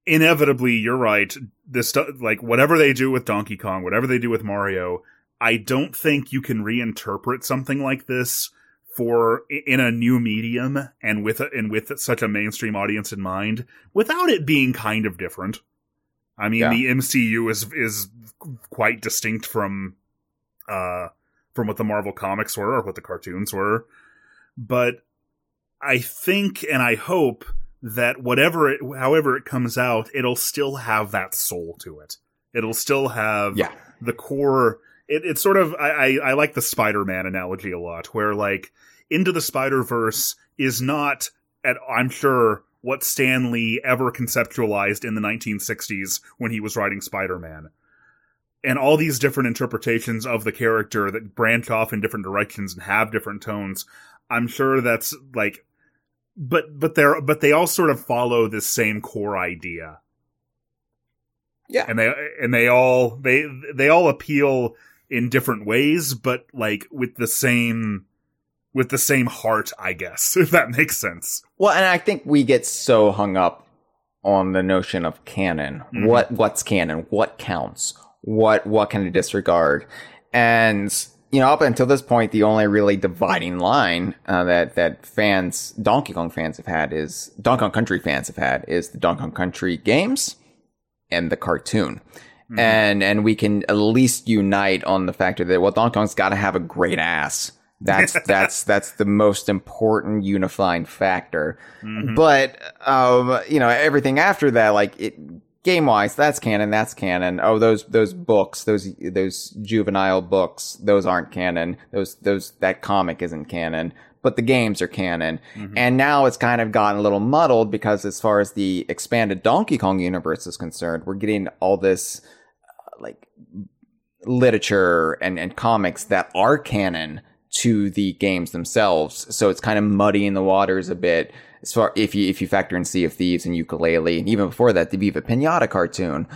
inevitably you're right. This stu- like whatever they do with Donkey Kong whatever they do with Mario I don't think you can reinterpret something like this for in a new medium and with a, and with such a mainstream audience in mind without it being kind of different. I mean, Yeah. the MCU is is quite distinct from uh from what the Marvel comics were or what the cartoons were, but I think and I hope that whatever it, however it comes out, it'll still have that soul to it. It'll still have Yeah. the core it, it's sort of I, I, I like the Spider-Man analogy a lot, where like Into the Spider-Verse is not at I'm sure what Stan Lee ever conceptualized in the 1960s when he was writing Spider-Man. And all these different interpretations of the character that branch off in different directions and have different tones. I'm sure that's like but but they're but they all sort of follow this same core idea Yeah. and they and they all they they all appeal in different ways but like with the same with the same heart i guess *laughs* if that makes sense Well, and I think we get so hung up on the notion of canon. Mm-hmm. What what's canon? What counts? What what can I disregard? And you know, up until this point, the only really dividing line uh, that that fans, Donkey Kong fans, have had is Donkey Kong Country fans have had is the Donkey Kong Country games and the cartoon. Mm-hmm. And and we can at least unite on the fact that well, Donkey Kong's got to have a great ass. That's *laughs* that's that's the most important unifying factor. Mm-hmm. But um, you know, everything after that, like it game wise, that's canon. That's canon. Oh, those those books, those those juvenile books, those aren't canon. Those those that comic isn't canon. But the games are canon. Mm-hmm. And now it's kind of gotten a little muddled because as far as the expanded Donkey Kong universe is concerned, we're getting all this like literature and, and comics that are canon to the games themselves. So it's kind of muddying the waters a bit as far if you if you factor in Sea of Thieves and Yooka-Laylee, and even before that, the Viva Pinata cartoon.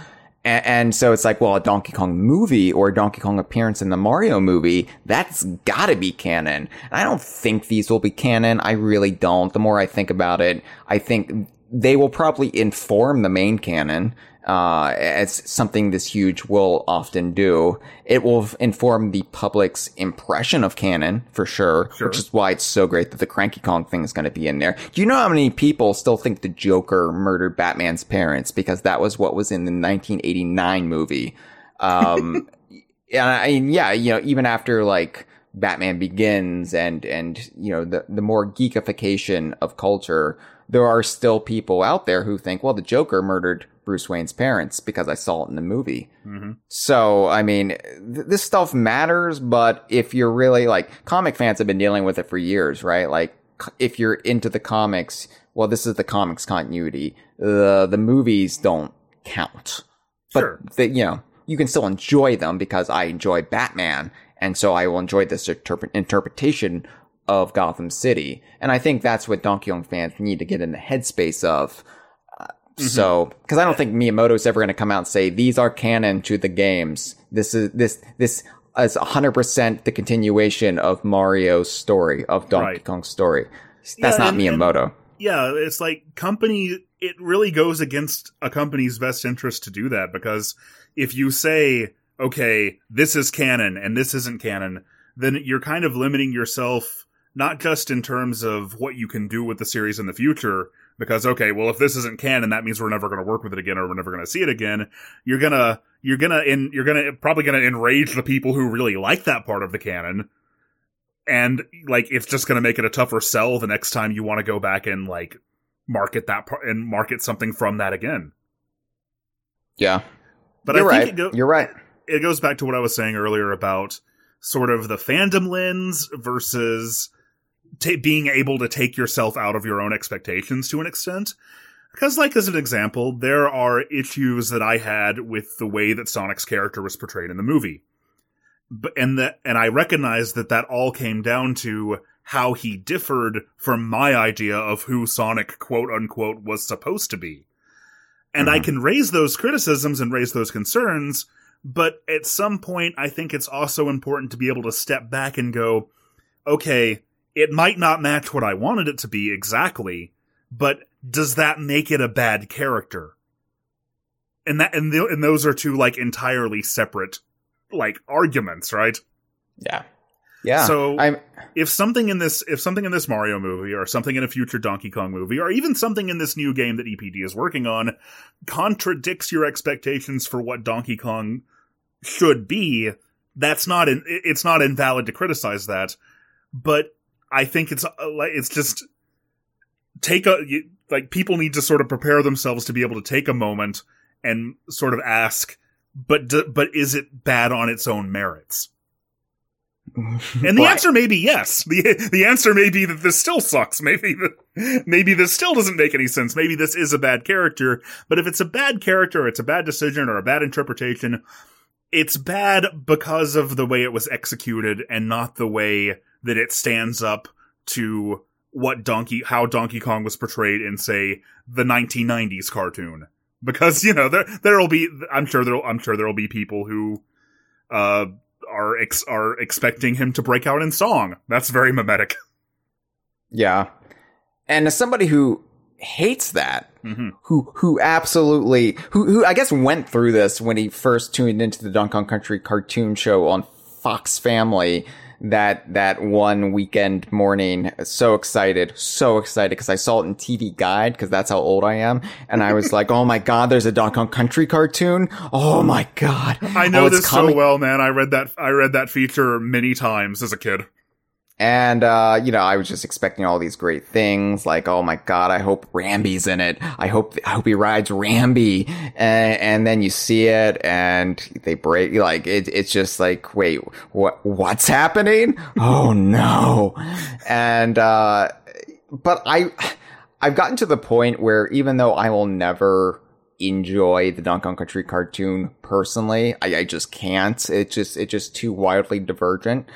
And, and, so it's like, well, a Donkey Kong movie or a Donkey Kong appearance in the Mario movie, that's gotta be canon. And I don't think these will be canon. I really don't. The more I think about it, I think they will probably inform the main canon uh, as something this huge will often do. It will inform the public's impression of canon for sure, sure, which is why it's so great that the Cranky Kong thing is going to be in there. Do you know how many people still think the Joker murdered Batman's parents because that was what was in the 1989 movie? Um, *laughs* and I, yeah, you know, even after like Batman Begins and and you know the the more geekification of culture, there are still people out there who think, well, the Joker murdered Bruce Wayne's parents because I saw it in the movie. Mm-hmm. So, I mean, th- this stuff matters, but if you're really like comic fans have been dealing with it for years, right? Like if you're into the comics, well, this is the comics continuity. The the movies don't count, sure. but the, you know you can still enjoy them because I enjoy Batman, and so I will enjoy this interpre- interpretation of Gotham City. And I think that's what Donkey Kong fans need to get in the headspace of Mm-hmm. So, because I don't think Miyamoto's ever going to come out and say these are canon to the games. This is this this is 100% the continuation of Mario's story of Donkey right. Kong's story. That's yeah, not and, Miyamoto. And, yeah, it's like company. It really goes against a company's best interest to do that because if you say, okay, this is canon and this isn't canon, then you're kind of limiting yourself not just in terms of what you can do with the series in the future, because okay, well, if this isn't canon, that means we're never going to work with it again, or we're never going to see it again. You're gonna, you're gonna, in, you're gonna probably gonna enrage the people who really like that part of the canon, and like it's just gonna make it a tougher sell the next time you want to go back and like market that part and market something from that again. Yeah, but you're I think right. Go- you're right. It goes back to what I was saying earlier about sort of the fandom lens versus t- being able to take yourself out of your own expectations to an extent. Because, like, as an example, there are issues that I had with the way that Sonic's character was portrayed in the movie. But, and that, and I recognize that that all came down to how he differed from my idea of who Sonic, quote unquote, was supposed to be. And mm-hmm. I can raise those criticisms and raise those concerns, but at some point, I think it's also important to be able to step back and go, okay, it might not match what I wanted it to be exactly, but does that make it a bad character? And that and, the, and those are two like entirely separate like arguments, right? Yeah. Yeah. So I'm... if something in this if something in this Mario movie or something in a future Donkey Kong movie or even something in this new game that EPD is working on contradicts your expectations for what Donkey Kong should be, that's not in, it's not invalid to criticize that. But I think it's uh, like it's just take a you, like people need to sort of prepare themselves to be able to take a moment and sort of ask, but d- but is it bad on its own merits? *laughs* And the answer may be yes. The the answer may be that this still sucks. Maybe maybe this still doesn't make any sense. Maybe this is a bad character. But if it's a bad character, it's a bad decision or a bad interpretation, it's bad because of the way it was executed and not the way that it stands up to what Donkey how Donkey Kong was portrayed in say the 1990s cartoon because you know there there'll be I'm sure there I'm sure there'll be people who uh are ex- are expecting him to break out in song. That's very mimetic. Yeah. And as somebody who hates that. Who who absolutely who who I guess went through this when he first tuned into the Donkey Kong Country cartoon show on Fox Family that that one weekend morning so excited so excited because i saw it in tv guide because that's how old i am and i was like oh my god there's a donkey kong country cartoon oh my god I know oh, this coming. so well, man. I read that I read that feature many times as a kid. And, uh, you know, I was just expecting all these great things. Like, oh my God, I hope Ramby's in it. I hope, I hope he rides Ramby. And, and then you see it and they break, like, it, it's just like, wait, what, what's happening? Oh no. And, uh, but I, I've gotten to the point where even though I will never enjoy the Donkey Kong Country cartoon personally, I, I just can't. It's just, it's just too wildly divergent.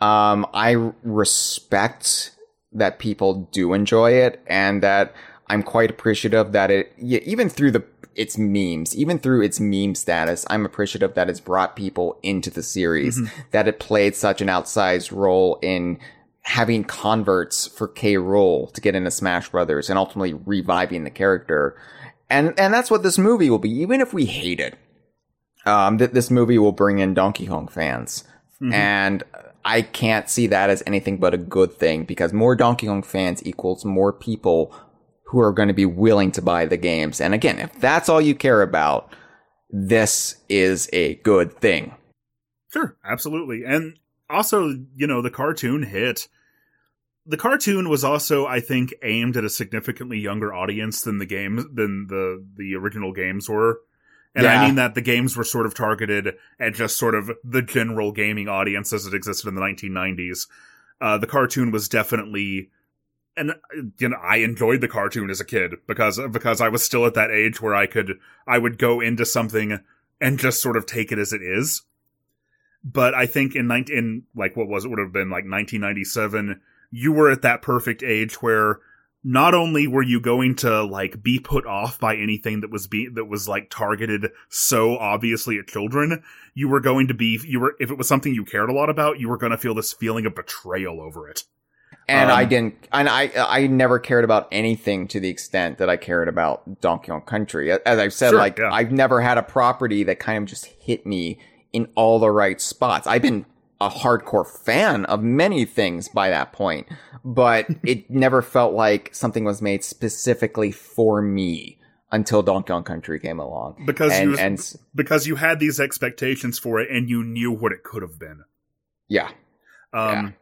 Um, I respect that people do enjoy it and that I'm quite appreciative that it, yeah, even through the, its memes, even through its meme status, I'm appreciative that it's brought people into the series, that it played such an outsized role in having converts for K. Rool to get into Smash Brothers and ultimately reviving the character. And, and that's what this movie will be, even if we hate it. Um, that this movie will bring in Donkey Kong fans. And I can't see that as anything but a good thing because more Donkey Kong fans equals more people who are going to be willing to buy the games. And again, if that's all you care about, this is a good thing. Sure, absolutely. And also, you know, the cartoon hit. The cartoon was also, I think, aimed at a significantly younger audience than the game than the the original games were. And I mean that the games were sort of targeted at just sort of the general gaming audience as it existed in the 1990s. Uh, the cartoon was definitely, and you know, I enjoyed the cartoon as a kid because because I was still at that age where I could I would go into something and just sort of take it as it is. But I think in 19, in like what was it would have been like 1997, you were at that perfect age where not only were you going to like be put off by anything that was be that was like targeted so obviously at children, you were going to be you were if it was something you cared a lot about, you were going to feel this feeling of betrayal over it. And Um, I didn't, and I, I never cared about anything to the extent that I cared about Donkey Kong Country. As I've said, Sure, like, yeah. I've never had a property that kind of just hit me in all the right spots. I've been a hardcore fan of many things by that point, but *laughs* it never felt like something was made specifically for me until Donkey Kong Country came along. Because and, you and because you had these expectations for it and you knew what it could have been. yeah, Um,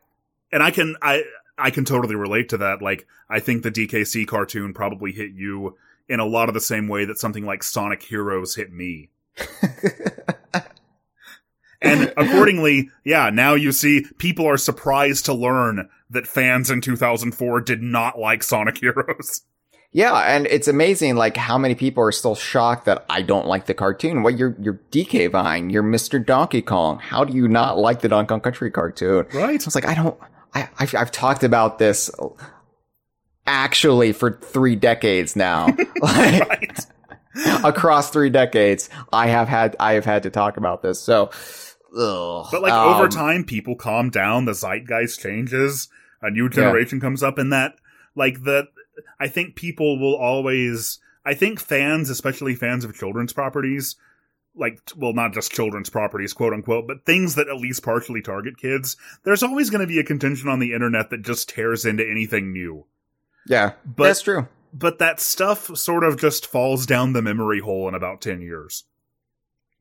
and I can I I can totally relate to that. Like I think the DKC cartoon probably hit you in a lot of the same way that something like Sonic Heroes hit me. *laughs* and *laughs* accordingly, yeah, now you see people are surprised to learn that fans in 2004 did not like Sonic Heroes. *laughs* Yeah, and it's amazing like how many people are still shocked that I don't like the cartoon. What you're you're DK Vine, you're Mr. Donkey Kong. How do you not like the Donkey Kong Country cartoon? Right. So it's like I don't. I I've, I've talked about this actually for three decades now. *laughs* like, Right. across three decades, I have had I have had to talk about this. So, ugh. But like over Um, time, people calm down. The zeitgeist changes. A new generation comes up, and that like the I think people will always. I think fans, especially fans of children's properties, like well, not just children's properties, quote unquote, but things that at least partially target kids. There's always going to be a contingent on the internet that just tears into anything new. yeah, But that's true. but that stuff sort of just falls down the memory hole in about ten years.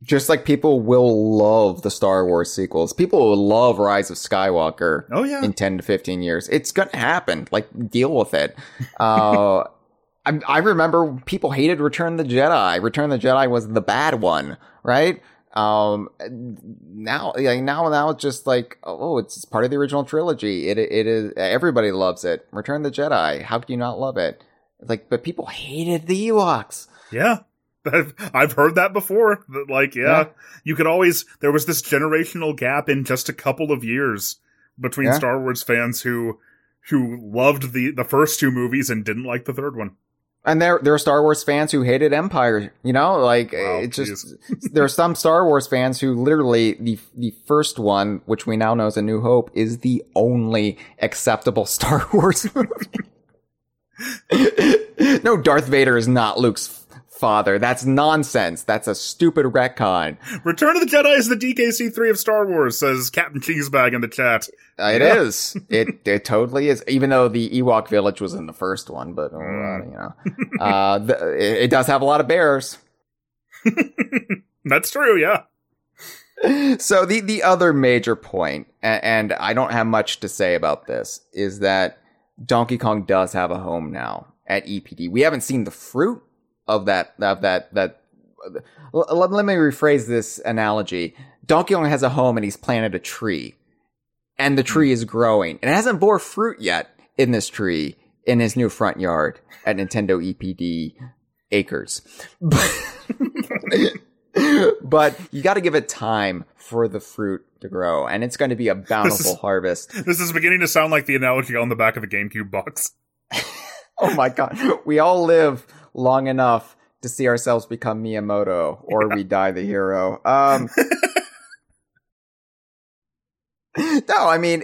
Just like people will love the Star Wars sequels, people will love Rise of Skywalker. Oh yeah, in 10 to 15 years. It's going to happen. Like, deal with it. Uh, *laughs* I, I remember people hated Return the Jedi. Return the Jedi was the bad one, right? Um, now, like, now, now it's just like, oh, it's part of the original trilogy. It, it is, everybody loves it. Return the Jedi. How can you not love it? Like, but people hated the Ewoks. Yeah. I've, I've heard that before. That like, yeah, Yeah. you could always, there was this generational gap in just a couple of years between Yeah. Star Wars fans who, who loved the, the first two movies and didn't like the third one. And there, there are Star Wars fans who hated Empire. You know, like Wow, it's just *laughs* there are some Star Wars fans who literally the the first one, which we now know is A New Hope, is the only acceptable *laughs* Star Wars movie. *laughs* no, Darth Vader is not Luke's father. That's nonsense. That's a stupid retcon. Return of the Jedi is the DKC3 of Star Wars, says Captain Cheesebag in the chat. Uh, It is. It it totally is. Even though the Ewok village was in the first one, but uh, you know, uh, the, it, it does have a lot of bears. *laughs* That's true, yeah. So the the other major point, a- and I don't have much to say about this, is that Donkey Kong does have a home now at EPD. We haven't seen the fruit of that of that that. l- Let, let me rephrase this analogy. Donkey Kong has a home and he's planted a tree, and the tree hmm. is growing. And it hasn't bore fruit yet in this tree in his new front yard at Nintendo EPD Acres. *laughs* but you got to give it time for the fruit to grow, and it's going to be a bountiful is- harvest. This is beginning to sound like the analogy on the back of the GameCube box. *laughs* Oh my god, we all live long enough to see ourselves become Miyamoto, or we die the hero. Um, *laughs* no, I mean,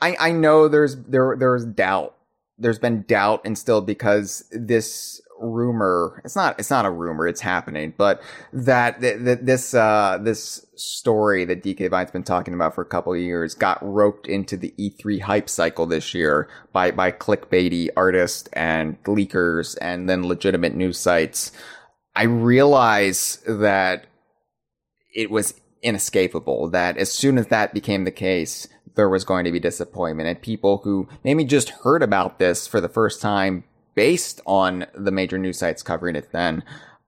I I know there's there there's doubt. There's been doubt instilled because this rumor it's not it's not a rumor it's happening but that that, this uh this story that DK Vine's been talking about for a couple years got roped into the E3 hype cycle this year by by clickbaity artists and leakers and then legitimate news sites. I realize that it was inescapable that as soon as that became the case there was going to be disappointment and people who maybe just heard about this for the first time based on the major news sites covering it then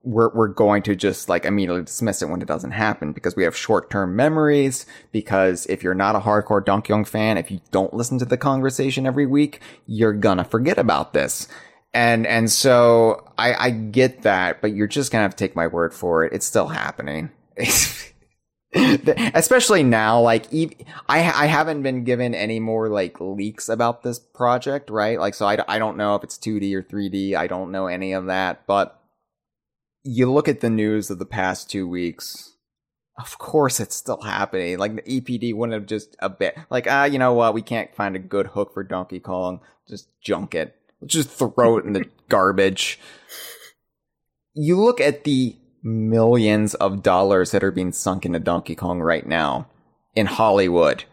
we're, we're going to just like immediately dismiss it when it doesn't happen because we have short-term memories. Because if you're not a hardcore Donkey Kong fan if you don't listen to the Kongversation every week you're gonna forget about this. And and so I, I get that but you're just gonna have to take my word for it. It's still happening *laughs* *laughs* especially now like ev- I, I haven't been given any more like leaks about this project right? Like so I, I don't know if it's 2d or 3d i don't know any of that but you look at the news of the past two weeks of course it's still happening. Like the epd wouldn't have just a bit like ah you know what? We can't find a good hook for donkey kong. Just junk it. Just throw it in the *laughs* garbage. You look at the millions of dollars that are being sunk into Donkey Kong right now in Hollywood,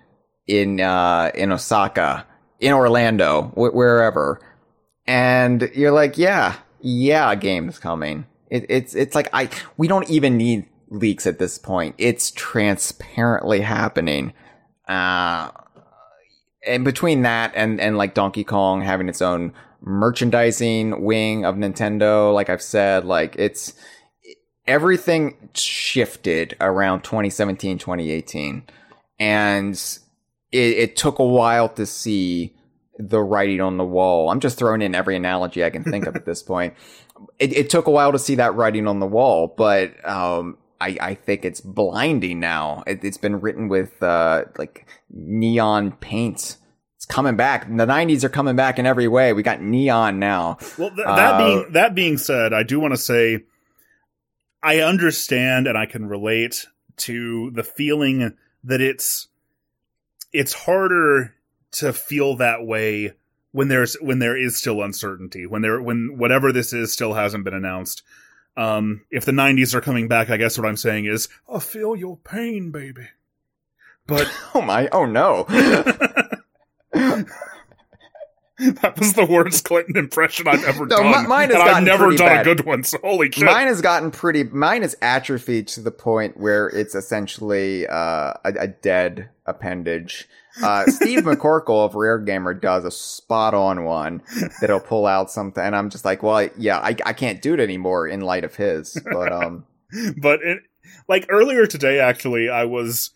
in uh, in Osaka, in Orlando, wh- wherever, and you're like, yeah, yeah, game's coming. It, it's it's like I we don't even need leaks at this point. It's transparently happening. Uh, and between that and and like Donkey Kong having its own merchandising wing of Nintendo, like I've said, like it's everything shifted around 2017 2018 and it, it took a while to see the writing on the wall i'm just throwing in every analogy i can think of at this *laughs* point it, it took a while to see that writing on the wall but um I, I think it's blinding now. It, it's been written with uh, like neon paint. It's coming back. The '90s are coming back in every way. We got neon now. Well, th- that Uh, being that being said, I do want to say I understand and I can relate to the feeling that it's it's harder to feel that way when there's when there is still uncertainty when there when whatever this is still hasn't been announced. Um, if the '90s are coming back, I guess what I'm saying is, I feel your pain, baby. But *laughs* Oh my! Oh no! *laughs* *laughs* that was the worst Clinton impression I've ever No, done, mi- mine has and I've never done bad. a good one. So holy shit! mine has gotten pretty. Mine is atrophied to the point where it's essentially uh, a, a dead appendage. Uh, Steve *laughs* McCorkle of Rare Gamer does a spot on one that'll pull out something, and I'm just like, well, yeah, I, I can't do it anymore in light of his. But um, *laughs* but it, like earlier today, actually, I was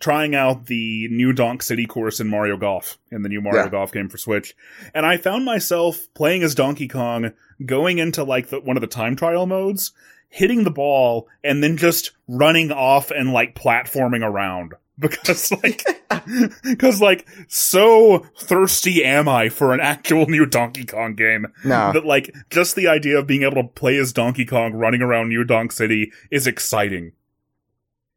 trying out the new Donk City course in Mario Golf in the new Mario Yeah. Golf game for Switch, and I found myself playing as Donkey Kong, going into like the, one of the time trial modes, hitting the ball, and then just running off and like platforming around. *laughs* Because like, *laughs* because like, so thirsty am I for an actual new Donkey Kong game no, that like just the idea of being able to play as Donkey Kong running around New Donk City is exciting.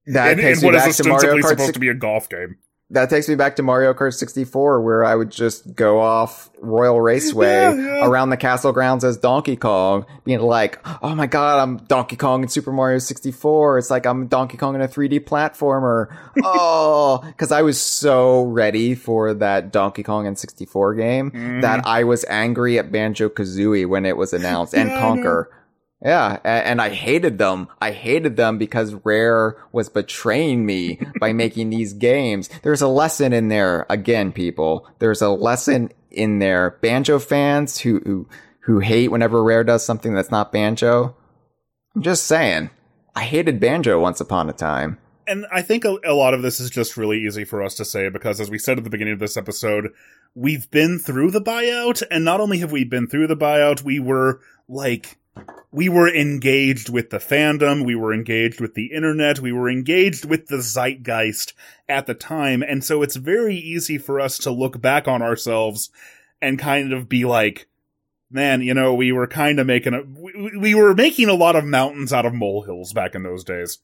That in, takes in me what is back to Mario Kart. supposed six- to be a golf game. that takes me back to Mario Kart 64, where I would just go off Royal Raceway *laughs* Yeah, yeah. around the castle grounds as Donkey Kong, being like, "Oh my god, I'm Donkey Kong in Super Mario 64." It's like I'm Donkey Kong in a 3D platformer. *laughs* oh, because I was so ready for that Donkey Kong in 64 game mm-hmm. that I was angry at Banjo Kazooie when it was announced and Yeah, I. Conker. Yeah, and I hated them. I hated them because Rare was betraying me by *laughs* making these games. There's a lesson in there, again, people. There's a lesson in there. Banjo fans who who, who hate whenever Rare does something that's not Banjo. I'm just saying. I hated Banjo once upon a time. and I think a, a lot of this is just really easy for us to say because, as we said at the beginning of this episode, we've been through the buyout, and not only have we been through the buyout, we were like, we were engaged with the fandom, we were engaged with the internet, we were engaged with the zeitgeist at the time, and so it's very easy for us to look back on ourselves and kind of be like, man, you know, we were kind of making a, we, we were making a lot of mountains out of molehills back in those days.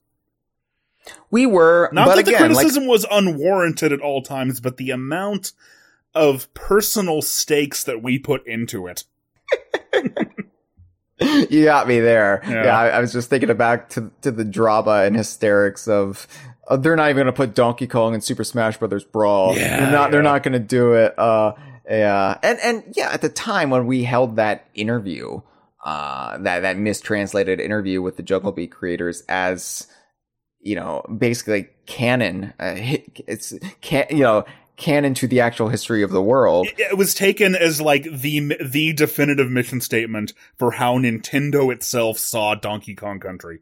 We were, Not but that again, the like, criticism was unwarranted at all times, but the amount of personal stakes that we put into it. *laughs* *laughs* you got me there. Yeah. Yeah, I, I was just thinking back to to the drama and hysterics of uh, they're not even going to put Donkey Kong in Super Smash Brothers Brawl. Yeah, they're not. They're not going to do it. Uh, yeah, and and yeah, at the time when we held that interview, uh, that that mistranslated interview with the Jungle Beat creators as you know basically canon. Uh, *laughs* it's can you know canon to the actual history of the world. It, it was taken as like the the definitive mission statement for how Nintendo itself saw Donkey Kong Country.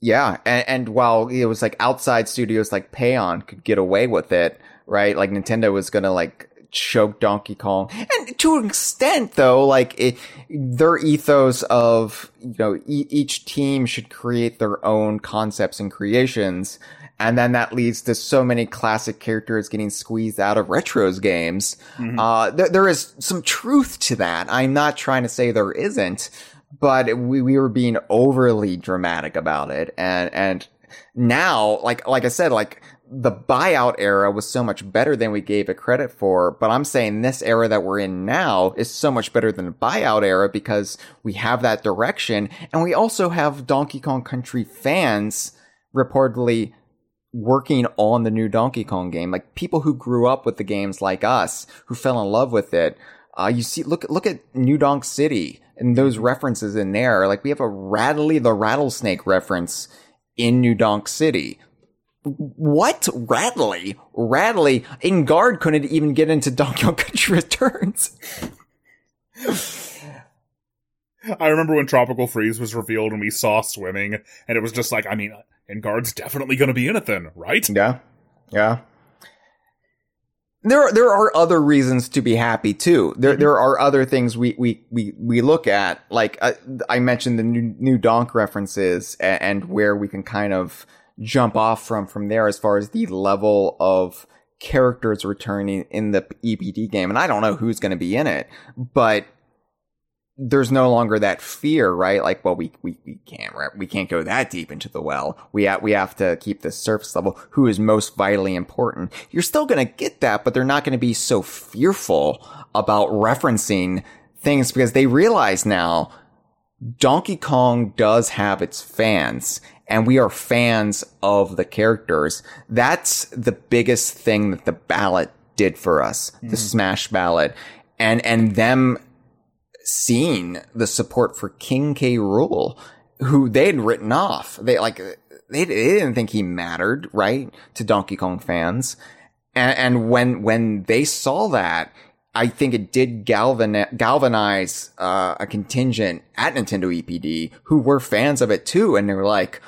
Yeah, and, and while it was like outside studios like Paon could get away with it, right? Like Nintendo was gonna like choke Donkey Kong, and to an extent, though, like it, their ethos of you know e- each team should create their own concepts and creations, and then that leads to so many classic characters getting squeezed out of Retro's games. Uh, there, there is some truth to that. I'm not trying to say there isn't, but we, we were being overly dramatic about it. And, and now, like, like I said, like the buyout era was so much better than we gave it credit for. But I'm saying this era that we're in now is so much better than the buyout era because we have that direction. And we also have Donkey Kong Country fans reportedly working on the new Donkey Kong game. Like people who grew up with the games like us, who fell in love with it. Uh, you see, look, look at New Donk City and those references in there. Like we have a Rattly the Rattlesnake reference in New Donk City. What? Rattly? Rattly? Enguarde couldn't even get into Donkey Kong Country *laughs* Returns. I remember when Tropical Freeze was revealed and we saw swimming, and it was just like, I mean, Enguarde's definitely going to be in it then, right? Yeah. Yeah. There are, there are other reasons to be happy too. There there are other things we we we, we look at like uh, I mentioned the new new Donk references and, and where we can kind of jump off from from there as far as the level of characters returning in the EPD game and I don't know who's going to be in it, but there's no longer that fear, right? Like, well, we, we, we can't, we can't go that deep into the well. We have, we have to keep the surface level. Who is most vitally important? You're still going to get that, but they're not going to be so fearful about referencing things because they realize now Donkey Kong does have its fans and we are fans of the characters. That's the biggest thing that the ballot did for us, the mm. Smash ballot. And, and them seeing the support for King K. Rool, who they had written off. They like they, they didn't think he mattered, right, to Donkey Kong fans. And, and when when they saw that, I think it did galvan galvanize uh, a contingent at Nintendo EPD who were fans of it too, and they were like,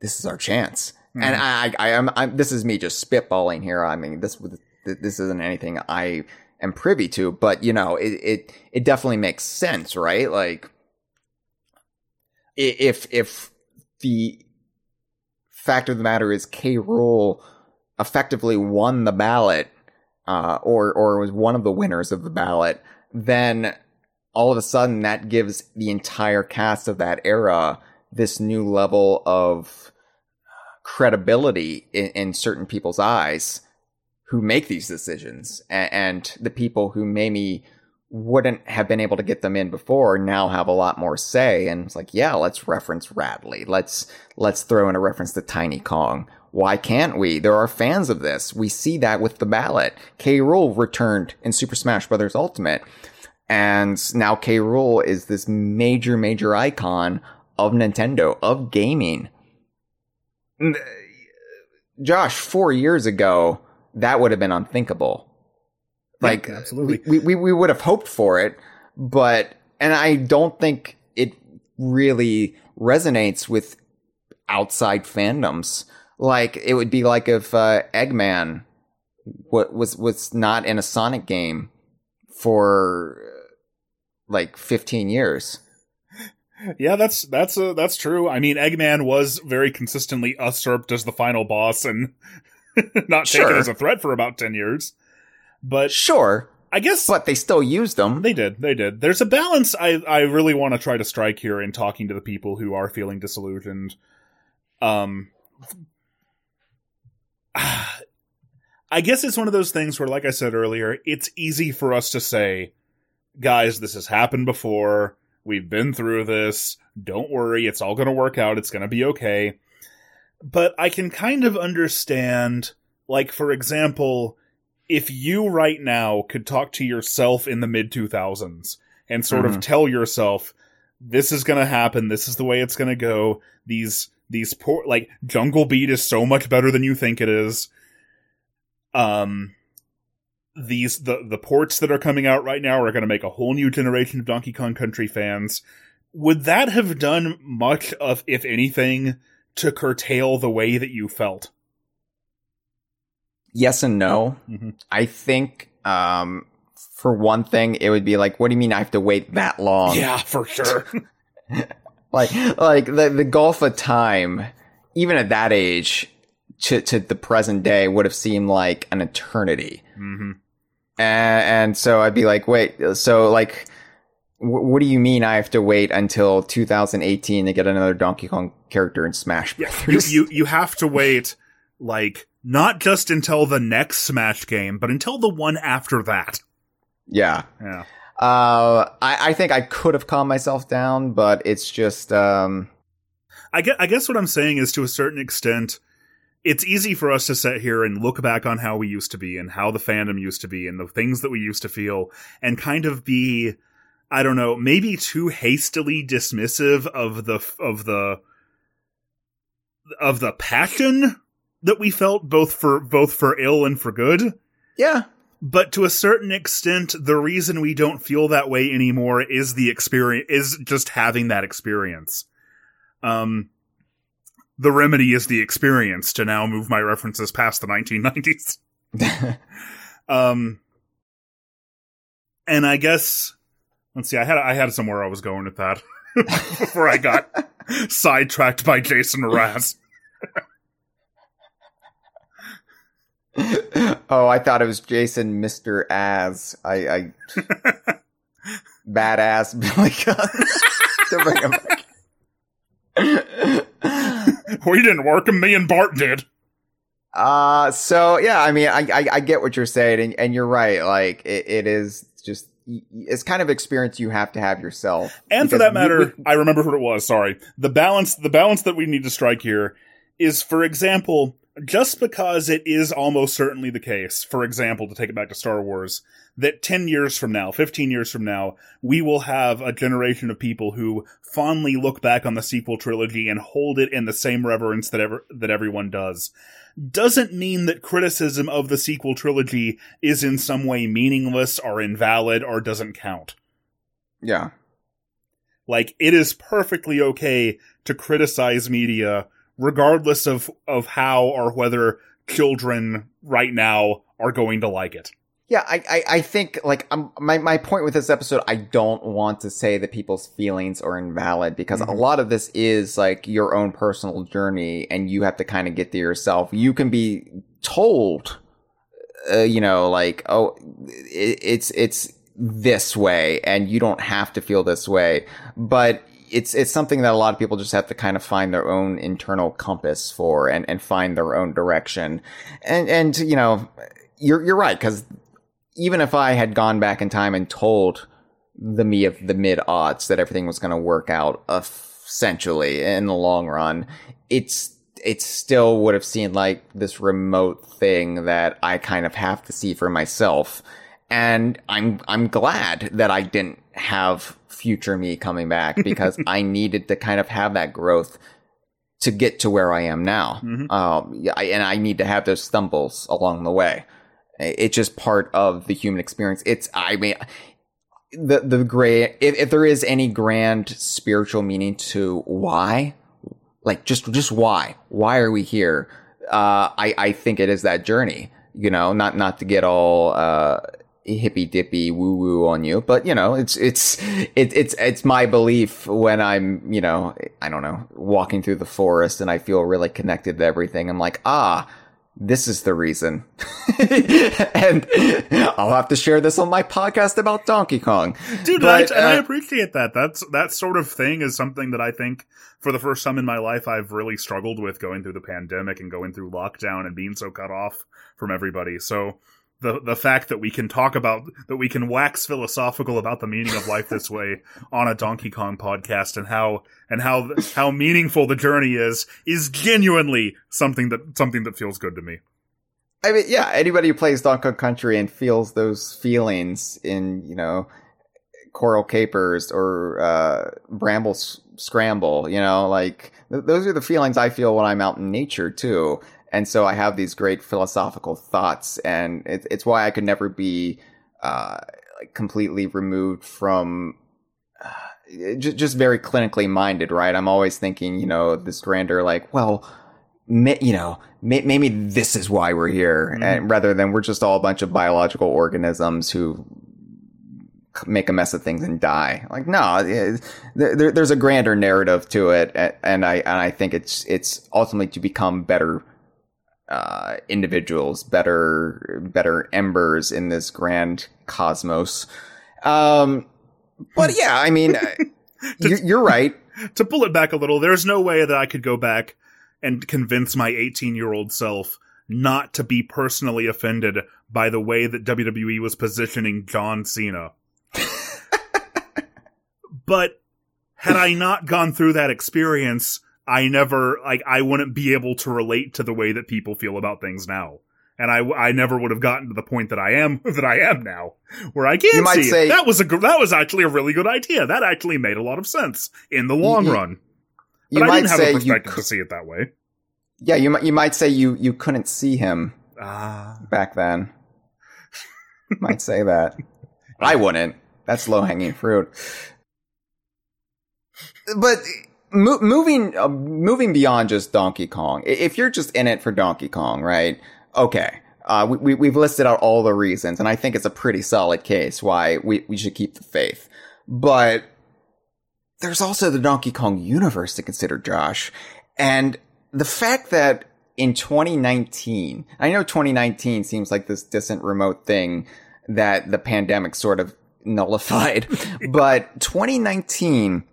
"This is our chance." And I, I, I am, I'm, this is me just spitballing here. I mean, this this isn't anything I am privy to, but you know, it, it, it definitely makes sense, right? Like, if, if the fact of the matter is K. Rool effectively won the ballot, uh, or, or was one of the winners of the ballot, then all of a sudden that gives the entire cast of that era this new level of credibility in, in certain people's eyes who make these decisions and, and the people who maybe wouldn't have been able to get them in before now have a lot more say and it's like yeah let's reference Rattly. Let's let's throw in a reference to tiny kong. Why can't we? There are fans of this. We see that with the ballot. K Rool returned in super smash bros ultimate and now k Rool is this major major icon of nintendo of gaming. Josh four years ago that would have been unthinkable like Yeah, absolutely. we, we, we would have hoped for it, but, and I don't think it really resonates with outside fandoms. Like it would be like if, uh, Eggman wa- was, was not in a Sonic game for uh, like 15 years. Yeah, that's that's uh, that's true. I mean, Eggman was very consistently usurped as the final boss and *laughs* not taken as a threat for about ten years. But Sure, I guess but they still used them. they did. They did. There's a balance I I really want to try to strike here in talking to the people who are feeling disillusioned. Um, *sighs* I guess it's one of those things where, like I said earlier, it's easy for us to say, guys, this has happened before. We've been through this. Don't worry. It's all going to work out. It's going to be okay. But I can kind of understand, like, for example, if you right now could talk to yourself in the mid 2000s and sort of Mhm. tell yourself, this is going to happen. This is the way it's going to go. These, these poor, like, Jungle Beat is so much better than you think it is. Um, these the the ports that are coming out right now are going to make a whole new generation of Donkey Kong Country fans. Would that have done much of, if anything, to curtail the way that you felt? Yes and no. Mhm. I think, um, for one thing, it would be like, what do you mean I have to wait that long? Yeah, for sure. *laughs* like like the the gulf of time even at that age to to the present day would have seemed like an eternity hmm and, and so i'd be like wait so like what do you mean i have to wait until 2018 to get another donkey kong character in smash Yeah, you, you you *laughs* have to wait like not just until the next Smash game, but until the one after that. yeah Yeah. uh i i think i could have calmed myself down but it's just um I guess, I guess what I'm saying is to a certain extent, it's easy for us to sit here and look back on how we used to be and how the fandom used to be and the things that we used to feel and kind of be, I don't know, maybe too hastily dismissive of the, of the, of the passion that we felt both for, both for ill and for good. yeah But to a certain extent, the reason we don't feel that way anymore is the experience, is just having that experience. Um, the remedy is the experience to now move my references past the 1990s. *laughs* Um, and I guess, let's see, I had, I had somewhere I was going with that *laughs* before I got sidetracked by Jason Mraz. oh, I thought it was Jason Mr. As. I, I badass *laughs* Billy Gunn *laughs* bring him back. we didn't work him, me and Bart did. Uh, so yeah, I mean, I, I, I get what you're saying and, and you're right. Like it, it is just, y- y- it's kind of experience you have to have yourself. And for that matter, we- I remember what it was. Sorry. The balance, the balance that we need to strike here is, for example, just because it is almost certainly the case, for example, to take it back to Star Wars, that 10 years from now, 15 years from now, we will have a generation of people who fondly look back on the sequel trilogy and hold it in the same reverence that ever, that everyone does. Doesn't mean that criticism of the sequel trilogy is in some way meaningless or invalid or doesn't count. yeah. Like it is perfectly okay to criticize media regardless of of how or whether children right now are going to like it. Yeah, I, I, I think like um, my my point with this episode, I don't want to say that people's feelings are invalid because a Mhm. lot of this is like your own personal journey, and you have to kind of get there yourself. You can be told, uh, you know, like oh, it, it's it's this way, and you don't have to feel this way, but. It's it's something that a lot of people just have to kind of find their own internal compass for and, and find their own direction. And and you know, you're you're right because even if I had gone back in time and told the me of the mid aughts that everything was going to work out essentially in the long run, it's it still would have seemed like this remote thing that I kind of have to see for myself. And I'm I'm glad that I didn't have future me coming back *laughs* because I needed to kind of have that growth to get to where I am now. Mhm. Um, I, and I need to have those stumbles along the way. It's just part of the human experience. It's I mean the the great if, if there is any grand spiritual meaning to why like just just why? Why are we here? Uh i i think it is that journey you know? Not not to get all uh hippy dippy woo woo on you but you know it's it's it, it's it's my belief when i'm you know i don't know walking through the forest and i feel really connected to everything. I'm like ah this is the reason. *laughs* and I'll have to share this on my podcast about Donkey Kong. dude But, I, and I uh, appreciate that that's that sort of thing is something that i think for the first time in my life i've really struggled with going through the pandemic and going through lockdown and being so cut off from everybody so the the fact that we can talk about that we can wax philosophical about the meaning of life this way *laughs* on a Donkey Kong podcast and how and how how meaningful the journey is is genuinely something that something that feels good to me. I mean, yeah, anybody who plays Donkey Kong Country and feels those feelings in, you know, Coral Capers or uh, Bramble Scramble, you know, like th- those are the feelings I feel when I'm out in nature too. And so I have these great philosophical thoughts, and it, it's why I could never be uh, like completely removed from uh, just, just very clinically minded, right? I'm always thinking, you know, this grander, like, well, ma- you know, may- maybe this is why we're here, Mhm. and rather than we're just all a bunch of biological organisms who make a mess of things and die. Like, no, it- there, there's a grander narrative to it, and I and I think it's it's ultimately to become better uh, individuals, better better embers in this grand cosmos. Um, but yeah, I mean, *laughs* you're, you're right. To pull it back a little, there's no way that I could go back and convince my 18 year old self not to be personally offended by the way that WWE was positioning John Cena. *laughs* but had I not gone through that experience, I never, like, I wouldn't be able to relate to the way that people feel about things now. And I, I never would have gotten to the point that I am, *laughs* that I am now, where I can You might see say- that was a, that was actually a really good idea. That actually made a lot of sense in the long You- run. You But I might didn't have say a you, perspective to see it that way. yeah, you might you might say you you couldn't see him Ah. back then. might say that. *laughs* I wouldn't. That's low hanging fruit. But mo- moving uh, moving beyond just Donkey Kong, if you're just in it for Donkey Kong, right? Okay. Uh, we, we, we've listed out all the reasons, and I think it's a pretty solid case why we, we should keep the faith. But there's also the Donkey Kong universe to consider, Josh. And the fact that in 2019, I know 2019 seems like this distant remote thing that the pandemic sort of nullified, *laughs* but 2019,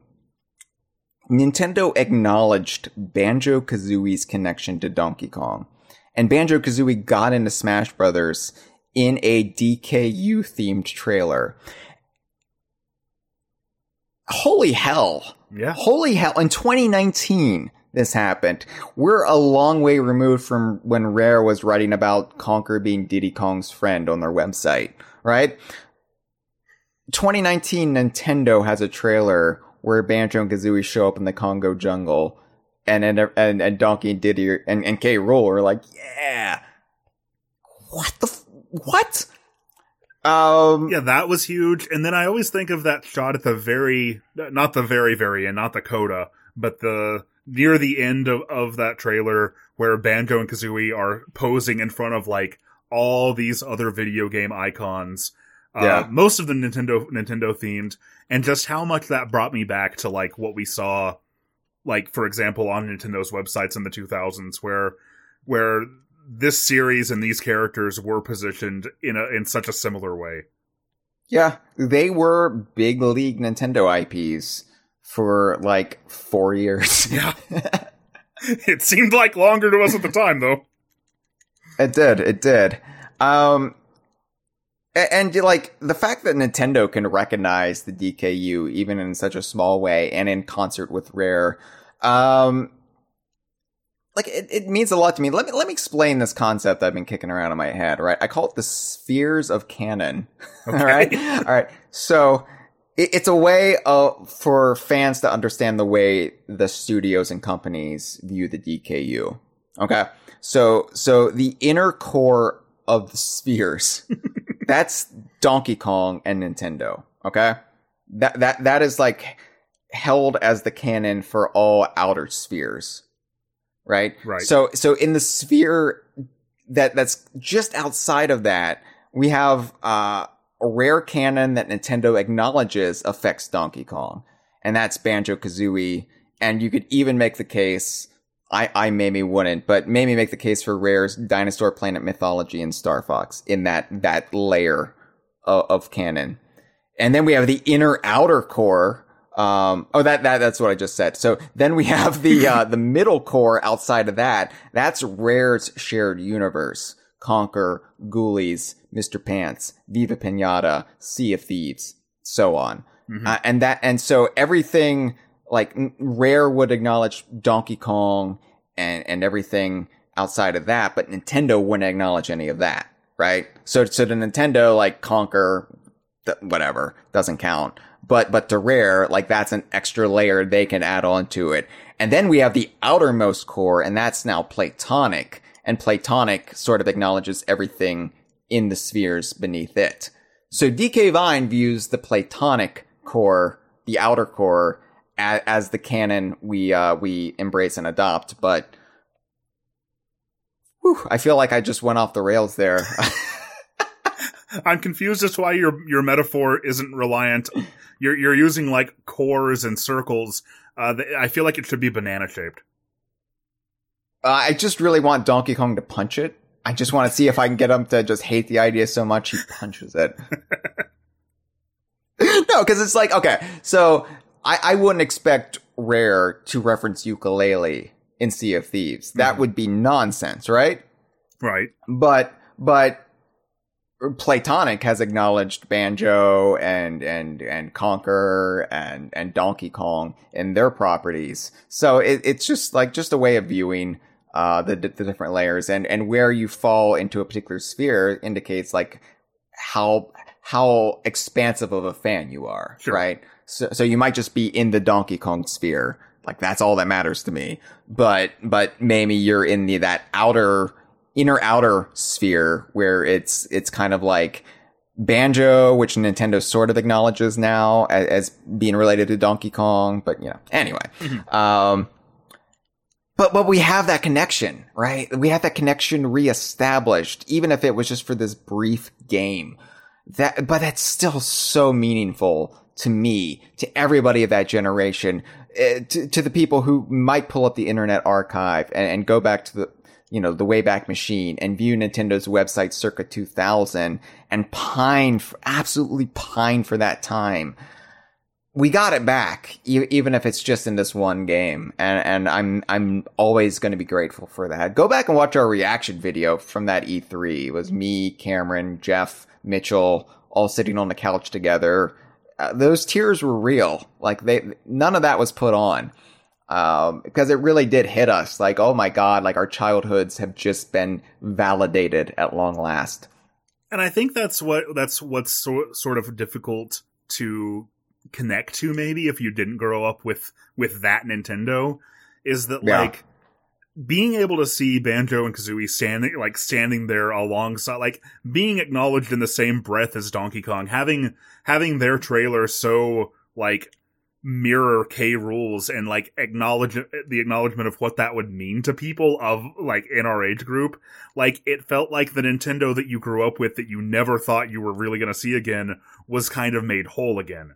Nintendo acknowledged Banjo Kazooie's connection to Donkey Kong. And Banjo Kazooie got into Smash Brothers in a DKU themed trailer. Holy hell. Yeah. Holy hell. In 2019, this happened. We're a long way removed from when Rare was writing about Conker being Diddy Kong's friend on their website, right? 2019, Nintendo has a trailer where Banjo and Kazooie show up in the Kongo jungle, and and and, and Donkey and Diddy are- and and K. Rool are like, yeah, what the f- what? Um, Yeah, that was huge. And then I always think of that shot at the very, not the very, very end, not the coda, but the near the end of, of that trailer where Banjo and Kazooie are posing in front of like all these other video game icons. Uh, Yeah. most of the Nintendo, Nintendo themed and just how much that brought me back to like what we saw, like, for example, on Nintendo's websites in the 2000s where, where this series and these characters were positioned in a, in such a similar way. Yeah, they were big league Nintendo IPs for like four years. *laughs* Yeah. it seemed like longer to us at the time, though. it did, it did. Um, and like the fact that Nintendo can recognize the DKU even in such a small way and in concert with Rare, um, like it, it means a lot to me. Let me let me explain this concept I've been kicking around in my head. Right, I call it the spheres of canon. *laughs* All right, all right. So it, it's a way of for fans to understand the way the studios and companies view the DKU. Okay, so so the inner core of the spheres, *laughs* that's Donkey Kong and Nintendo. Okay, that that that is like held as the canon for all outer spheres right? Right. So so in the sphere that that's just outside of that, we have uh, a rare canon that Nintendo acknowledges affects Donkey Kong, and that's Banjo Kazooie. And you could even make the case. I, I maybe wouldn't, but maybe make the case for Rare's Dinosaur Planet Mythology and Star Fox in that that layer of, of canon. And then we have the inner outer core um, oh, that, that, that's what I just said. So then we have the, uh, *laughs* the middle core outside of that. That's Rare's shared universe. Conker, Ghoulies, Mr. Pants, Viva Pinata, Sea of Thieves, so on. Uh, and that, and so everything, like, Rare would acknowledge Donkey Kong and, and everything outside of that, but Nintendo wouldn't acknowledge any of that, right? So, so to Nintendo, like, Conker, th- whatever, doesn't count. But but to rare like that's an extra layer they can add on to it. And then we have the outermost core and that's now Playtonic. And Playtonic sort of acknowledges everything in the spheres beneath it. So dk vine views the Playtonic core the outer core as, as the canon we uh we embrace and adopt but whew, i feel like i just went off the rails there *laughs* I'm confused as to why your your metaphor isn't reliant. You're you're using like cores and circles. Uh, I feel like it should be banana shaped. Uh, I just really want Donkey Kong to punch it. I just want to see if I can get him to just hate the idea so much he punches it. *laughs* *laughs* no, because it's like, okay, so I, I wouldn't expect Rare to reference Yooka-Laylee in Sea of Thieves. That would be nonsense, right? Right. But, but Playtonic has acknowledged Banjo and and and Conker and and Donkey Kong in their properties. So it, it's just like just a way of viewing uh, the the different layers and and where you fall into a particular sphere indicates like how how expansive of a fan you are, Sure. right? So so you might just be in the Donkey Kong sphere. Like that's all that matters to me. But but maybe you're in the that outer inner outer sphere where it's it's kind of like Banjo, which Nintendo sort of acknowledges now as, as being related to Donkey Kong, but you know, anyway. Um, but but we have that connection, right? We have that connection reestablished, even if it was just for this brief game. That, but that's still so meaningful to me, to everybody of that generation, uh, to, to the people who might pull up the Internet Archive and, and go back to the you know, the Wayback Machine and view Nintendo's website circa 2000 and pine, for, absolutely pine for that time. We got it back, even if it's just in this one game, and and I'm I'm always going to be grateful for that. Go back and watch our reaction video from that E3. It was me, Cameron, Jeff, Mitchell, all sitting on the couch together. Uh, those tears were real. Like they, none of that was put on um, because it really did hit us. Like, oh my god, like our childhoods have just been validated at long last. And I think that's what that's what's so, sort of difficult to connect to maybe if you didn't grow up with with that Nintendo is that Yeah. like being able to see Banjo and Kazooie standing like standing there alongside like being acknowledged in the same breath as Donkey Kong having having their trailer so like mirror K. Rool's and like acknowledge the acknowledgement of what that would mean to people of like in our age group. Like it felt like the Nintendo that you grew up with that you never thought you were really going to see again was kind of made whole again.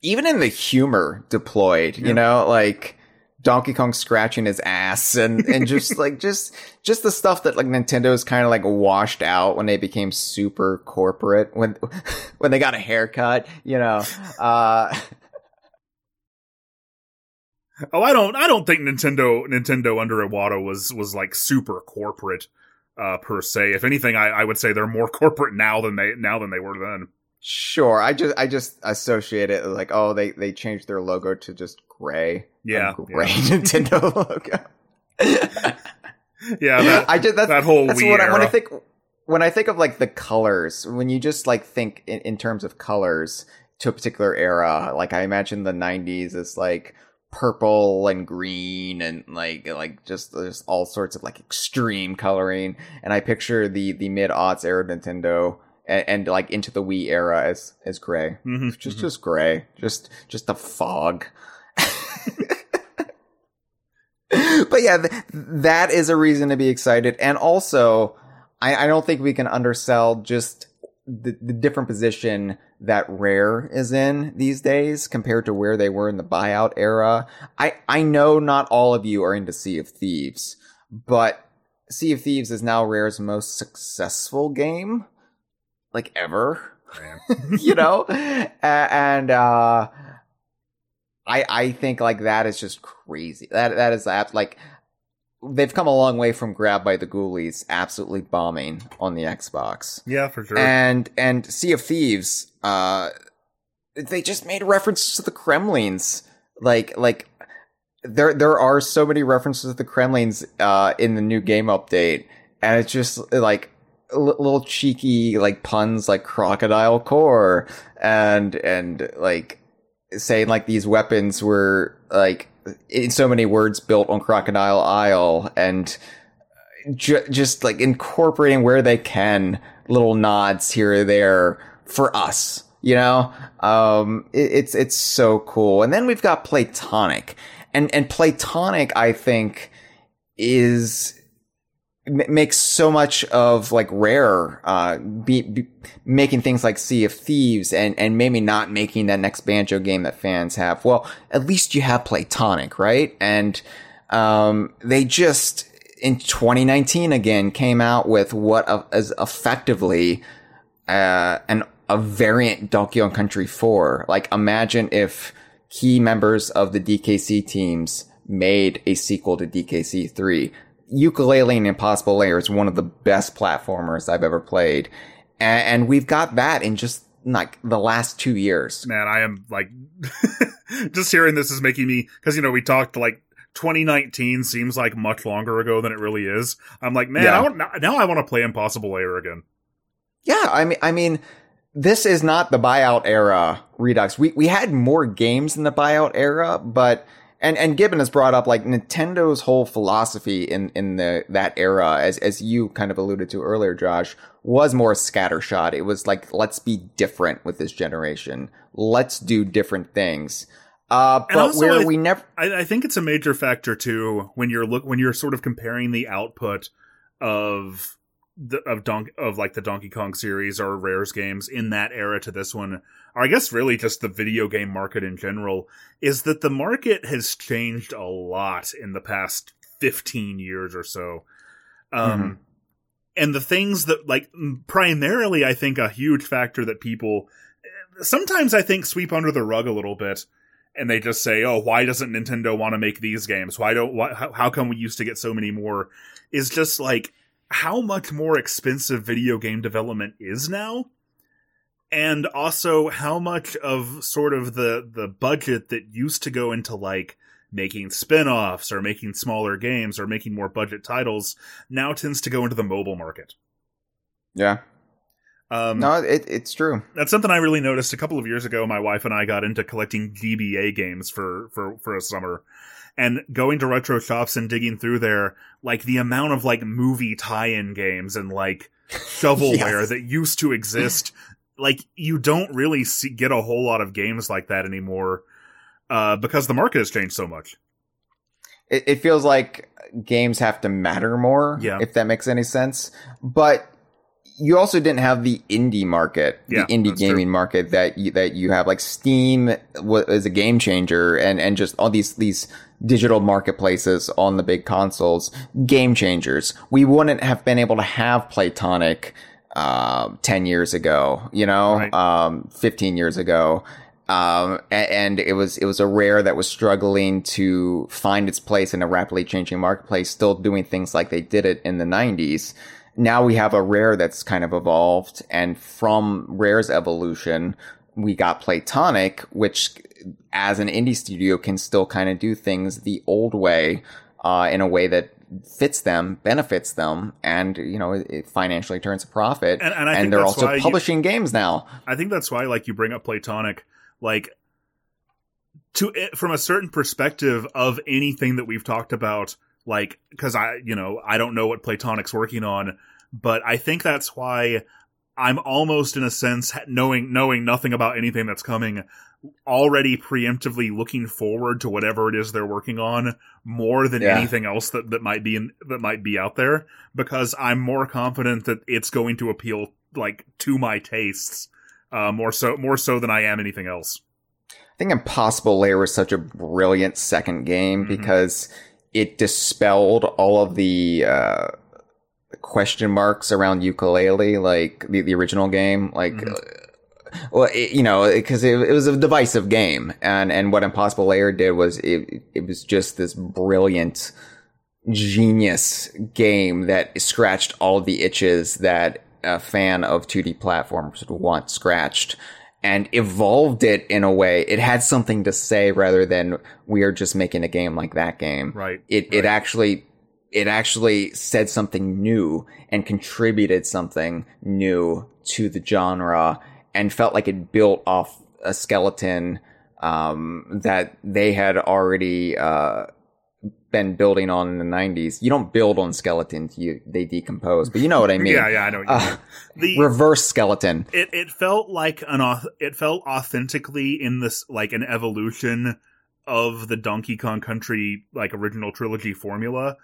Even in the humor deployed, Yeah. you know, like Donkey Kong scratching his ass and, and just *laughs* like, just, just the stuff that like Nintendo's kind of like washed out when they became super corporate, when, *laughs* when they got a haircut, you know, uh, Oh, I don't I don't think Nintendo Nintendo under Iwata was was like super corporate. uh, per se. If anything, I, I would say they're more *laughs* corporate now than they now than they were then. Sure, I just I just associate it like oh they they changed their logo to just gray. Yeah, gray *laughs* Nintendo logo. Yeah, that, I just that's, that whole that's Wii what I, when I think when I think of like the colors when you just like think in, in terms of colors to a particular era like I imagine the 90s is like purple and green and like like just there's all sorts of like extreme coloring and I picture the the mid aughts era Nintendo and, and like into the Wii era as as gray. Mhm, just mhm. just gray. Just just a fog. *laughs* But yeah th- that is a reason to be excited. And also i, I don't think we can undersell just the, the different position that rare is in these days compared to where they were in the buyout era. I i know not all of you are into sea of thieves but sea of thieves is now rare's most successful game like ever *laughs* you know? And uh i i think like that is just crazy. That that is like they've come a long way from Grabbed by the Ghoulies absolutely bombing on the xbox. Yeah, for sure. and and sea of thieves uh they just made references to the Kremlings. Like like there there are so many references to the Kremlings uh in the new game update. And it's just like li- little cheeky like puns like crocodile core and and like saying like these weapons were like in so many words built on crocodile isle and ju- just like incorporating where they can little nods here or there for us you know? Um it, it's it's so cool. And then we've got Playtonic. And and Playtonic i think is m- makes so much of like rare uh be, be making things like sea of thieves and and maybe not making that next banjo game that fans have. Well at least you have Playtonic right? And um they just in 2019 again came out with what uh, is effectively uh an a variant Donkey Kong Country 4 like imagine if key members of the DKC teams made a sequel to DKC 3 Yooka-Laylee and Impossible Lair is one of the best platformers I've ever played. And, and we've got that in just like the last two years. Man, I am like, *laughs* just hearing this is making me, cause you know, we talked like 2019 seems like much longer ago than it really is. I'm like, man, Yeah. I want, now- now I want to play Impossible Lair again. Yeah, I mean, I mean, this is not the buyout era Redux. We we had more games in the buyout era, but and and Gibbon has brought up like Nintendo's whole philosophy in in the that era, as as you kind of alluded to earlier, Josh, was more scattershot. It was like let's be different with this generation. Let's do different things. Uh, but also, where we never I, I think it's a major factor too when you're look when you're sort of comparing the output of the of Don of like the Donkey Kong series or Rare's games in that era to this one, I guess really just the video game market in general, is that the market has changed a lot in the past fifteen years or so. Um, and the things that like primarily, I think a huge factor that people sometimes I think sweep under the rug a little bit and they just say, "Oh, why doesn't Nintendo want to make these games? Why don't? Why, how, how come we used to get so many more?" Is just like how much more expensive video game development is now, and also how much of sort of the the budget that used to go into like making spin-offs or making smaller games or making more budget titles now tends to go into the mobile market. yeah Um, no it, it's true that's something I really noticed a couple of years ago. My wife and I got into collecting GBA games for for for a summer, and going to retro shops and digging through there, like the amount of like movie tie-in games and like *laughs* shovelware Yes. that used to exist, like you don't really see, get a whole lot of games like that anymore, uh, because the market has changed so much. it, it feels like games have to matter more. Yeah. If that makes any sense. But you also didn't have the indie market, Yeah, the indie that's true. gaming market that you, that you have. Like Steam wa- is a game changer, and and just all these these digital marketplaces on the big consoles, game changers. We wouldn't have been able to have Playtonic. Uh, 10 years ago, you know, Right. um, 15 years ago. Um, and it was, it was a rare that was struggling to find its place in a rapidly changing marketplace, still doing things like they did it in the nineties. now we have a rare that's kind of evolved and from rare's evolution we got Playtonic which as an indie studio can still kind of do things the old way uh, in a way that fits them benefits them and you know it, financially turns a profit. And- and I think they're also why you- publishing games now. I think that's why, like, you bring up Playtonic, like, to it from a certain perspective of anything that we've talked about, like, because I, you know, I don't know what Playtonic's working on, but I think that's why I'm almost, in a sense, knowing knowing nothing about anything that's coming, already preemptively looking forward to whatever it is they're working on more than Yeah. anything else that, that might be in, that might be out there because I'm more confident that it's going to appeal like to my tastes uh, more so more so than I am anything else. I think Impossible Lair was such a brilliant second game Mhm. because it dispelled all of the uh, question marks around Yooka-Laylee, like the, the original game. Like, Mhm. Well, it, you know, because it, it was a divisive game, and and what Impossible Lair did was it it was just this brilliant genius game that scratched all the itches that a fan of 2D platforms would want scratched and evolved it in a way it had something to say rather than we are just making a game like that game Right. it it actually it actually said something new and contributed something new to the genre and felt like it built off a skeleton um, that they had already uh, been building on in the 90s. You don't build on skeletons, you they decompose, but you know what I *laughs* mean. yeah, yeah, I know. What you Uh. The reverse skeleton. it it felt like an it felt authentically in this like an evolution of the Donkey Kong Country like original trilogy formula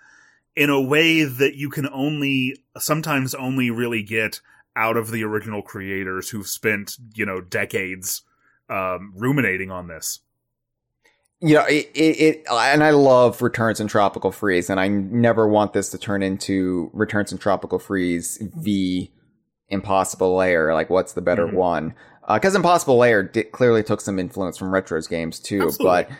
in a way that you can only sometimes only really get out of the original creators who've spent you know decades um, ruminating on this. you know, it, it, it, and I love Returns and Tropical Freeze, and I never want this to turn into Returns and Tropical Freeze v Impossible Lair. Like, what's the better Mhm. one? Because Impossible Lair di- clearly took some influence from Retro's games too, Absolutely. but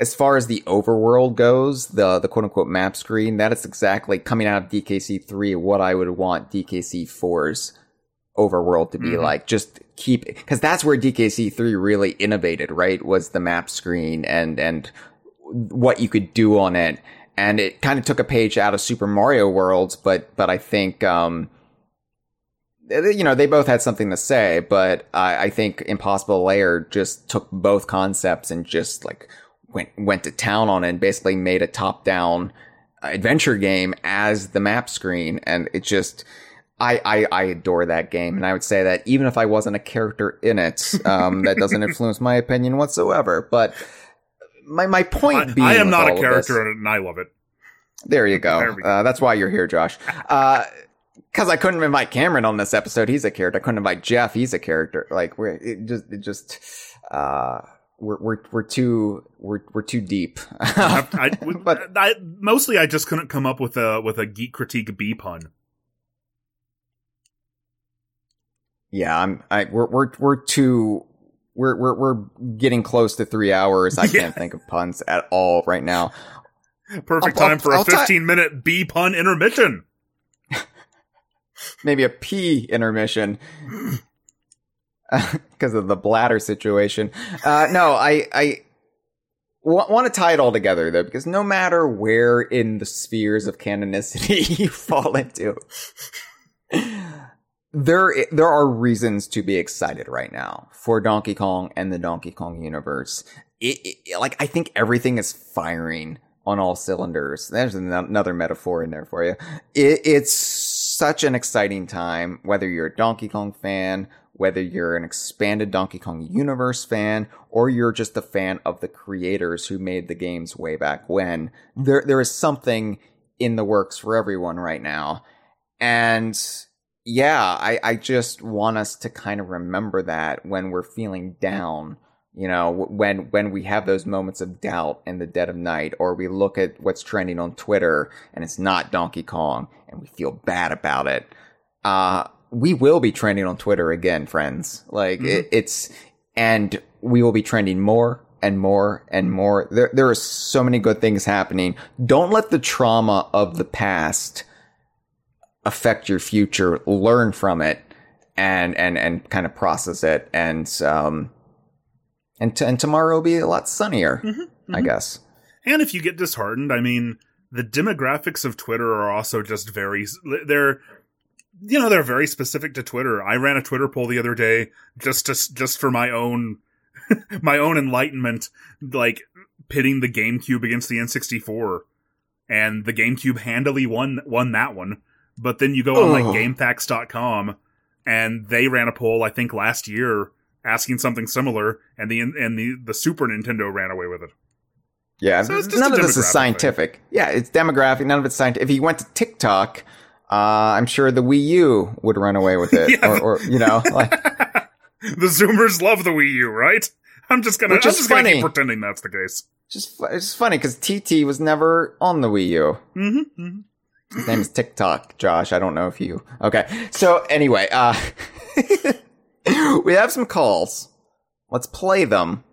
as far as the overworld goes, the the quote unquote map screen, that is exactly coming out of DKC three what I would want DKC 4's overworld to be Mhm. like. Just keep because that's where DKC three really innovated, right? Was the map screen and and what you could do on it, and it kind of took a page out of Super Mario Worlds, but but I think um you know they both had something to say, but I, I think Impossible Lair just took both concepts and just like went went to town on it and basically made a top down adventure game as the map screen, and it just. I, I, I adore that game, and I would say that even if I wasn't a character in it, um, that *laughs* doesn't influence my opinion whatsoever. But my my point I, being, I am not a character in it, and I love it. there you go. There go. Uh, that's why you're here, Josh. *laughs* Uh, Because I couldn't invite Cameron on this episode. He's a character. I couldn't invite Jeff. He's a character. Like we're it just it just uh, we're we're we're too we're we're too deep. I, *laughs* But- I, mostly I just couldn't come up with a with a geek critique B pun. Yeah, I'm. I we're we're we're too. We're, we're we're getting close to three hours. I *laughs* Yeah. can't think of puns at all right now. Perfect I'll- time for I'll a ti- 15 minute B pun intermission. *laughs* Maybe a P intermission *laughs* because of the bladder situation. Uh, no, I I want to tie it all together though, because no matter where in the spheres of canonicity you fall into, there there are reasons to be excited right now for Donkey Kong and the Donkey Kong universe. It, it- like I think everything is firing on all cylinders. There's an- another metaphor in there for you. It, it's such an exciting time, whether you're a Donkey Kong fan, whether you're an expanded Donkey Kong universe fan, or you're just a fan of the creators who made the games way back when. There there is something in the works for everyone right now. And yeah, I, I just want us to kind of remember that when we're feeling down, you know, when when we have those moments of doubt in the dead of night, or we look at what's trending on Twitter and it's not Donkey Kong, and we feel bad about it. Uh, we will be trending on Twitter again, friends. Like it, it's, and we will be trending more and more and more. There, there are so many good things happening. Don't let the trauma of the past affect your future, learn from it, and and and kind of process it, and um, and t- and tomorrow will be a lot sunnier, Mm-hmm, I guess. And if you get disheartened, I mean, the demographics of Twitter are also just very they're you know they're very specific to Twitter. I ran a Twitter poll the other day just to just for my own *laughs* my own enlightenment, like pitting the GameCube against the N64, and the GameCube handily won won that one. But then you go on like. GameFAQs.com, and they ran a poll I think last year asking something similar, and the and the the Super Nintendo ran away with it. Yeah, So none of this is scientific. Yeah, it's demographic. None of it's scientific. If you went to TikTok, uh, I'm sure the Wii U would run away with it, *laughs* Yeah. or, or you know, like *laughs* The Zoomers love the Wii U, right? I'm just gonna I'm just gonna keep pretending that's the case. just it's just funny because TT was never on the Wii U. Mm-hmm, mm-hmm. His name is TikTok, Josh. I don't know if you. Okay. So anyway, uh, *laughs* we have some calls. Let's play them.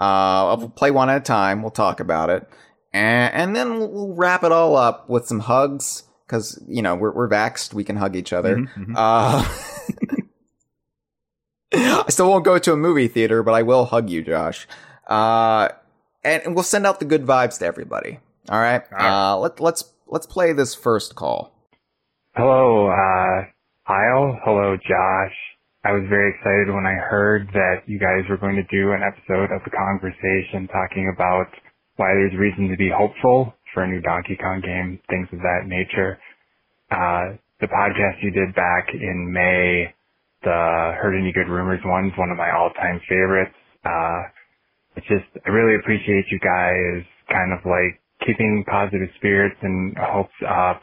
Uh, I'll play one at a time. We'll talk about it. And, and then we'll, we'll wrap it all up with some hugs. Cause, you know, we're, we're vaxxed. We can hug each other. Mhm, mhm. Uh, *laughs* I still won't go to a movie theater, but I will hug you, Josh. Uh, and, and we'll send out the good vibes to everybody. All right. All right. Uh, let, let's let's play this first call. Hello, uh, Kyle. Hello, Josh. I was very excited when I heard that you guys were going to do an episode of the Kongversation talking about why there's reason to be hopeful for a new Donkey Kong game, things of that nature. Uh, the podcast you did back in May, the Heard Any Good Rumors one's one of my all-time favorites. Uh, it's just, I really appreciate you guys kind of like keeping positive spirits and hopes up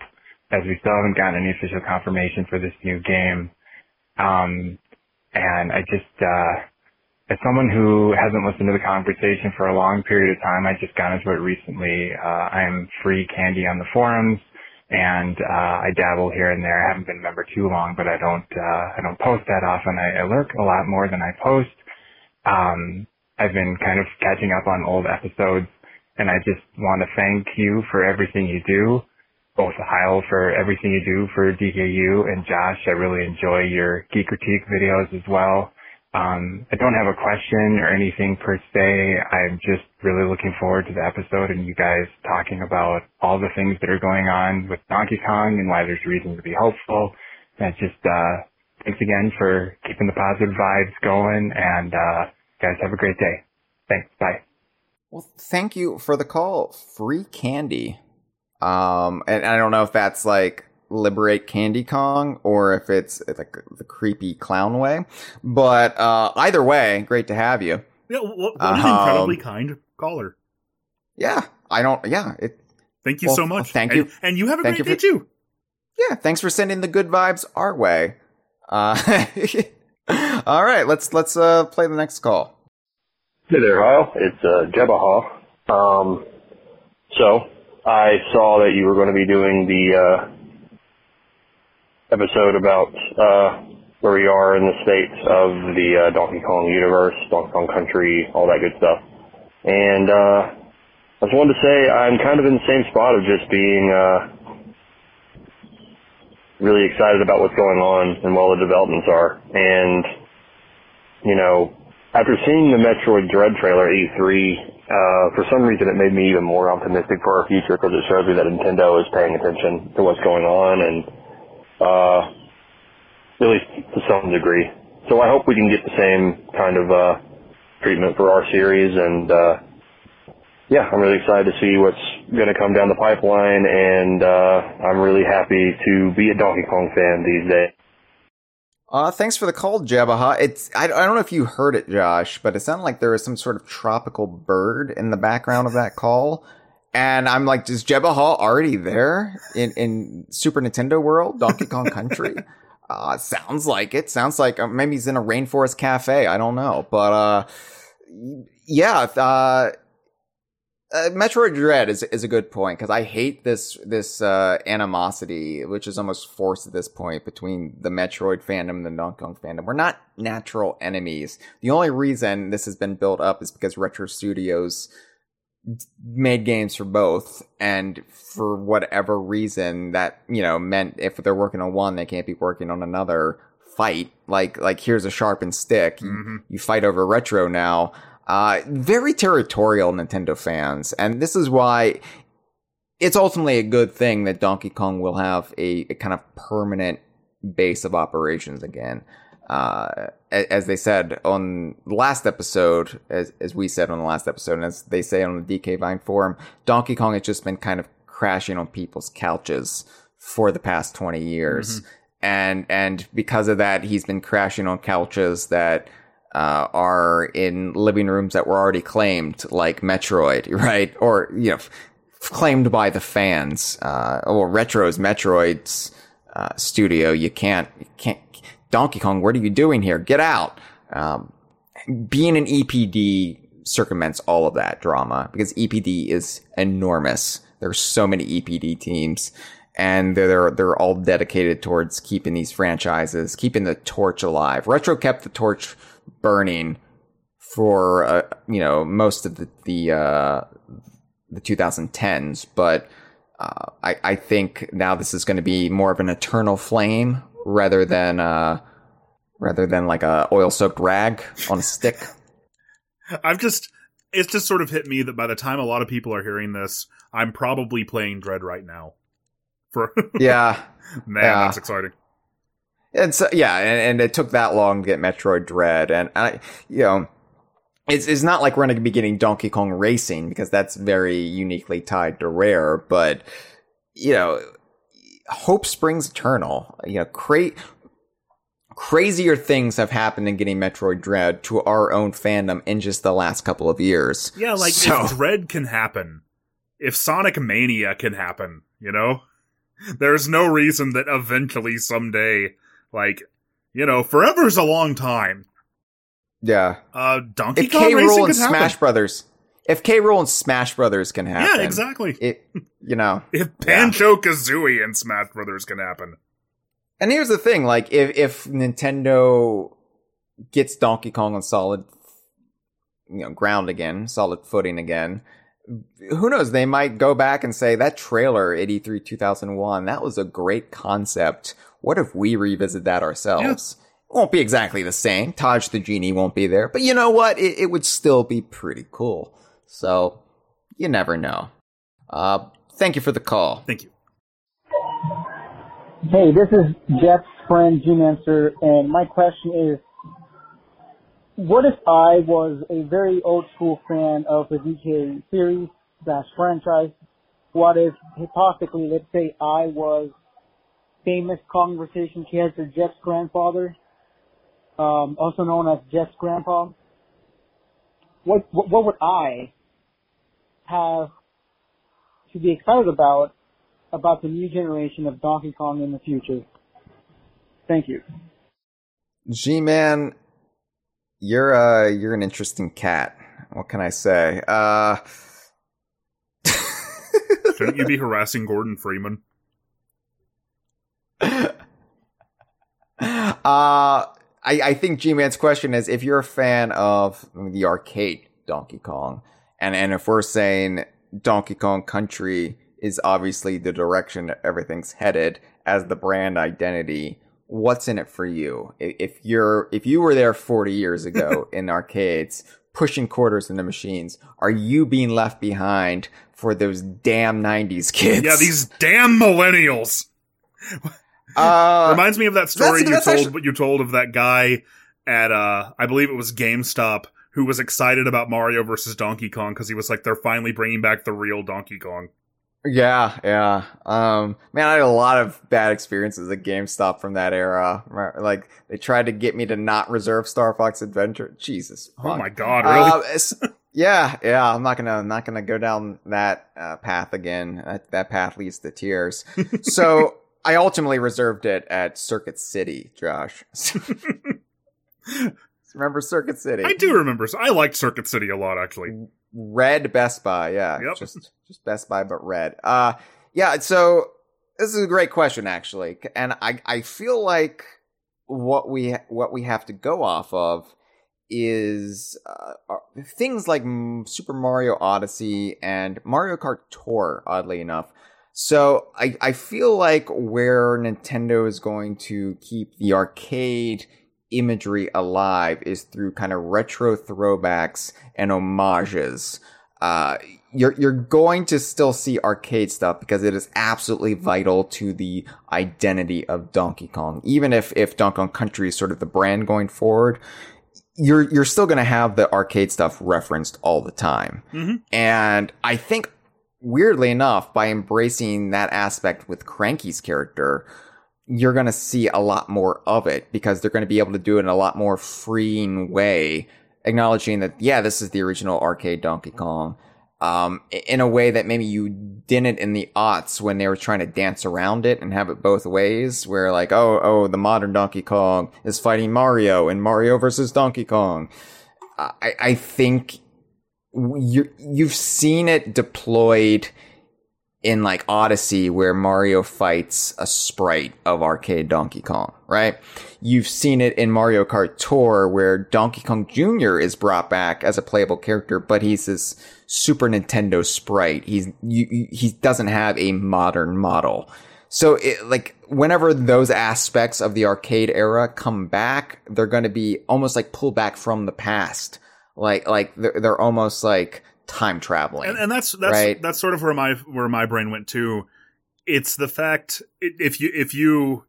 as we still haven't gotten any official confirmation for this new game. Um, and I just, uh, as someone who hasn't listened to the Kongversation for a long period of time, I just got into it recently. Uh, I'm free candy on the forums and, uh, I dabble here and there. I haven't been a member too long, but I don't, uh, I don't post that often. I, I lurk a lot more than I post. Um, I've been kind of catching up on old episodes and I just want to thank you for everything you do both Kyle for everything you do for DKU and Josh. I really enjoy your geek critique videos as well. Um, I don't have a question or anything per se. I'm just really looking forward to the episode and you guys talking about all the things that are going on with Donkey Kong and why there's reason to be hopeful. And just, uh, thanks again for keeping the positive vibes going and, uh, guys have a great day. Thanks. Bye. Well, thank you for the call. Free candy. Um, and I don't know if that's like liberate Candy Kong or if it's like the creepy clown way, but uh, either way, great to have you. Yeah, what, what an Um, incredibly kind caller. Yeah, I don't. Yeah, it. Thank you well, so much. thank you. And you have a great you day for- too. Yeah, thanks for sending the good vibes our way. Uh, *laughs* all right, let's let's uh play the next call. Hey there, Kyle. It's uh, Jebaha. Um, so I saw that you were going to be doing the uh, episode about uh, where we are in the states of the uh, Donkey Kong universe, Donkey Kong Country, all that good stuff. And uh, I just wanted to say I'm kind of in the same spot of just being uh, really excited about what's going on and what all the developments are. And you know, after seeing the Metroid Dread trailer at E3, uh, for some reason it made me even more optimistic for our future because it shows me that Nintendo is paying attention to what's going on and, uh, at least to some degree. So I hope we can get the same kind of, uh, treatment for our series and, uh, yeah, I'm really excited to see what's going to come down the pipeline and, uh, I'm really happy to be a Donkey Kong fan these days. Uh, thanks for the call, Jabaha. It's I, I don't know if you heard it, Josh, but it sounded like there was some sort of tropical bird in the background of that call. And I'm like, is Jabaha already there in, in Super Nintendo World, Donkey Kong Country? *laughs* uh, sounds like it. Sounds like uh, maybe he's in a rainforest cafe. I don't know, but uh, yeah. Uh, uh, Metroid Dread is is a good point because I hate this this uh, animosity, which is almost forced at this point between the Metroid fandom and the Donkey Kong fandom. We're not natural enemies. The only reason this has been built up is because Retro Studios made games for both, and for whatever reason, that you know meant if they're working on one, they can't be working on another. Fight like like here's a sharpened stick. Mm-hmm. you fight over retro now. Uh, very territorial Nintendo fans, and this is why it's ultimately a good thing that Donkey Kong will have a, a kind of permanent base of operations again. Uh, as they said on the last episode, as, as we said on the last episode, and as they say on the DK Vine forum, Donkey Kong has just been kind of crashing on people's couches for the past 20 years. And, and because of that, he's been crashing on couches that, uh, are in living rooms that were already claimed, like Metroid, *laughs* right? Or, you know, f- claimed by the fans. Uh, well, Retro's Metroid's, uh, studio. You can't, you can't, Donkey Kong, what are you doing here? Get out. Um, being an EPD circumvents all of that drama because EPD is enormous. There's so many EPD teams and they're, they're all dedicated towards keeping these franchises, keeping the torch alive. Retro kept the torch burning for, uh, you know, most of the, the, uh, the 2010s, but, uh, I, I think now this is going to be more of an eternal flame rather than, uh, rather than like a oil soaked rag on a stick. *laughs* I've just it's just sort of hit me that by the time a lot of people are hearing this, I'm probably playing Dread right now. For yeah. *laughs* man, Yeah. that's exciting. And so, yeah, and, and it took that long to get Metroid Dread. And I, you know, it's, it's not like we're going to be getting Donkey Kong Racing because that's very uniquely tied to Rare, but, you know, hope springs eternal. You know, cra- crazier things have happened in getting Metroid Dread to our own fandom in just the last couple of years. Yeah, like So- if *laughs* Dread can happen, if Sonic Mania can happen, you know, there's no reason that eventually someday, like, you know, forever's a long time. Yeah. Uh, Donkey If Kong K. Racing Rool and. Smash Brothers, if K. Rool and Smash Brothers can happen. yeah, exactly. It, you know. *laughs* If Banjo Kazooie and Smash Brothers can happen, And here's the thing, like if if Nintendo gets Donkey Kong on solid you know ground again, solid footing again, who knows, they might go back and say that trailer 83 2001, that was a great concept. What if we revisit that ourselves? It won't be exactly the same. Taj the genie won't be there, but you know what? It, it would still be pretty cool. So, you never know. Uh, thank you for the call. thank you. Hey, this is Jeff's friend Jim Answer, and my question is, what if I was a very old school fan of the DK series slash franchise? What if, hypothetically, let's say I was famous Kongversation character Jeff's grandfather, um, also known as Jeff's grandpa? What, what what would I have to be excited about about the new generation of Donkey Kong in the future. Thank you. G Man, you're uh you're an interesting cat. What can I say? Uh *laughs* Shouldn't you be harassing Gordon Freeman? *laughs* uh I I think G Man's question is if you're a fan of the arcade Donkey Kong, and and if we're saying Donkey Kong Country is obviously the direction everything's headed as the brand identity, what's in it for you? If you're if you were there 40 years ago *laughs* in arcades pushing quarters in the machines, are you being left behind for those damn 90s kids? Yeah, these damn millennials. *laughs* uh, Reminds me of that story that's- you that's told actually- what you told of that guy at uh I believe it was GameStop who was excited about Mario versus Donkey Kong because he was like they're finally bringing back the real Donkey Kong. Yeah, yeah. Um, man, I had a lot of bad experiences at GameStop from that era. Like they tried to get me to not reserve Star Fox Adventure. Jesus. Oh my god, really? Uh, yeah, yeah. I'm not gonna, I'm not gonna go down that uh, path again. That, that path leads to tears. so *laughs* I ultimately reserved it at Circuit City, Josh. *laughs* Remember Circuit City? I do remember. I liked Circuit City a lot actually. Red Best Buy, yeah. Yep. Just just Best Buy but red. Uh yeah, so this is a great question actually. And I I feel like what we what we have to go off of is uh, things like Super Mario Odyssey and Mario Kart Tour, oddly enough. So I, I feel like where Nintendo is going to keep the arcade imagery alive is through kind of retro throwbacks and homages. Uh, you're you're going to still see arcade stuff because it is absolutely vital to the identity of Donkey Kong. Even if if Donkey Kong Country is sort of the brand going forward, you're you're still going to have the arcade stuff referenced all the time. Mm-hmm. And I think weirdly enough, by embracing that aspect with Cranky's character, you're going to see a lot more of it because they're going to be able to do it in a lot more freeing way, acknowledging that, yeah, this is the original arcade Donkey Kong. Um, in a way that maybe you didn't in the aughts when they were trying to dance around it and have it both ways, where like, oh, oh, the modern Donkey Kong is fighting Mario and Mario versus Donkey Kong. I, I think you you've seen it deployed in like Odyssey where Mario fights a sprite of arcade Donkey Kong, right? You've seen it in Mario Kart Tour where Donkey Kong Jr. is brought back as a playable character, but he's this Super Nintendo sprite. He's you, he doesn't have a modern model. So it, like whenever those aspects of the arcade era come back, they're going to be almost like pulled back from the past like like they're, they're almost like time traveling and, and that's that's right? that's sort of where my where my brain went to it's the fact if you if you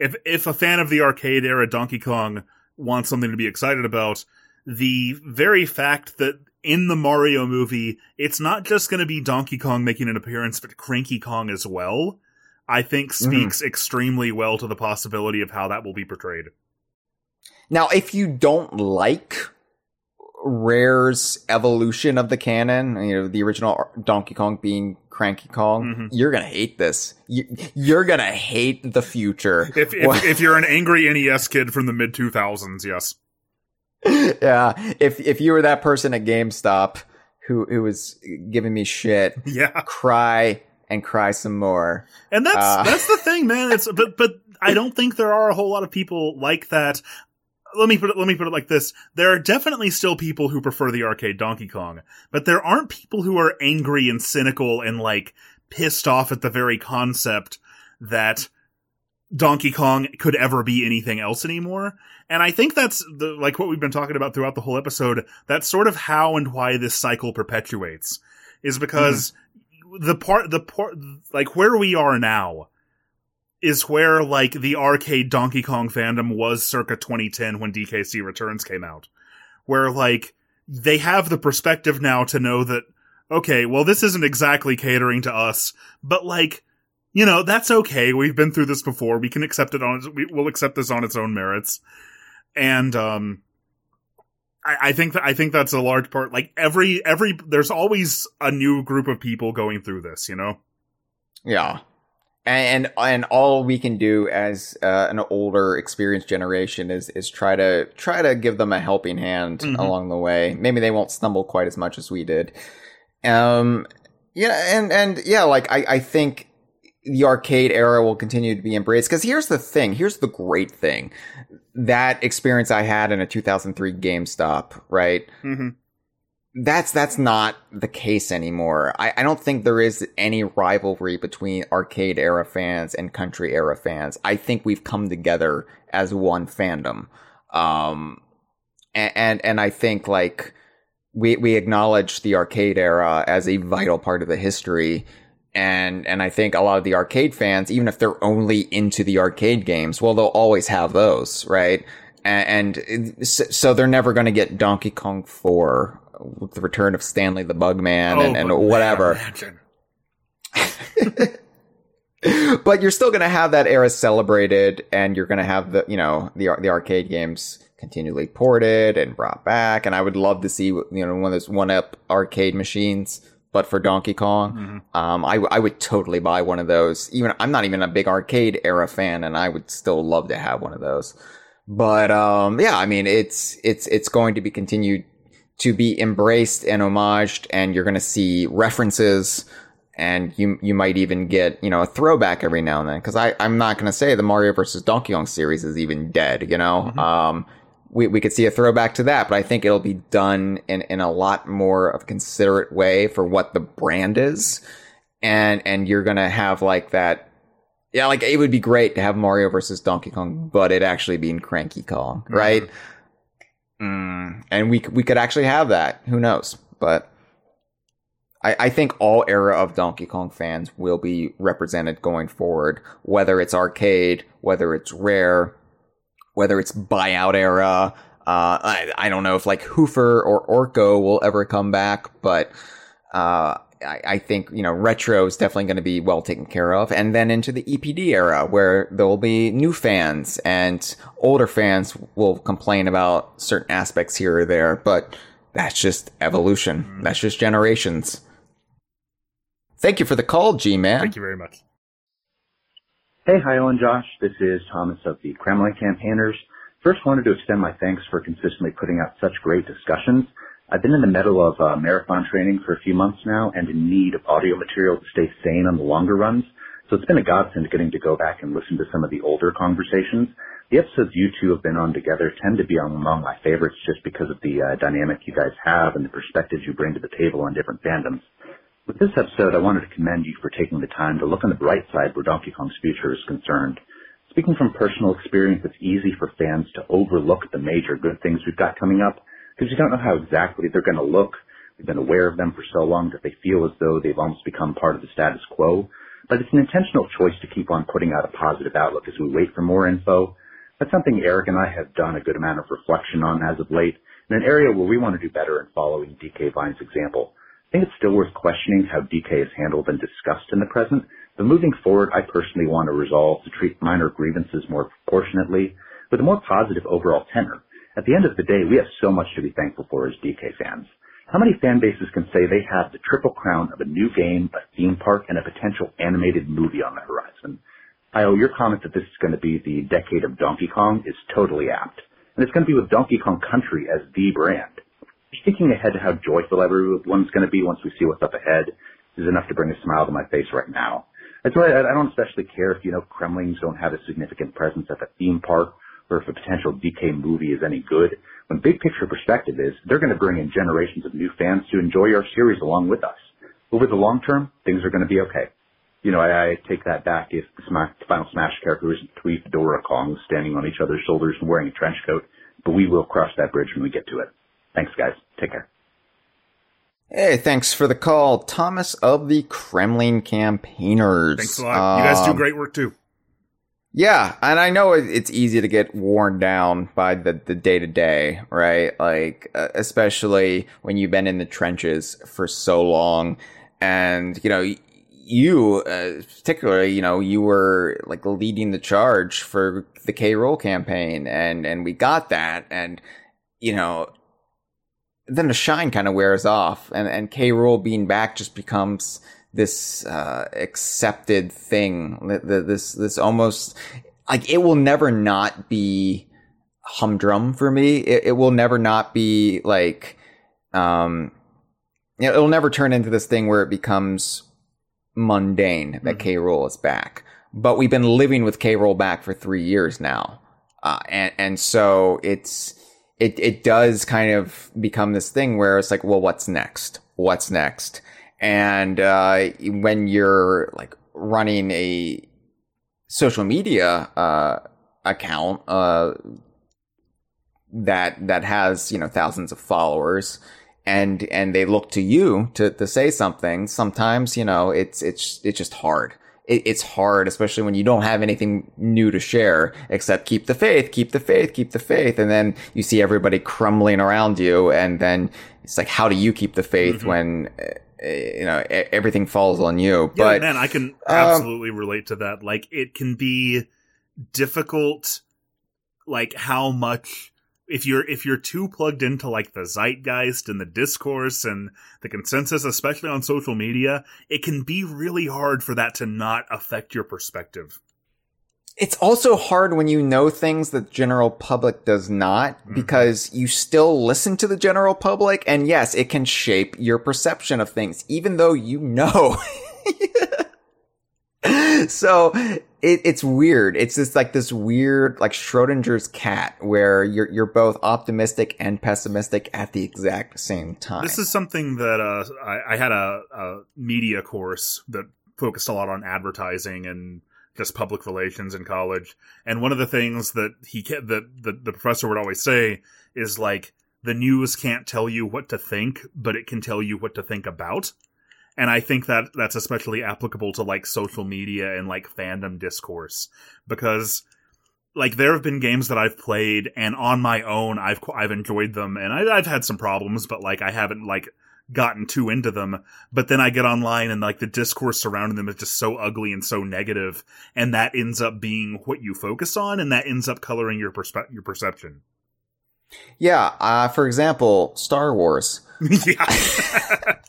if if a fan of the arcade era donkey kong wants something to be excited about the very fact that in the mario movie it's not just going to be donkey kong making an appearance but cranky kong as well i think Mm-hmm. speaks extremely well to the possibility of how that will be portrayed now if you don't like rare's evolution of the canon you know the original donkey kong being cranky kong Mhm. you're gonna hate this you, you're gonna hate the future if if, if you're an angry nes kid from the mid 2000s yes *laughs* yeah if if you were that person at gamestop who who was giving me shit *laughs* yeah cry and cry some more And that's Uh. that's the thing, man. It's *laughs* but but I don't think there are a whole lot of people like that. Let me put it let me put it like this. There are definitely still people who prefer the arcade Donkey Kong, but there aren't people who are angry and cynical and like pissed off at the very concept that Donkey Kong could ever be anything else anymore. And I think that's the, like what we've been talking about throughout the whole episode. That's sort of how and why this cycle perpetuates is because mm-hmm. the part, the part, like where we are now is where like the arcade Donkey Kong fandom was circa 2010 when DKC Returns came out. Where like they have the perspective now to know that, okay, well, this isn't exactly catering to us, but like, you know, that's okay. We've been through this before. We can accept it on, we, we'll accept this on its own merits. And, um, I, I think that, I think that's a large part. Like every, every, there's always a new group of people going through this, you know? Yeah. And, and all we can do as uh, an older, experienced generation is is try to try to give them a helping hand Mhm. along the way. Maybe they won't stumble quite as much as we did. Um, yeah, and and yeah, like I I think the arcade era will continue to be embraced because here's the thing. Here's the great thing. That experience I had in a 2003 GameStop, right? Mm-hmm. That's that's not the case anymore. I, I don't think there is any rivalry between arcade era fans and country era fans. I think we've come together as one fandom. Um, and, and, and I think like we, we acknowledge the arcade era as a vital part of the history. And, and I think a lot of the arcade fans, even if they're only into the arcade games, well, they'll always have those, right? And, and so they're never going to get Donkey Kong 4 with the return of Stanley the Bugman and, and Oh, whatever. *laughs* but you're still going to have that era celebrated and you're going to have the, you know, the, the arcade games continually ported and brought back. And I would love to see, you know, one of those one up arcade machines, but for Donkey Kong. Um, I, w- I would totally buy one of those. Even, I'm not even a big arcade era fan and I would still love to have one of those. But, um, yeah, I mean, it's, it's, it's going to be continued to be embraced and homaged and you're going to see references and you you might even get you know a throwback every now and then because I I'm not going to say the Mario versus Donkey Kong series is even dead you know um we, we could see a throwback to that, but I think it'll be done in, in a lot more of a considerate way for what the brand is. And, and you're going to have like that. Yeah, like it would be great to have Mario versus Donkey Kong, but it actually being Cranky Kong, Mm-hmm. Mm, and we, we could actually have that. Who knows? But I, I think all era of Donkey Kong fans will be represented going forward, whether it's arcade, whether it's rare, whether it's buyout era. Uh, I, I don't know if like Hoofer or Orko will ever come back, but uh, I, I think you know retro is definitely going to be well taken care of, and then into the EPD era where there will be new fans and older fans will complain about certain aspects here or there, but that's just evolution. Mm-hmm. That's just generations. Thank you for the call, G man. Thank you very much. Hey, Kyle and Josh. This is Thomas of the Kremling Campaigners. First, wanted to extend my thanks for consistently putting out such great discussions. I've been in the middle of uh, marathon training for a few months now and in need of audio material to stay sane on the longer runs. So it's been a godsend getting to go back and listen to some of the older Kongversations. The episodes you two have been on together tend to be among my favorites just because of the uh, dynamic you guys have and the perspectives you bring to the table on different fandoms. With this episode, I wanted to commend you for taking the time to look on the bright side where Donkey Kong's future is concerned. Speaking from personal experience, it's easy for fans to overlook the major good things we've got coming up because you don't know how exactly they're going to look. We've been aware of them for so long that they feel as though they've almost become part of the status quo. But it's an intentional choice to keep on putting out a positive outlook as we wait for more info. That's something Eric and I have done a good amount of reflection on as of late, in an area where we want to do better in following DK Vine's example. I think it's still worth questioning how DK is handled and discussed in the present, but moving forward, I personally want to resolve to treat minor grievances more proportionately with a more positive overall tenor. At the end of the day, we have so much to be thankful for as DK fans. How many fan bases can say they have the triple crown of a new game, a theme park, and a potential animated movie on the horizon? I Io, your comment that this is going to be the decade of Donkey Kong is totally apt. And it's going to be with Donkey Kong Country as the brand. Just thinking ahead to how joyful everyone's going to be once we see what's up ahead is enough to bring a smile to my face right now. That's why I don't especially care if, you know, Kremlings don't have a significant presence at the theme park or if a potential DK movie is any good. When big picture perspective is, they're going to bring in generations of new fans to enjoy our series along with us. Over the long term, things are going to be okay. You know, I, I take that back if the Smash, Final Smash character isn't three Fedora Kongs standing on each other's shoulders and wearing a trench coat, but we will cross that bridge when we get to it. Thanks, guys. Take care. Hey, thanks for the call, Thomas of the Kremling Campaigners. Thanks a lot. you guys do Um, great work too. Yeah, and I know it's easy to get worn down by the the day to day, right? Like uh, especially when you've been in the trenches for so long, and you know you uh, particularly, you know, you were like leading the charge for the K. Rool campaign, and and we got that, and you know. Then the shine kind of wears off, and and K. Rool being back just becomes this uh, accepted thing. th- th- This this almost like it will never not be humdrum for me. It, it will never not be like um, you know, it'll never turn into this thing where it becomes mundane that K. Rool is back. But we've been living with K. Rool back for three years now, uh, and and so it's it it does kind of become this thing where it's like, well, what's next? What's next? And uh, when you're like running a social media uh, account uh, that that has you know thousands of followers, and and they look to you to to say something, sometimes you know it's it's it's just hard. It, it's hard, especially when you don't have anything new to share except keep the faith, keep the faith, keep the faith, and then you see everybody crumbling around you, and then it's like, how do you keep the faith when uh, you know everything falls on you? Yeah, but man, I can um, absolutely relate to that. Like, it can be difficult, like how much if you're if you're too plugged into like the zeitgeist and the discourse and the consensus, especially on social media, it can be really hard for that to not affect your perspective. It's also hard when you know things that the general public does not because you still listen to the general public and yes it can shape your perception of things even though you know *laughs* so it, it's weird. It's just like this weird, like Schrodinger's cat, where you're you're both optimistic and pessimistic at the exact same time. This is something that uh, I, I had a, a media course that focused a lot on advertising and just public relations in college. And one of the things that he that the, the professor would always say is like the news can't tell you what to think, but it can tell you what to think about and I think that that's especially applicable to like social media and like fandom discourse because like there have been games that I've played and on my own I've I've enjoyed them and I, I've had some problems but like I haven't like gotten too into them but then I get online and like the discourse surrounding them is just so ugly and so negative and that ends up being what you focus on and that ends up coloring your perspe- your perception. Yeah, uh, for example, Star Wars. *laughs* yeah. *laughs*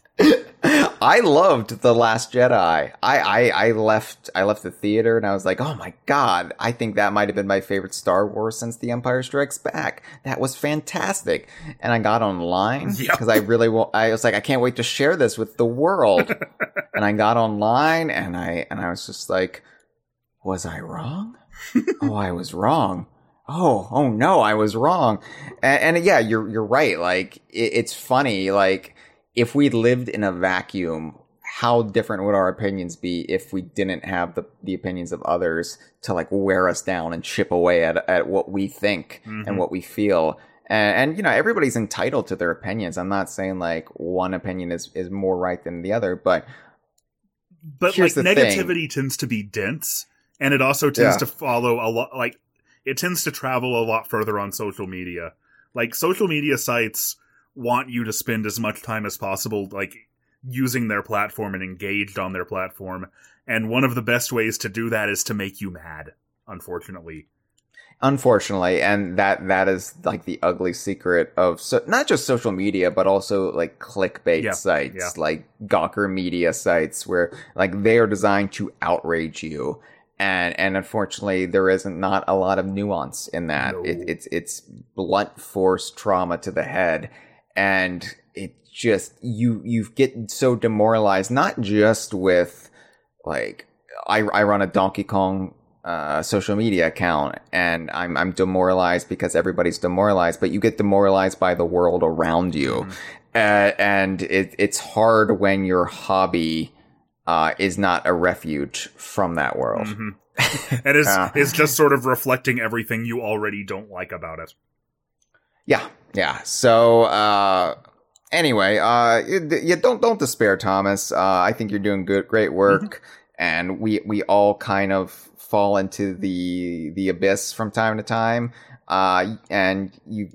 I loved The Last Jedi. I, I, I left I left the theater and I was like, oh my god, I think that might have been my favorite Star Wars since The Empire Strikes Back. That was fantastic. And I got online *laughs* because yep. I really I was like, I can't wait to share this with the world. *laughs* and I got online and I and I was just like, was I wrong? *laughs* oh, I was wrong. Oh, oh no, I was wrong. And, and yeah, you're you're right. Like it, it's funny. Like if we lived in a vacuum, how different would our opinions be if we didn't have the, the opinions of others to like wear us down and chip away at, at what we think mm-hmm. and what we feel? And, and, you know, everybody's entitled to their opinions. I'm not saying like one opinion is, is more right than the other, but but like negativity thing. tends to be dense and it also tends yeah. to follow a lot like it tends to travel a lot further on social media. Like social media sites want you to spend as much time as possible like using their platform and engaged on their platform. And one of the best ways to do that is to make you mad, unfortunately. Unfortunately, and that that is like the ugly secret of so, not just social media, but also like clickbait yeah, sites, yeah. like Gawker media sites, where like they are designed to outrage you, and and unfortunately, there isn't not a lot of nuance in that. No. It, it's it's blunt force trauma to the head, and it just you you get so demoralized not just with like I I run a Donkey Kong uh, social media account and I'm I'm demoralized because everybody's demoralized, but you get demoralized by the world around you, mm-hmm. uh, and it, it's hard when your hobby uh, is not a refuge from that world. Mm-hmm. *laughs* and is uh, is just sort of reflecting everything you already don't like about it. Yeah, yeah. So uh, anyway, uh, you don't don't despair, Thomas. Uh, I think you're doing good, great work, mm-hmm. and we we all kind of fall into the the abyss from time to time. Uh, and you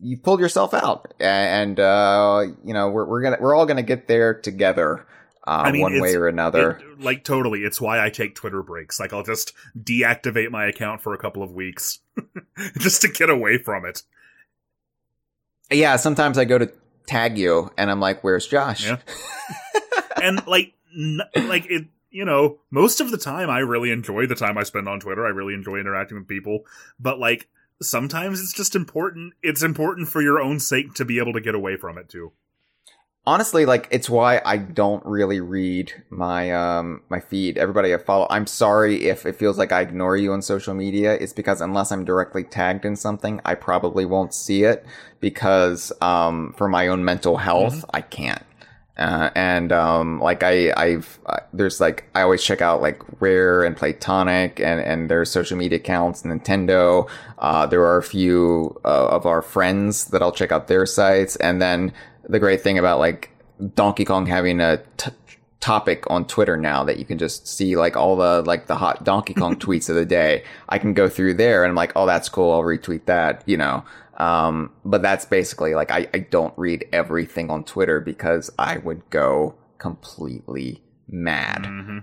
you pulled yourself out, and uh, you know we're we're gonna we're all gonna get there together. Uh, I mean, one way or another. It, like totally, it's why I take Twitter breaks. Like I'll just deactivate my account for a couple of weeks, *laughs* just to get away from it. Yeah, sometimes I go to tag you and I'm like, "Where's Josh?" Yeah. *laughs* and like, n- like it, you know, most of the time I really enjoy the time I spend on Twitter. I really enjoy interacting with people, but like sometimes it's just important. It's important for your own sake to be able to get away from it too honestly like it's why i don't really read my um my feed everybody i follow i'm sorry if it feels like i ignore you on social media it's because unless i'm directly tagged in something i probably won't see it because um for my own mental health mm-hmm. i can't uh, and um, like I, I've uh, there's like I always check out like Rare and Playtonic and and their social media accounts, Nintendo. Uh, there are a few uh, of our friends that I'll check out their sites, and then the great thing about like Donkey Kong having a t- topic on Twitter now that you can just see like all the like the hot Donkey Kong *laughs* tweets of the day. I can go through there and I'm like, oh, that's cool. I'll retweet that, you know. Um, but that's basically like I, I don't read everything on Twitter because I would go completely mad. Mm-hmm.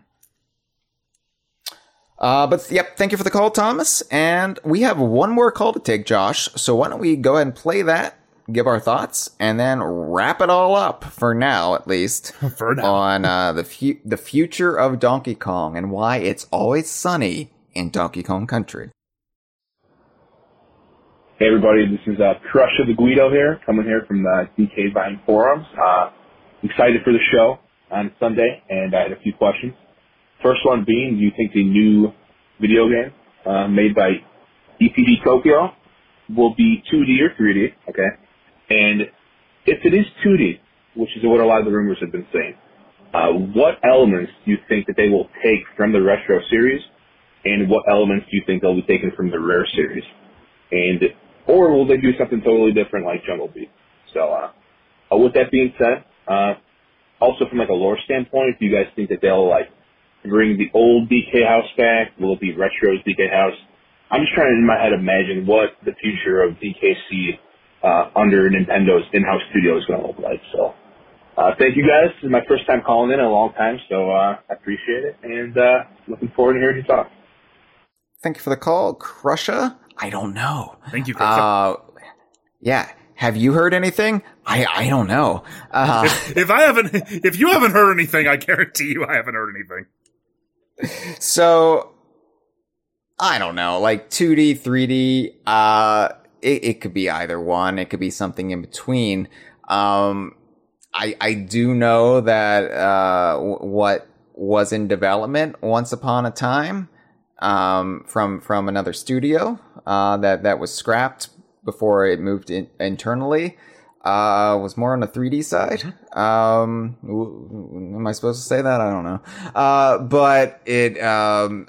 Uh, but yep, thank you for the call, Thomas. And we have one more call to take, Josh. So why don't we go ahead and play that give our thoughts, and then wrap it all up for now, at least, *laughs* for now. on uh, the fu- the future of Donkey Kong and why it's always sunny in Donkey Kong Country. Hey everybody, this is uh, Crusher the Guido here, coming here from the DK Vine forums. Uh, excited for the show on Sunday, and I had a few questions. First one being, do you think the new video game uh, made by EPD Tokyo will be 2D or 3D? Okay. And if it is 2D, which is what a lot of the rumors have been saying, uh, what elements do you think that they will take from the retro series, and what elements do you think they'll be taking from the rare series? And or will they do something totally different like Jungle Beat? So, uh, uh, with that being said, uh, also from like a lore standpoint, do you guys think that they'll like bring the old DK house back? Will it be retro's DK house? I'm just trying to in my head imagine what the future of DKC uh, under Nintendo's in-house studio is going to look like. So, uh, thank you guys. This is my first time calling in in a long time, so uh, I appreciate it, and uh, looking forward to hearing you talk. Thank you for the call, Crusher. I don't know. Thank you, Crusher. Uh, yeah. Have you heard anything? I I don't know. Uh, if, if I haven't, if you haven't heard anything, I guarantee you I haven't heard anything. so I don't know, like 2D, 3D. Uh, it, it could be either one. It could be something in between. Um, I I do know that uh, w- what was in development once upon a time um, from from another studio uh, that that was scrapped before it moved in, internally uh, was more on the 3D side. Um, w- am I supposed to say that? I don't know. Uh, but it, um,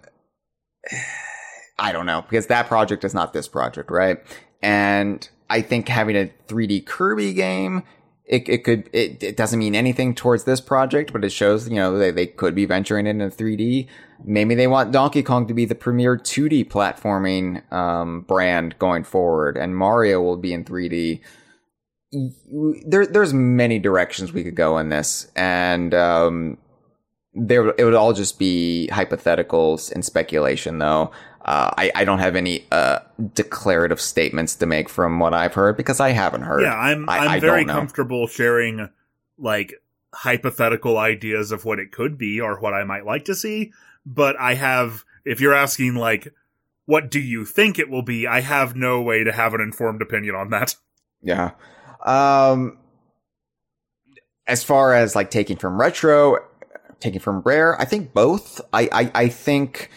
*sighs* I don't know because that project is not this project, right? And I think having a 3D Kirby game, it, it could, it, it doesn't mean anything towards this project, but it shows, you know, they, they could be venturing into 3D. Maybe they want Donkey Kong to be the premier 2D platforming, um, brand going forward and Mario will be in 3D. There, there's many directions we could go in this and, um, there, it would all just be hypotheticals and speculation though. Uh, I, I don't have any uh, declarative statements to make from what I've heard because I haven't heard. Yeah, I'm I, I'm I very comfortable sharing like hypothetical ideas of what it could be or what I might like to see, but I have if you're asking like what do you think it will be, I have no way to have an informed opinion on that. Yeah. Um, as far as like taking from retro, taking from rare, I think both. I, I, I think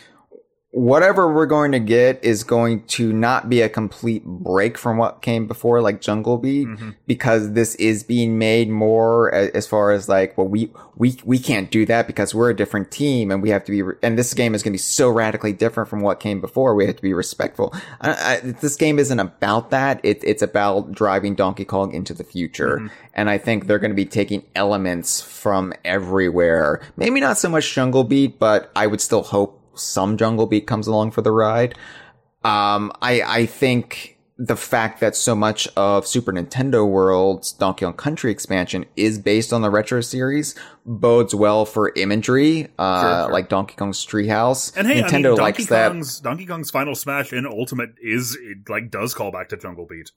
whatever we're going to get is going to not be a complete break from what came before, like Jungle Beat, Mm-hmm. because this is being made more as far as like, well, we, we, we can't do that because we're a different team and we have to be, and this game is going to be so radically different from what came before. We have to be respectful. I, I, this game isn't about that. It, it's about driving Donkey Kong into the future. Mm-hmm. And I think they're going to be taking elements from everywhere. Maybe not so much Jungle Beat, but I would still hope some Jungle Beat comes along for the ride. Um, I, I think the fact that so much of Super Nintendo World's Donkey Kong Country expansion is based on the retro series bodes well for imagery, uh, Sure, sure. like Donkey Kong's Treehouse. And hey, Nintendo I mean, Donkey likes that. Kong's Donkey Kong's Final Smash in Ultimate is it like does call back to Jungle Beat.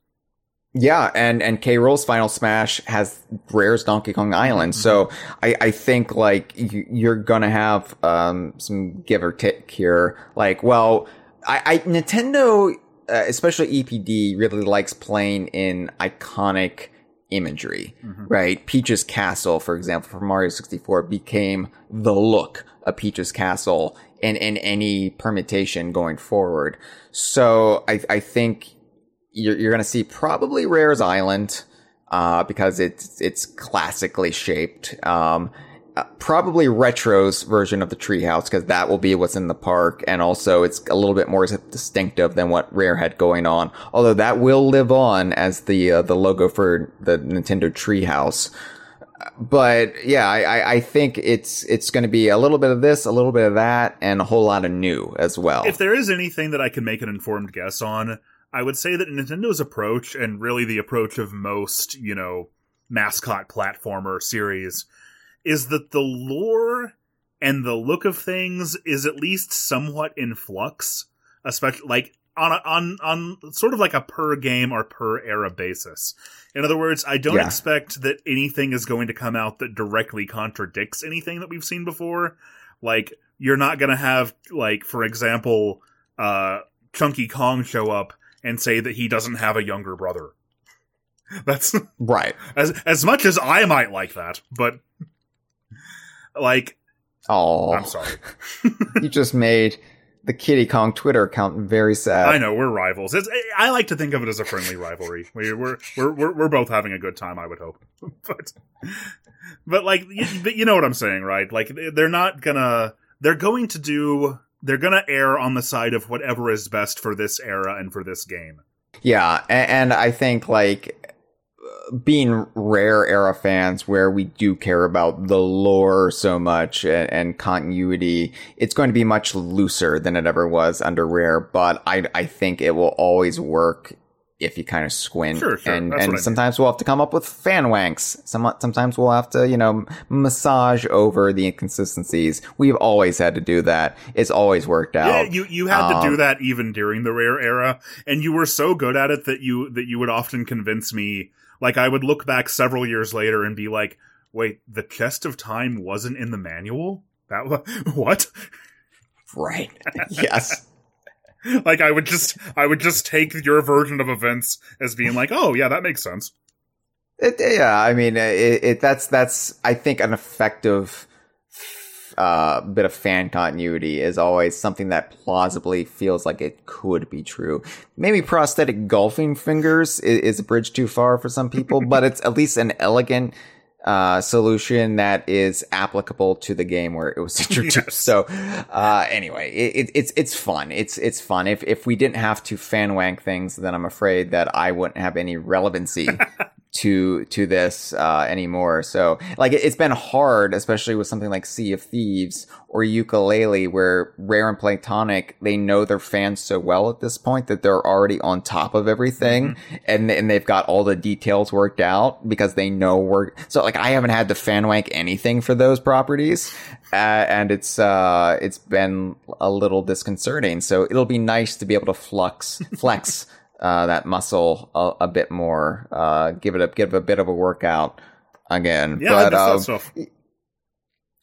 Yeah, and and K. Rool's Final Smash has Rare's Donkey Kong Island, so I I think like you, you're gonna have um some give or take here. Like, well, I, I Nintendo, uh, especially EPD, really likes playing in iconic imagery, right? Peach's Castle, for example, for Mario 64, became the look of Peach's Castle in in any permutation going forward. So I I think you're, you're going to see probably Rare's Island, uh, because it's, it's classically shaped. Um, uh, probably Retro's version of the treehouse, because that will be what's in the park. And also it's a little bit more distinctive than what Rare had going on. Although that will live on as the, uh, the logo for the Nintendo treehouse. But yeah, I, I- think it's, it's going to be a little bit of this, a little bit of that, and a whole lot of new as well. If there is anything that I can make an informed guess on, I would say that Nintendo's approach, and really the approach of most, you know, mascot platformer series, is that the lore and the look of things is at least somewhat in flux, especially like on a, on on sort of like a per game or per era basis. In other words, I don't Yeah. expect that anything is going to come out that directly contradicts anything that we've seen before. Like you're not going to have like for example, uh Chunky Kong show up and say that he doesn't have a younger brother. *laughs* That's right. as as much as I might like that, but like Oh, I'm sorry. *laughs* you just made the Kiddy Kong Twitter account very sad. I know we're rivals. It's, I like to think of it as a friendly rivalry. *laughs* We're we're we're we're, we're both having a good time. I would hope, but but like you, you know what I'm saying, right? Like they're not gonna. They're going to do. They're gonna err on the side of whatever is best for this era and for this game. Yeah, and, and I think like being rare era fans where we do care about the lore so much and, and, continuity, it's going to be much looser than it ever was under rare, but I, I think it will always work if you kind of squint. Sure, sure. And, That's and I sometimes we'll have to come up with fan wanks. Some, sometimes we'll have to, you know, massage over the inconsistencies. We've always had to do that. It's always worked out. Yeah, you you had to do Um, that even during the rare era, and you were so good at it that you that you would often convince me. Like I would look back several years later and be like, "Wait, the chest of time wasn't in the manual? That wa- *laughs* what?" Right. yes. *laughs* like I would just I would just take your version of events as being like, "Oh yeah, that makes sense." It, yeah, I mean, it, it that's that's I think an effective uh, bit of fan continuity is always something that plausibly feels like it could be true. Maybe prosthetic golfing fingers is, is a bridge too far for some people, but it's at least an elegant uh, solution that is applicable to the game where it was *laughs* introduced. Yes. So, uh, anyway, it, it, it's it's fun. It's it's fun. If if we didn't have to fan wank things, then I'm afraid that I wouldn't have any relevancy *laughs* to to this uh, anymore. So like it, it's been hard, especially with something like Sea of Thieves or Yooka-Laylee, where Rare and Playtonic they know their fans so well at this point that they're already on top of everything, and and they've got all the details worked out because they know we're so like I haven't had to fan wank anything for those properties. Uh, and it's uh, it's been a little disconcerting. So it'll be nice to be able to flux flex *laughs* uh, that muscle a, a bit more, uh, give it a give it a bit of a workout again. Yeah, I but miss that stuff.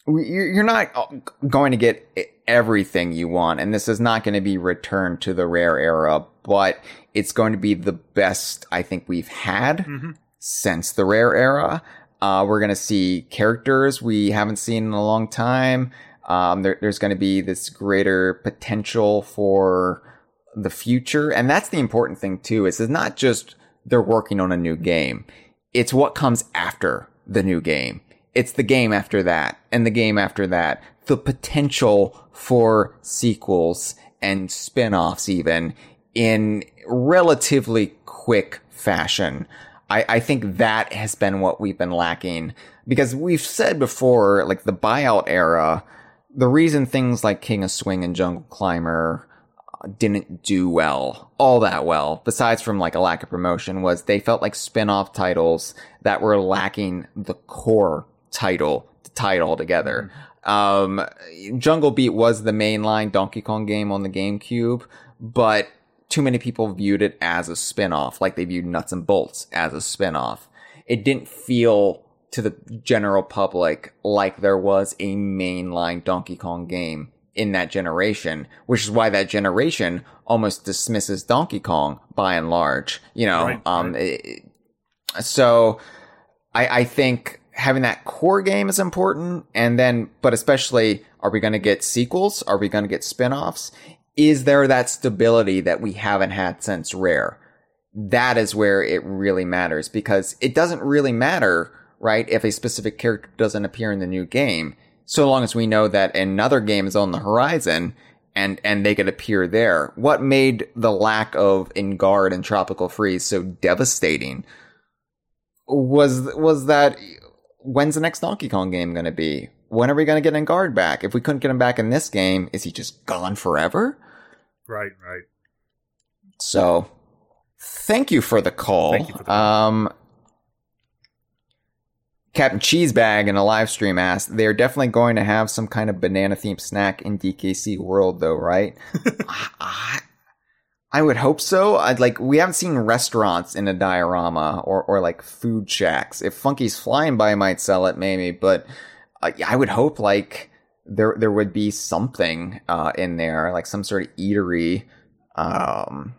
you're not uh, going to get everything you want, and this is not going to be returned to the rare era, but it's going to be the best I think we've had Mhm. since the rare era. Uh, we're going to see characters we haven't seen in a long time. Um, there, there's going to be this greater potential for the future, and that's the important thing too. Is it's not just they're working on a new game; it's what comes after the new game. It's the game after that, and the game after that. The potential for sequels and spin-offs, even in relatively quick fashion. I, I think that has been what we've been lacking because we've said before, like the buyout era, the reason things like King of Swing and Jungle Climber didn't do well, all that well, besides from like a lack of promotion, was they felt like spin-off titles that were lacking the core title to tie it all together. Um, Jungle Beat was the mainline Donkey Kong game on the GameCube, but too many people viewed it as a spin-off, like they viewed Nuts and Bolts as a spin-off. It didn't feel to the general public like there was a mainline Donkey Kong game in that generation, which is why that generation almost dismisses Donkey Kong by and large. You know, Right, um, it- so I, I think having that core game is important. And then, but especially, are we going to get sequels? Are we going to get spin-offs? Is there that stability that we haven't had since Rare? That is where it really matters because it doesn't really matter, right? If a specific character doesn't appear in the new game, so long as we know that another game is on the horizon and, and they could appear there. What made the lack of Enguarde and Tropical Freeze so devastating was, was that when's the next Donkey Kong game going to be? When are we going to get Enguarde back? If we couldn't get him back in this game, is he just gone forever? Right, right. So, thank you for the call. Thank you for the call. Um, Captain Cheesebag in a live stream asked, they're definitely going to have some kind of banana themed snack in DKC World, though, right? *laughs* I, I would hope so. I'd like, we haven't seen restaurants in a diorama or, or like food shacks. If Funky's Fly 'n' Buy might sell it, maybe, but uh, I would hope like there, there would be something, uh, in there, like some sort of eatery. Um,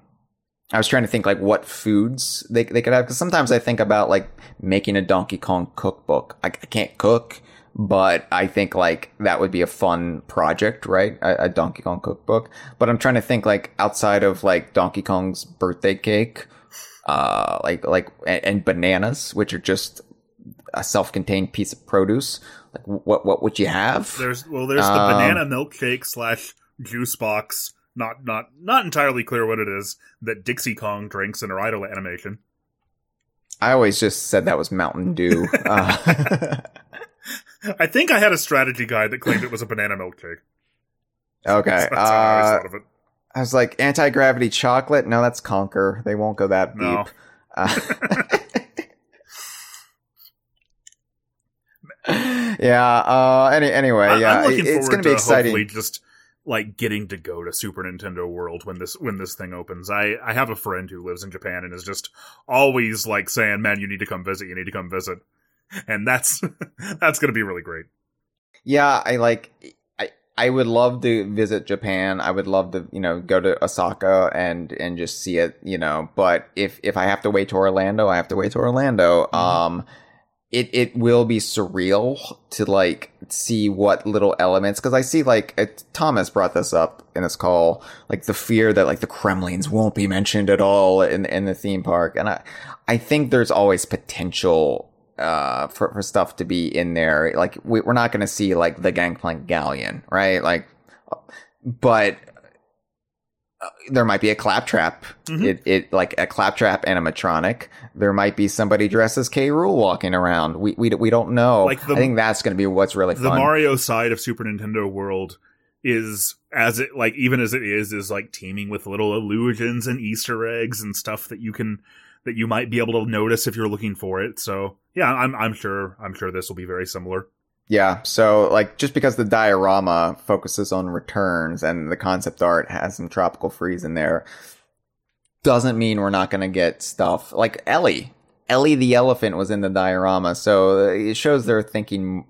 I was trying to think like what foods they they could have because sometimes I think about like making a Donkey Kong cookbook. I, I can't cook, but I think like that would be a fun project, right? A, a Donkey Kong cookbook. But I'm trying to think like outside of like Donkey Kong's birthday cake, uh, like like and, and bananas, which are just a self-contained piece of produce. Like what what would you have? There's well, there's the Um, banana milkshake slash juice box. Not not not entirely clear what it is that Dixie Kong drinks in her idle animation. I always just said that was Mountain Dew. *laughs* Uh, *laughs* I think I had a strategy guide that claimed it was a banana milkshake. okay. I Uh, it. I was like anti gravity chocolate. No, that's Conker. They won't go that deep. No. Uh, *laughs* yeah. Uh. Any. Anyway. Yeah. I'm looking it- it's forward going to be exciting. just like getting to go to Super Nintendo World when this when this thing opens. I I have a friend who lives in Japan and is just always like saying, "Man, you need to come visit. You need to come visit," and that's *laughs* that's going to be really great. Yeah, I like. I I would love to visit Japan. I would love to, you know, go to Osaka and and just see it, you know. But if if I have to wait to Orlando, I have to wait to Orlando. Um, it it will be surreal to like see what little elements because I see like it, Thomas brought this up in his call, like the fear that like the Kremlings won't be mentioned at all in in the theme park, and I I think there's always potential uh for, for stuff to be in there like we, we're not to see like the gangplank galleon right? Like but there might be a Klaptrap Mhm. it, it like a Klaptrap animatronic there might be somebody dressed as K. Rool walking around we, we we don't know Like the- i think that's going to be what's really the fun Mario side of Super Nintendo World is as it like even as it is is like teeming with little illusions and Easter eggs and stuff that you can that you might be able to notice if you're looking for it. So yeah, I'm I'm sure I'm sure this will be very similar. Yeah, so like just because the diorama focuses on returns and the concept art has some tropical freeze in there, doesn't mean we're not going to get stuff like Ellie. Ellie the elephant was in the diorama, so uh, it shows they're thinking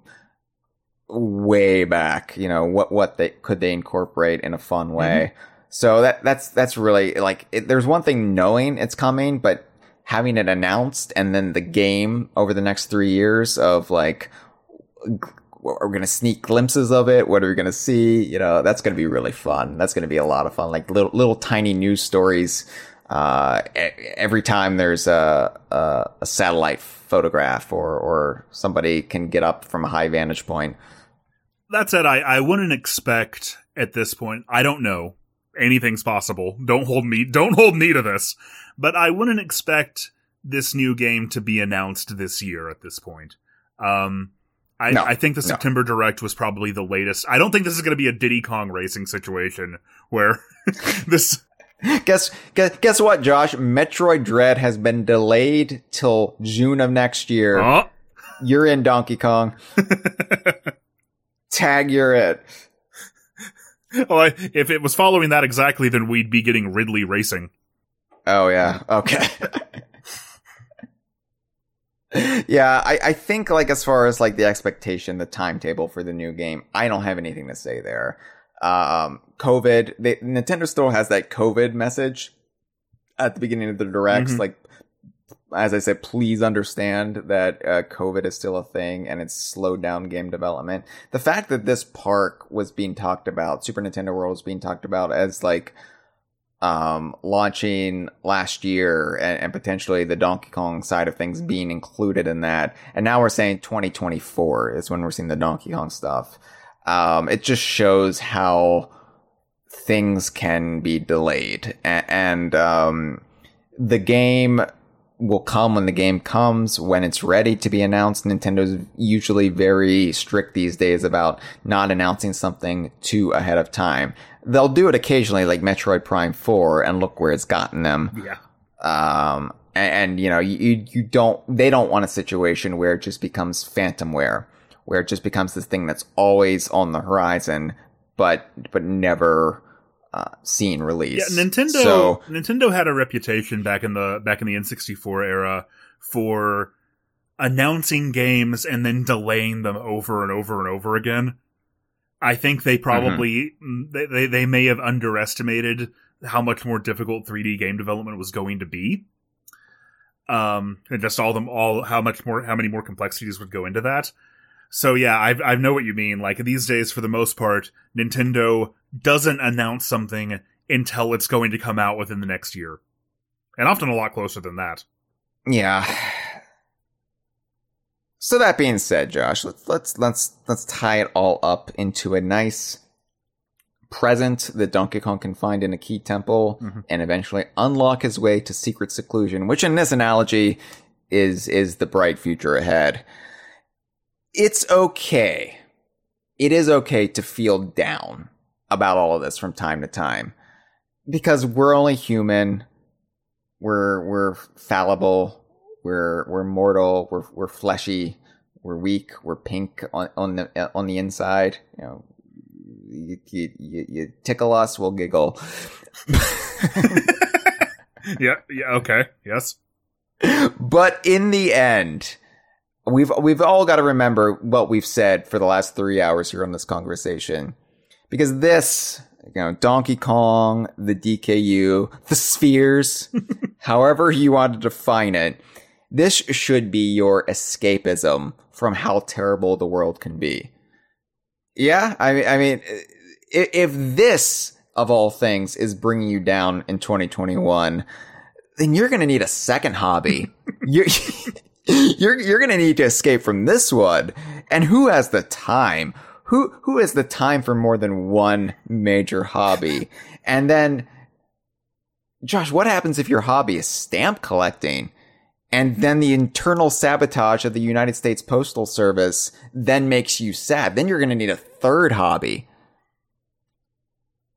way back. You know what what they could they incorporate in a fun mm-hmm. way. So that that's that's really like it, there's one thing knowing it's coming, but having it announced and then the game over the next three years of like are we going to sneak glimpses of it? What are we going to see? You know, that's going to be really fun. That's going to be a lot of fun. Like little, little tiny news stories. Uh, every time there's a, a, a satellite photograph or, or somebody can get up from a high vantage point. That said, I I wouldn't expect at this point. I don't know. Anything's possible. Don't hold me. Don't hold me to this. But I wouldn't expect this new game to be announced this year at this point. Um, I, No, I think the no. September Direct was probably the latest. I don't think this is going to be a Diddy Kong racing situation where *laughs* this. Guess, guess, guess what, Josh? Metroid Dread has been delayed till June of next year. Oh, You're in Donkey Kong. *laughs* Tag, you're it. well, oh, I, if it was following that exactly, then we'd be getting Ridley racing. Oh yeah. Okay. *laughs* yeah, I, I think like as far as like the expectation, the timetable for the new game, I don't have anything to say there. Um, COVID, they, Nintendo still has that COVID message at the beginning of the directs. Mhm. Like, as I said, please understand that uh, COVID is still a thing and it's slowed down game development. The fact that this park was being talked about, Super Nintendo World was being talked about as like um, launching last year and, and potentially the Donkey Kong side of things being included in that. And now we're saying 2024 is when we're seeing the Donkey Kong stuff. Um, it just shows how things can be delayed A- and, um, the game will come when the game comes when it's ready to be announced. Nintendo's usually very strict these days about not announcing something too ahead of time. They'll do it occasionally, like Metroid Prime 4, and look where it's gotten them. Yeah. Um, and, and you know, you, you don't, they don't want a situation where it just becomes phantomware, where it just becomes this thing that's always on the horizon, but, but never, uh, seen release. Yeah, Nintendo. So, Nintendo had a reputation back in the back in the N64 era for announcing games and then delaying them over and over and over again. I think they probably mm, they, they they may have underestimated how much more difficult 3D game development was going to be. Um, and just all them all how much more how many more complexities would go into that. So yeah, I I know what you mean. Like these days, for the most part, Nintendo doesn't announce something until it's going to come out within the next year, and often a lot closer than that. Yeah. So that being said, Josh, let's let's let's let's tie it all up into a nice present that Donkey Kong can find in a key temple Mm-hmm. and eventually unlock his way to secret seclusion, which in this analogy is is the bright future ahead. It's okay. It is okay to feel down about all of this from time to time because we're only human. We're we're fallible. We're we're mortal. We're we're fleshy. We're weak. We're pink on on the on the inside. You know, you you, you, you tickle us, we'll giggle. *laughs* Yeah, yeah, okay, yes. but in the end, we've we've all got to remember what we've said for the last three hours here on this Kongversation, because this, you know, Donkey Kong, the DKU, the spheres, *laughs* however you want to define it, this should be your escapism from how terrible the world can be. Yeah, I mean, I mean, if this of all things is bringing you down in 2021, then you're going to need a second hobby. *laughs* you're you're you're going to need to escape from this one. And who has the time? Who who has the time for more than one major hobby? *laughs* And then Josh, what happens if your hobby is stamp collecting? And then the internal sabotage of the United States Postal Service then makes you sad. Then you're going to need a third hobby.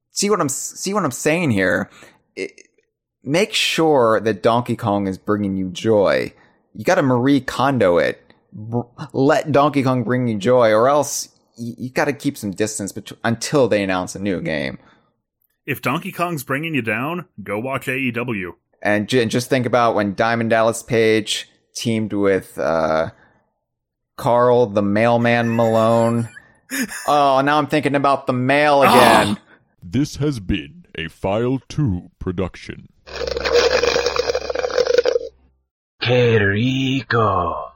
See what I'm see what I'm saying here? It- make sure that Donkey Kong is bringing you joy. You got to Marie Kondo it. Br- Let Donkey Kong bring you joy, or else you, you got to keep some distance bet- until they announce a new game. If Donkey Kong's bringing you down, go watch AEW. And j- just think about when Diamond Dallas Page teamed with uh, Karl the Mailman Malone. *laughs* oh, now I'm thinking about the mail again. This has been a File 2 production. Qué rico.